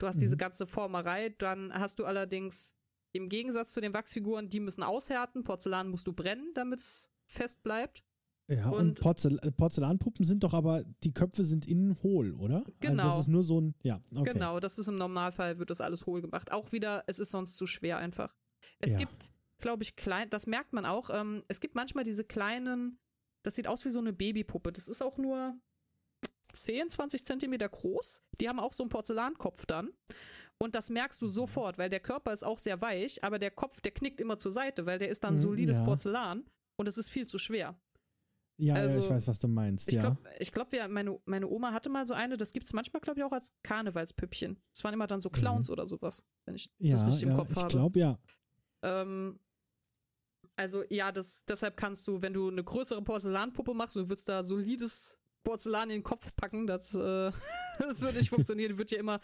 Speaker 2: du hast
Speaker 1: Mhm.
Speaker 2: diese ganze Formerei, dann hast du allerdings im Gegensatz zu den Wachsfiguren, die müssen aushärten, Porzellan musst du brennen, damit es fest bleibt.
Speaker 1: Ja, und,
Speaker 2: Und-
Speaker 1: Porzel Porzellanpuppen sind doch aber, die Köpfe sind innen hohl, oder? Also
Speaker 2: Genau.
Speaker 1: das ist nur so ein, ja, okay.
Speaker 2: Genau, das ist im Normalfall, wird das alles hohl gemacht. Auch wieder, es ist sonst zu schwer einfach. Es
Speaker 1: Ja.
Speaker 2: gibt, glaube ich, klein, das merkt man auch, ähm, es gibt manchmal diese kleinen, das sieht aus wie so eine Babypuppe. Das ist auch nur 10, 20 Zentimeter groß. Die haben auch so einen Porzellankopf dann. Und das merkst
Speaker 1: Mhm.
Speaker 2: du sofort, weil der Körper ist auch sehr weich, aber der Kopf, der knickt immer zur Seite, weil der ist dann
Speaker 1: Mhm,
Speaker 2: solides
Speaker 1: ja.
Speaker 2: Porzellan und es ist viel zu schwer.
Speaker 1: Ja, ja, ich
Speaker 2: also,
Speaker 1: weiß, was du meinst,
Speaker 2: Ich glaube, ich glaub, ja, meine, meine Oma hatte mal so eine, das gibt es manchmal, glaube ich, auch als Karnevalspüppchen. Das waren immer dann so Clowns oder sowas, wenn ich
Speaker 1: Mhm. ja,
Speaker 2: das richtig
Speaker 1: ja,
Speaker 2: im Kopf
Speaker 1: ich
Speaker 2: habe.
Speaker 1: glaube, ja.
Speaker 2: Ähm, also ja, das, deshalb kannst du, wenn du eine größere Porzellanpuppe machst und du würdest da solides Porzellan in den Kopf packen, das, äh, [laughs] das würde nicht funktionieren. Die wird ja immer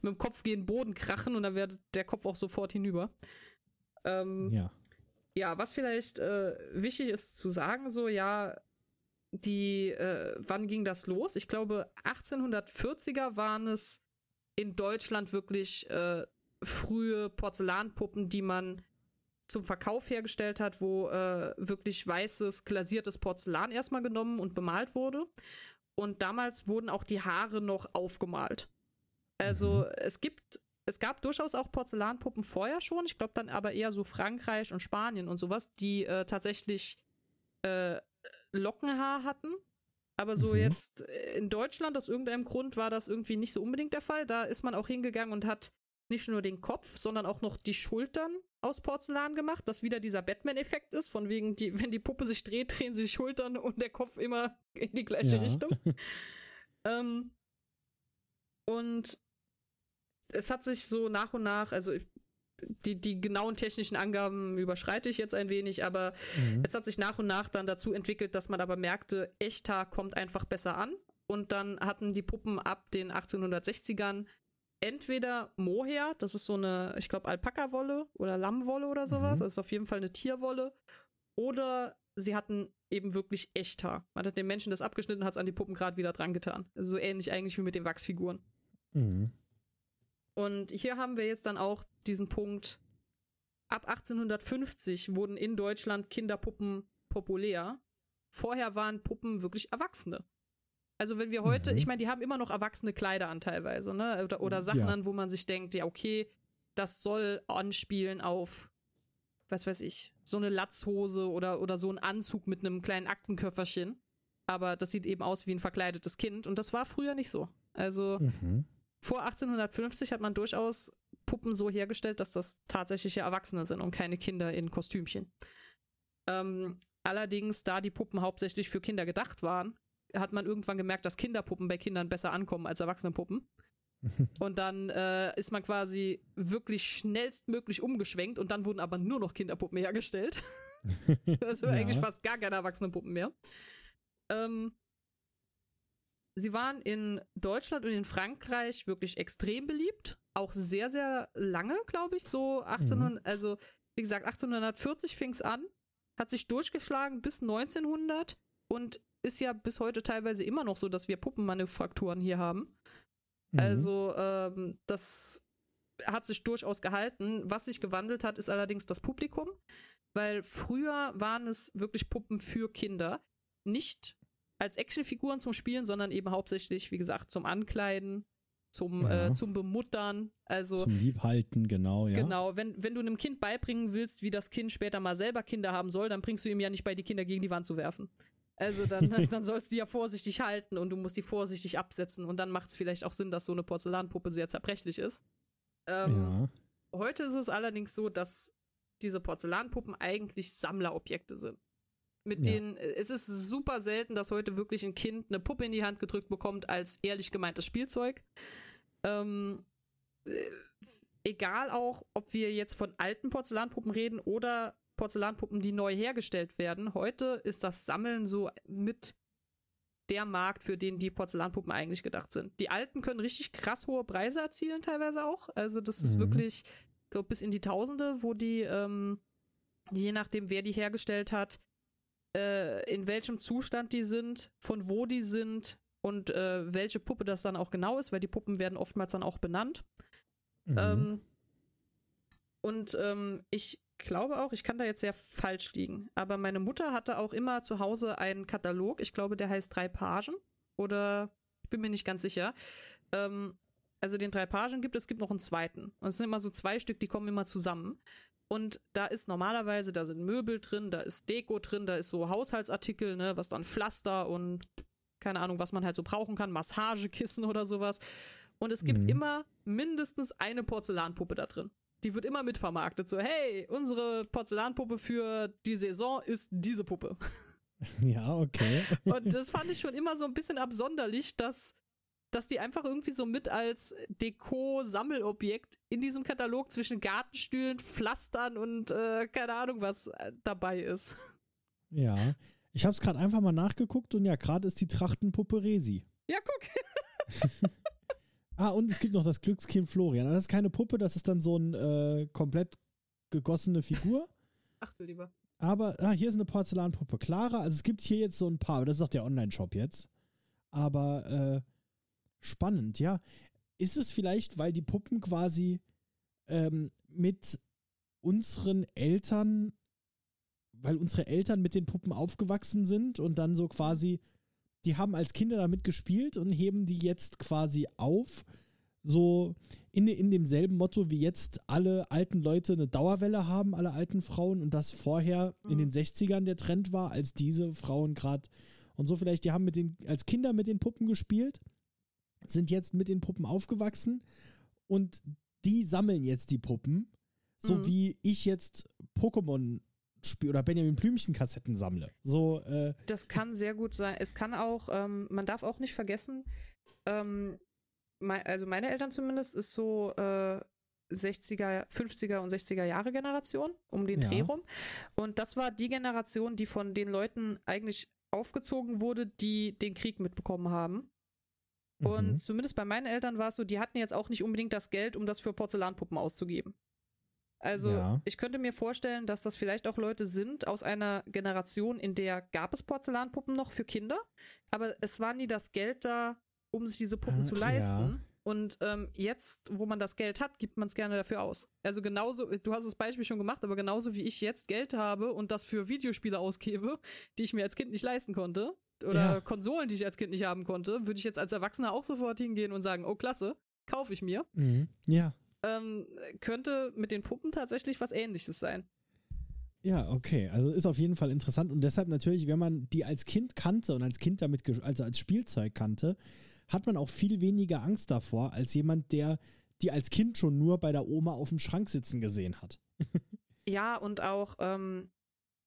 Speaker 2: mit dem Kopf gegen den Boden krachen und dann wäre der Kopf auch sofort hinüber. Ähm,
Speaker 1: Ja.
Speaker 2: ja, was vielleicht äh, wichtig ist zu sagen, so ja, die, äh, wann ging das los? Ich glaube, 1840er waren es in Deutschland wirklich äh, frühe Porzellanpuppen, die man zum Verkauf hergestellt hat, wo äh, wirklich weißes, glasiertes Porzellan erstmal genommen und bemalt wurde. Und damals wurden auch die Haare noch aufgemalt. Also mhm. es gibt, es gab durchaus auch Porzellanpuppen vorher schon. Ich glaube dann aber eher so Frankreich und Spanien und sowas, die äh, tatsächlich äh, Lockenhaar hatten. Aber so mhm. jetzt in Deutschland, aus irgendeinem Grund, war das irgendwie nicht so unbedingt der Fall. Da ist man auch hingegangen und hat nicht nur den Kopf, sondern auch noch die Schultern aus Porzellan gemacht, dass wieder dieser Batman-Effekt ist, von wegen, die, wenn die Puppe sich dreht, drehen sich die Schultern und der Kopf immer in die gleiche ja. Richtung. [laughs] ähm, und es hat sich so nach und nach, also die, die genauen technischen Angaben überschreite ich jetzt ein wenig, aber mhm. es hat sich nach und nach dann dazu entwickelt, dass man aber merkte, echter kommt einfach besser an. Und dann hatten die Puppen ab den 1860ern entweder Mohair, das ist so eine, ich glaube, Alpaka-Wolle oder Lammwolle oder sowas, mhm. das ist auf jeden Fall eine Tierwolle, oder sie hatten eben wirklich Echthaar. Man hat den Menschen das abgeschnitten, hat es an die Puppen gerade wieder dran getan. Also so ähnlich eigentlich wie mit den Wachsfiguren. Mhm. Und hier haben wir jetzt dann auch diesen Punkt, ab 1850 wurden in Deutschland Kinderpuppen populär. Vorher waren Puppen wirklich Erwachsene. Also wenn wir heute, mhm. ich meine, die haben immer noch erwachsene Kleider an teilweise, ne? Oder, oder Sachen ja. an, wo man sich denkt, ja, okay, das soll anspielen auf, was weiß ich, so eine Latzhose oder, oder so ein Anzug mit einem kleinen Aktenköfferchen. Aber das sieht eben aus wie ein verkleidetes Kind und das war früher nicht so. Also mhm. vor 1850 hat man durchaus Puppen so hergestellt, dass das tatsächliche Erwachsene sind und keine Kinder in Kostümchen. Ähm, allerdings, da die Puppen hauptsächlich für Kinder gedacht waren, hat man irgendwann gemerkt, dass Kinderpuppen bei Kindern besser ankommen als Erwachsenenpuppen. [laughs] und dann äh, ist man quasi wirklich schnellstmöglich umgeschwenkt und dann wurden aber nur noch Kinderpuppen hergestellt. [laughs] das war ja. eigentlich fast gar keine Erwachsenenpuppen mehr. Ähm, sie waren in Deutschland und in Frankreich wirklich extrem beliebt. Auch sehr, sehr lange, glaube ich, so 1800, mhm. also wie gesagt, 1840 fing es an, hat sich durchgeschlagen bis 1900 und ist ja bis heute teilweise immer noch so, dass wir Puppenmanufakturen hier haben. Mhm. Also ähm, das hat sich durchaus gehalten. Was sich gewandelt hat, ist allerdings das Publikum, weil früher waren es wirklich Puppen für Kinder. Nicht als Actionfiguren zum Spielen, sondern eben hauptsächlich, wie gesagt, zum Ankleiden, zum, ja. äh, zum Bemuttern, also
Speaker 1: zum Liebhalten, genau, ja.
Speaker 2: Genau, wenn, wenn du einem Kind beibringen willst, wie das Kind später mal selber Kinder haben soll, dann bringst du ihm ja nicht bei, die Kinder gegen die Wand zu werfen. Also dann, [laughs] dann sollst du die ja vorsichtig halten und du musst die vorsichtig absetzen und dann macht es vielleicht auch Sinn, dass so eine Porzellanpuppe sehr zerbrechlich ist. Ähm, ja. Heute ist es allerdings so, dass diese Porzellanpuppen eigentlich Sammlerobjekte sind. Mit ja. denen, äh, es ist super selten, dass heute wirklich ein Kind eine Puppe in die Hand gedrückt bekommt als ehrlich gemeintes Spielzeug. Ähm, äh, egal auch, ob wir jetzt von alten Porzellanpuppen reden oder Porzellanpuppen, die neu hergestellt werden. Heute ist das Sammeln so mit der Markt, für den die Porzellanpuppen eigentlich gedacht sind. Die alten können richtig krass hohe Preise erzielen, teilweise auch. Also, das ist mhm. wirklich, so bis in die Tausende, wo die, ähm, je nachdem, wer die hergestellt hat, äh, in welchem Zustand die sind, von wo die sind und äh, welche Puppe das dann auch genau ist, weil die Puppen werden oftmals dann auch benannt. Mhm. Ähm, und ähm, ich glaube auch, ich kann da jetzt sehr falsch liegen, aber meine Mutter hatte auch immer zu Hause einen Katalog. Ich glaube, der heißt drei Pagen oder ich bin mir nicht ganz sicher. Ähm, also den drei Pagen gibt es, gibt noch einen zweiten. Und es sind immer so zwei Stück, die kommen immer zusammen. Und da ist normalerweise, da sind Möbel drin, da ist Deko drin, da ist so Haushaltsartikel, ne, was dann Pflaster und keine Ahnung, was man halt so brauchen kann, Massagekissen oder sowas. Und es gibt mhm. immer mindestens eine Porzellanpuppe da drin die wird immer mitvermarktet. So, hey, unsere Porzellanpuppe für die Saison ist diese Puppe. [laughs]
Speaker 1: Ja, okay.
Speaker 2: Und das fand ich schon immer so ein bisschen absonderlich, dass, dass die einfach irgendwie so mit als Deko-Sammelobjekt in diesem Katalog zwischen Gartenstühlen, Pflastern und äh, keine Ahnung was äh, dabei ist.
Speaker 1: Ja, ich habe es gerade einfach mal nachgeguckt und ja, gerade ist die Trachtenpuppe Resi.
Speaker 2: Ja, guck. [laughs]
Speaker 1: Ah, und es gibt noch das Glückskind Florian. Das ist keine Puppe, das ist dann so eine äh, komplett gegossene Figur.
Speaker 2: Ach du lieber.
Speaker 1: Aber ah, hier ist eine Porzellanpuppe. Clara, also es gibt hier jetzt so ein paar, das ist auch der Online-Shop jetzt. Aber äh, spannend, ja. Ist es vielleicht, weil die Puppen quasi ähm, mit unseren Eltern, weil unsere Eltern mit den Puppen aufgewachsen sind und dann so quasi die haben als Kinder damit gespielt und heben die jetzt quasi auf, so in, in demselben Motto wie jetzt alle alten Leute eine Dauerwelle haben, alle alten Frauen, und das vorher in den 60ern der Trend war, als diese Frauen gerade und so vielleicht, die haben mit den, als Kinder mit den Puppen gespielt, sind jetzt mit den Puppen aufgewachsen und die sammeln jetzt die Puppen, so
Speaker 2: Mhm.
Speaker 1: wie ich jetzt Pokémon oder Benjamin Blümchen Kassetten sammle. So, äh,
Speaker 2: Das kann sehr gut sein. Es kann auch, ähm, man darf auch nicht vergessen, ähm, mei- also meine Eltern zumindest ist so äh, 60er, 50er und 60er Jahre Generation, um den
Speaker 1: Ja.
Speaker 2: Dreh rum. Und das war die Generation, die von den Leuten eigentlich aufgezogen wurde, die den Krieg mitbekommen haben.
Speaker 1: mhm.
Speaker 2: Und zumindest bei meinen Eltern war es so, die hatten jetzt auch nicht unbedingt das Geld, um das für Porzellanpuppen auszugeben. Also
Speaker 1: Ja.
Speaker 2: ich könnte mir vorstellen, dass das vielleicht auch Leute sind aus einer Generation, in der gab es Porzellanpuppen noch für Kinder, aber es war nie das Geld da, um sich diese Puppen
Speaker 1: Ah,
Speaker 2: zu
Speaker 1: ja.
Speaker 2: leisten. Und ähm, jetzt, wo man das Geld hat, gibt man es gerne dafür aus. Also genauso, du hast das Beispiel schon gemacht, aber genauso wie ich jetzt Geld habe und das für Videospiele ausgebe, die ich mir als Kind nicht leisten konnte, oder
Speaker 1: Ja.
Speaker 2: Konsolen, die ich als Kind nicht haben konnte, würde ich jetzt als Erwachsener auch sofort hingehen und sagen, oh klasse, kaufe ich mir.
Speaker 1: Mhm. Ja.
Speaker 2: Ähm, könnte mit den Puppen tatsächlich was ähnliches sein.
Speaker 1: Ja, okay. Also ist auf jeden Fall interessant und deshalb natürlich, wenn man die als Kind kannte und als Kind damit, also als Spielzeug kannte, hat man auch viel weniger Angst davor als jemand, der die als Kind schon nur bei der Oma auf dem Schrank sitzen gesehen hat. [laughs]
Speaker 2: Ja, und auch, ähm,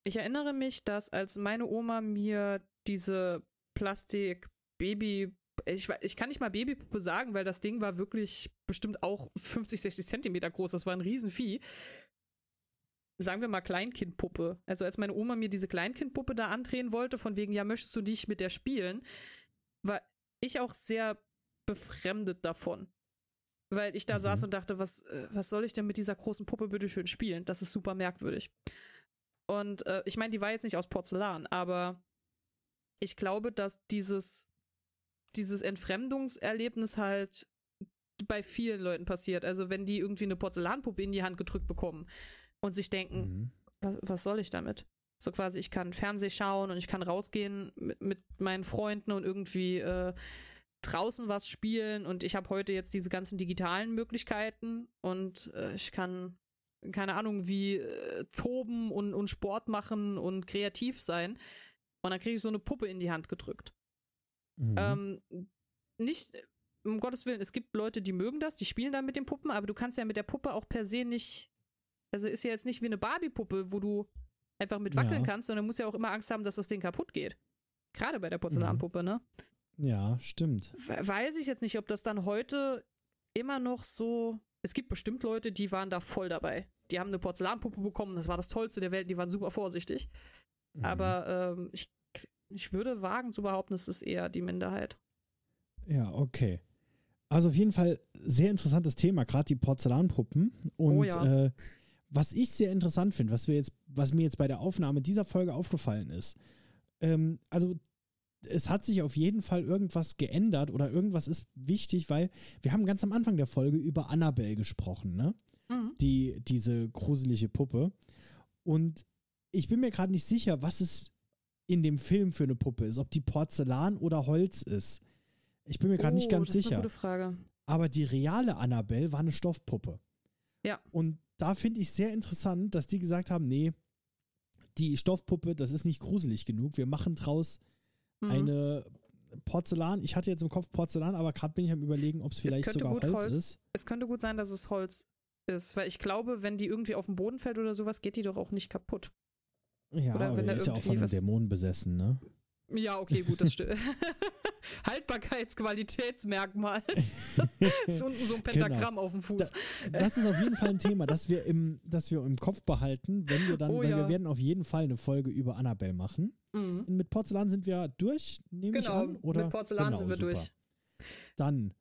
Speaker 2: ich erinnere mich, dass als meine Oma mir diese Plastik-Baby, ich, ich kann nicht mal Babypuppe sagen, weil das Ding war wirklich bestimmt auch 50, 60 Zentimeter groß. Das war ein Riesenvieh. Sagen wir mal Kleinkindpuppe. Also als meine Oma mir diese Kleinkindpuppe da andrehen wollte, von wegen, ja, möchtest du dich mit der spielen, war ich auch sehr befremdet davon. Weil ich da
Speaker 1: Mhm.
Speaker 2: saß und dachte, was, äh, was soll ich denn mit dieser großen Puppe bitte schön spielen? Das ist super merkwürdig. Und äh, ich meine, die war jetzt nicht aus Porzellan, aber ich glaube, dass dieses, dieses Entfremdungserlebnis halt bei vielen Leuten passiert. Also wenn die irgendwie eine Porzellanpuppe in die Hand gedrückt bekommen und sich denken,
Speaker 1: Mhm.
Speaker 2: was, was soll ich damit? So quasi, ich kann Fernseh schauen und ich kann rausgehen mit, mit meinen Freunden und irgendwie äh, draußen was spielen und ich habe heute jetzt diese ganzen digitalen Möglichkeiten und äh, ich kann, keine Ahnung, wie äh, toben und, und Sport machen und kreativ sein. Und dann kriege ich so eine Puppe in die Hand gedrückt.
Speaker 1: Mhm.
Speaker 2: Ähm, nicht, um Gottes Willen, es gibt Leute, die mögen das, die spielen dann mit den Puppen, aber du kannst ja mit der Puppe auch per se nicht, also ist ja jetzt nicht wie eine Barbie-Puppe, wo du einfach mit wackeln
Speaker 1: Ja.
Speaker 2: kannst, sondern musst ja auch immer Angst haben, dass das Ding kaputt geht. Gerade bei der Porzellanpuppe, ne?
Speaker 1: ja, stimmt.
Speaker 2: We- Weiß ich jetzt nicht, ob das dann heute immer noch so. Es gibt bestimmt Leute, die waren da voll dabei. Die haben eine Porzellanpuppe bekommen, das war das Tollste der Welt, die waren super vorsichtig.
Speaker 1: Mhm.
Speaker 2: Aber ähm, ich, ich würde wagen zu behaupten, es ist eher die Minderheit.
Speaker 1: Ja, okay. Also auf jeden Fall sehr interessantes Thema, gerade die Porzellanpuppen. Und
Speaker 2: Oh ja.
Speaker 1: äh, was ich sehr interessant finde, was wir jetzt, was mir jetzt bei der Aufnahme dieser Folge aufgefallen ist, ähm, also es hat sich auf jeden Fall irgendwas geändert oder irgendwas ist wichtig, weil wir haben ganz am Anfang der Folge über Annabelle gesprochen, ne?
Speaker 2: Mhm.
Speaker 1: Die, diese gruselige Puppe. Und ich bin mir gerade nicht sicher, was es in dem Film für eine Puppe ist, ob die Porzellan oder Holz ist. Ich bin mir gerade nicht
Speaker 2: Oh,
Speaker 1: ganz
Speaker 2: das Ist
Speaker 1: sicher.
Speaker 2: eine gute Frage.
Speaker 1: Aber die reale Annabelle war eine Stoffpuppe.
Speaker 2: Ja.
Speaker 1: Und da finde ich sehr interessant, dass die gesagt haben, nee, die Stoffpuppe, das ist nicht gruselig genug. Wir machen draus
Speaker 2: Mhm.
Speaker 1: eine Porzellan. Ich hatte jetzt im Kopf Porzellan, aber gerade bin ich am überlegen, ob es vielleicht sogar Holz,
Speaker 2: Holz
Speaker 1: ist.
Speaker 2: Es könnte gut sein, dass es Holz ist, weil ich glaube, wenn die irgendwie auf den Boden fällt oder sowas, geht die doch auch nicht kaputt.
Speaker 1: Ja,
Speaker 2: Oder wenn da
Speaker 1: der ist ja auch von einem Dämon besessen, ne?
Speaker 2: Ja, okay, gut, das stimmt. [laughs] Haltbarkeitsqualitätsmerkmal. [laughs] ist unten so ein Pentagramm auf dem Fuß.
Speaker 1: Das ist auf jeden Fall ein Thema, das wir im, das wir im Kopf behalten, wenn wir dann,
Speaker 2: Oh
Speaker 1: weil wir
Speaker 2: ja.
Speaker 1: werden auf jeden Fall eine Folge über Annabelle machen.
Speaker 2: Mhm.
Speaker 1: Mit Porzellan sind wir durch, nehme ich
Speaker 2: Genau,
Speaker 1: an. Oder?
Speaker 2: mit Porzellan
Speaker 1: Genau,
Speaker 2: sind wir
Speaker 1: super.
Speaker 2: durch.
Speaker 1: Dann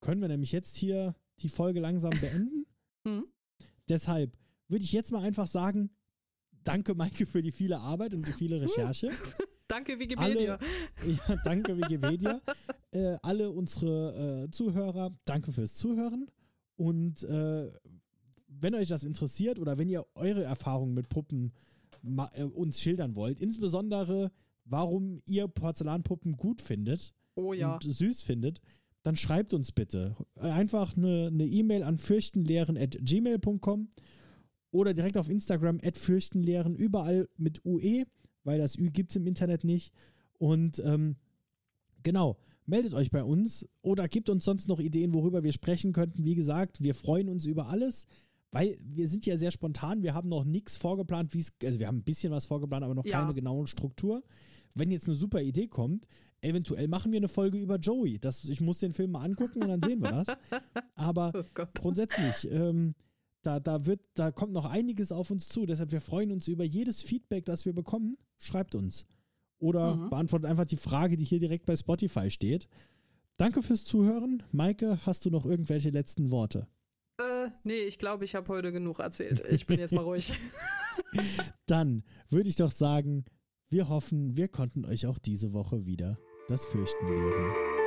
Speaker 1: können wir nämlich jetzt hier die Folge langsam beenden. [laughs]
Speaker 2: Mhm.
Speaker 1: Deshalb würde ich jetzt mal einfach sagen, danke Maike für die viele Arbeit und die viele Recherche. [laughs]
Speaker 2: Danke, Wikipedia. [laughs]
Speaker 1: Ja, danke Wikipedia. äh, alle unsere äh, Zuhörer, danke fürs Zuhören. Und äh, wenn euch das interessiert oder wenn ihr eure Erfahrungen mit Puppen ma- äh, uns schildern wollt, insbesondere warum ihr Porzellanpuppen gut findet
Speaker 2: Oh ja.
Speaker 1: und süß findet, dann schreibt uns bitte. Einfach eine E-Mail an fürchtenlehren.gmail.com oder direkt auf Instagram at fürchtenlehren, überall mit UE, weil das Ü gibt es im Internet nicht. Und ähm, genau, meldet euch bei uns oder gebt uns sonst noch Ideen, worüber wir sprechen könnten. Wie gesagt, wir freuen uns über alles, weil wir sind ja sehr spontan. Wir haben noch nichts vorgeplant, wie es, also wir haben ein bisschen was vorgeplant, aber noch
Speaker 2: Ja.
Speaker 1: keine genauen Struktur. Wenn jetzt eine super Idee kommt, eventuell machen wir eine Folge über Joey. Das, ich muss den Film mal angucken und dann sehen wir das. [laughs] Aber
Speaker 2: Oh
Speaker 1: grundsätzlich, ähm, da, da, wird, da kommt noch einiges auf uns zu. Deshalb, wir freuen uns über jedes Feedback, das wir bekommen. Schreibt uns. Oder
Speaker 2: Mhm.
Speaker 1: beantwortet einfach die Frage, die hier direkt bei Spotify steht. Danke fürs Zuhören. Maike, hast du noch irgendwelche letzten Worte?
Speaker 2: Äh, nee, ich glaube, ich habe heute genug erzählt. Ich bin jetzt mal ruhig. [laughs]
Speaker 1: Dann würde ich doch sagen, wir hoffen, wir konnten euch auch diese Woche wieder das Fürchten lehren.